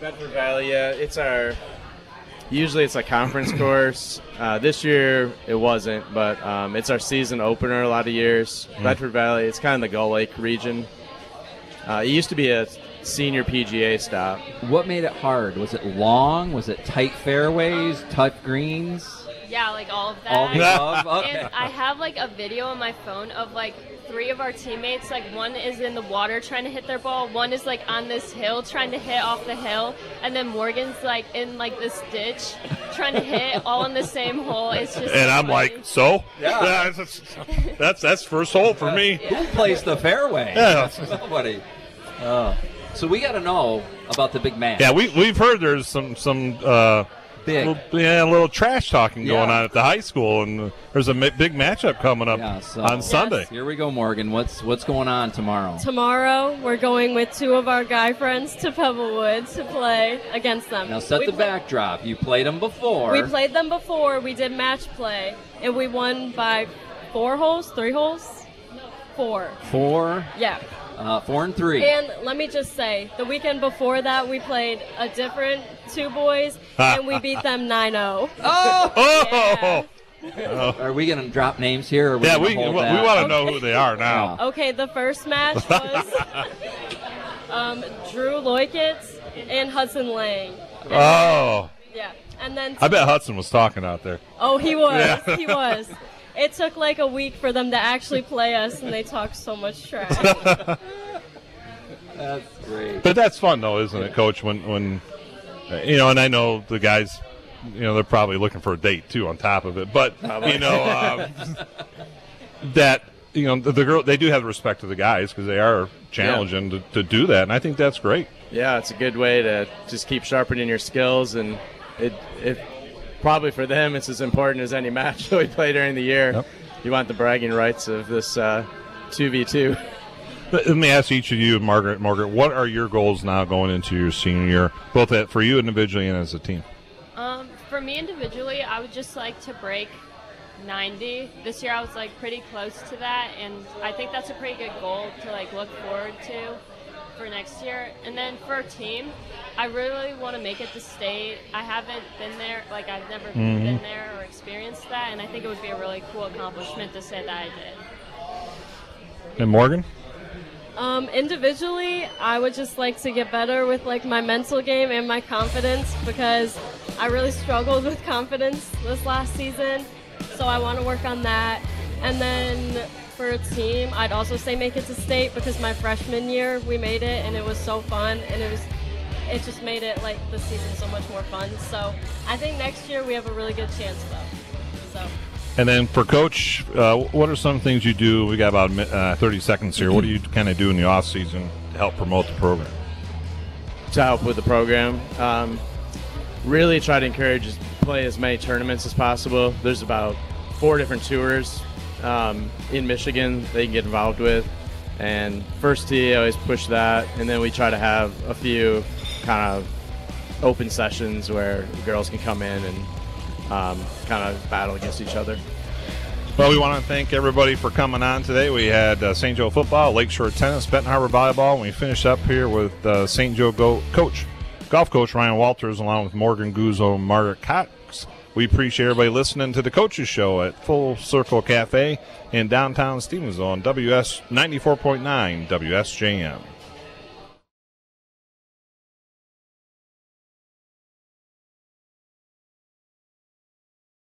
Bedford Valley, yeah, it's our. Usually it's a conference course. Uh, this year it wasn't, but um, it's our season opener a lot of years. Mm. Bedford Valley, it's kind of the Gull Lake region. Uh, it used to be a senior PGA stop. What made it hard? Was it long? Was it tight fairways, tough greens? Yeah, like all of that. All the above? Okay. And I have like a video on my phone of like three of our teammates. Like one is in the water trying to hit their ball, one is like on this hill trying to hit off the hill, and then Morgan's like in like this ditch trying to hit all in the same hole. It's just And so I'm funny. like, so? Yeah. that's, that's that's first hole for me. Who plays the fairway? Yeah. Nobody. Oh. so we got to know about the big man. Yeah, we we've heard there's some some uh, Big. little, yeah, a little trash talking going on at the high school, and there's a big matchup coming up Yeah, so- on Sunday. Here we go, Morgan. What's what's going on tomorrow? Tomorrow we're going with two of our guy friends to Pebblewood to play against them. Now set We the play- backdrop. You played them before. We played them before. We did match play, and we won by four holes, three holes, four. four. Yeah. Uh, four and three. And let me just say, the weekend before that, we played a different two boys, and we beat them 9-0. Oh! Yeah. Are we going to drop names here? Or are we Yeah, we we, want that? to know who they are now. Okay, the first match was um, Drew Loikitz and Hudson Lang. Oh, Yeah, and then I bet Hudson was talking out there. Oh, he was. Yeah. He was. It took like a week for them to actually play us, and they talked so much trash. That's great. But that's fun though, isn't it, Coach? When when you know, and I know the guys, you know, they're probably looking for a date too on top of it. But you know, um, that you know the, the girl they do have respect to the guys because they are challenging to, to do that, and I think that's great. Yeah, it's a good way to just keep sharpening your skills, and it, it probably for them it's as important as any match that we play during the year. You want the bragging rights of this two v two. Let me ask each of you, Margaret. Margaret, what are your goals now going into your senior year, both at, for you individually and as a team? um, for me individually, I would just like to break 90. This year, I was like pretty close to that, and I think that's a pretty good goal to like look forward to for next year. And then for a team, I really want to make it to state. I haven't been there, like I've never Mhm. been there or experienced that, and I think it would be a really cool accomplishment to say that I did. And Morgan? Um, individually, I would just like to get better with like my mental game and my confidence because I really struggled with confidence this last season. So I want to work on that. And then for a team, I'd also say make it to state because my freshman year we made it and it was so fun and it was it just made it like the season so much more fun. So I think next year we have a really good chance though. So And then for coach, uh, what are some things you do? We got about uh, 30 seconds here. What do you kind of do in the off season to help promote the program? to help with the program. Um, really try to encourage us play as many tournaments as possible. There's about four different tours um, in Michigan they can get involved with. And first tee, I always push that. And then we try to have a few kind of open sessions where girls can come in and um, kind of battle against each other. Well, we want to thank everybody for coming on today. We had uh, St. Joe football, Lakeshore tennis, Benton Harbor volleyball, and we finished up here with uh, St. Joe go- coach, golf coach Ryan Walters, along with Morgan Guzzo and Margaret Cox. We appreciate everybody listening to the Coaches Show at Full Circle Cafe in downtown Stevensville on WS 94.9 WSJM.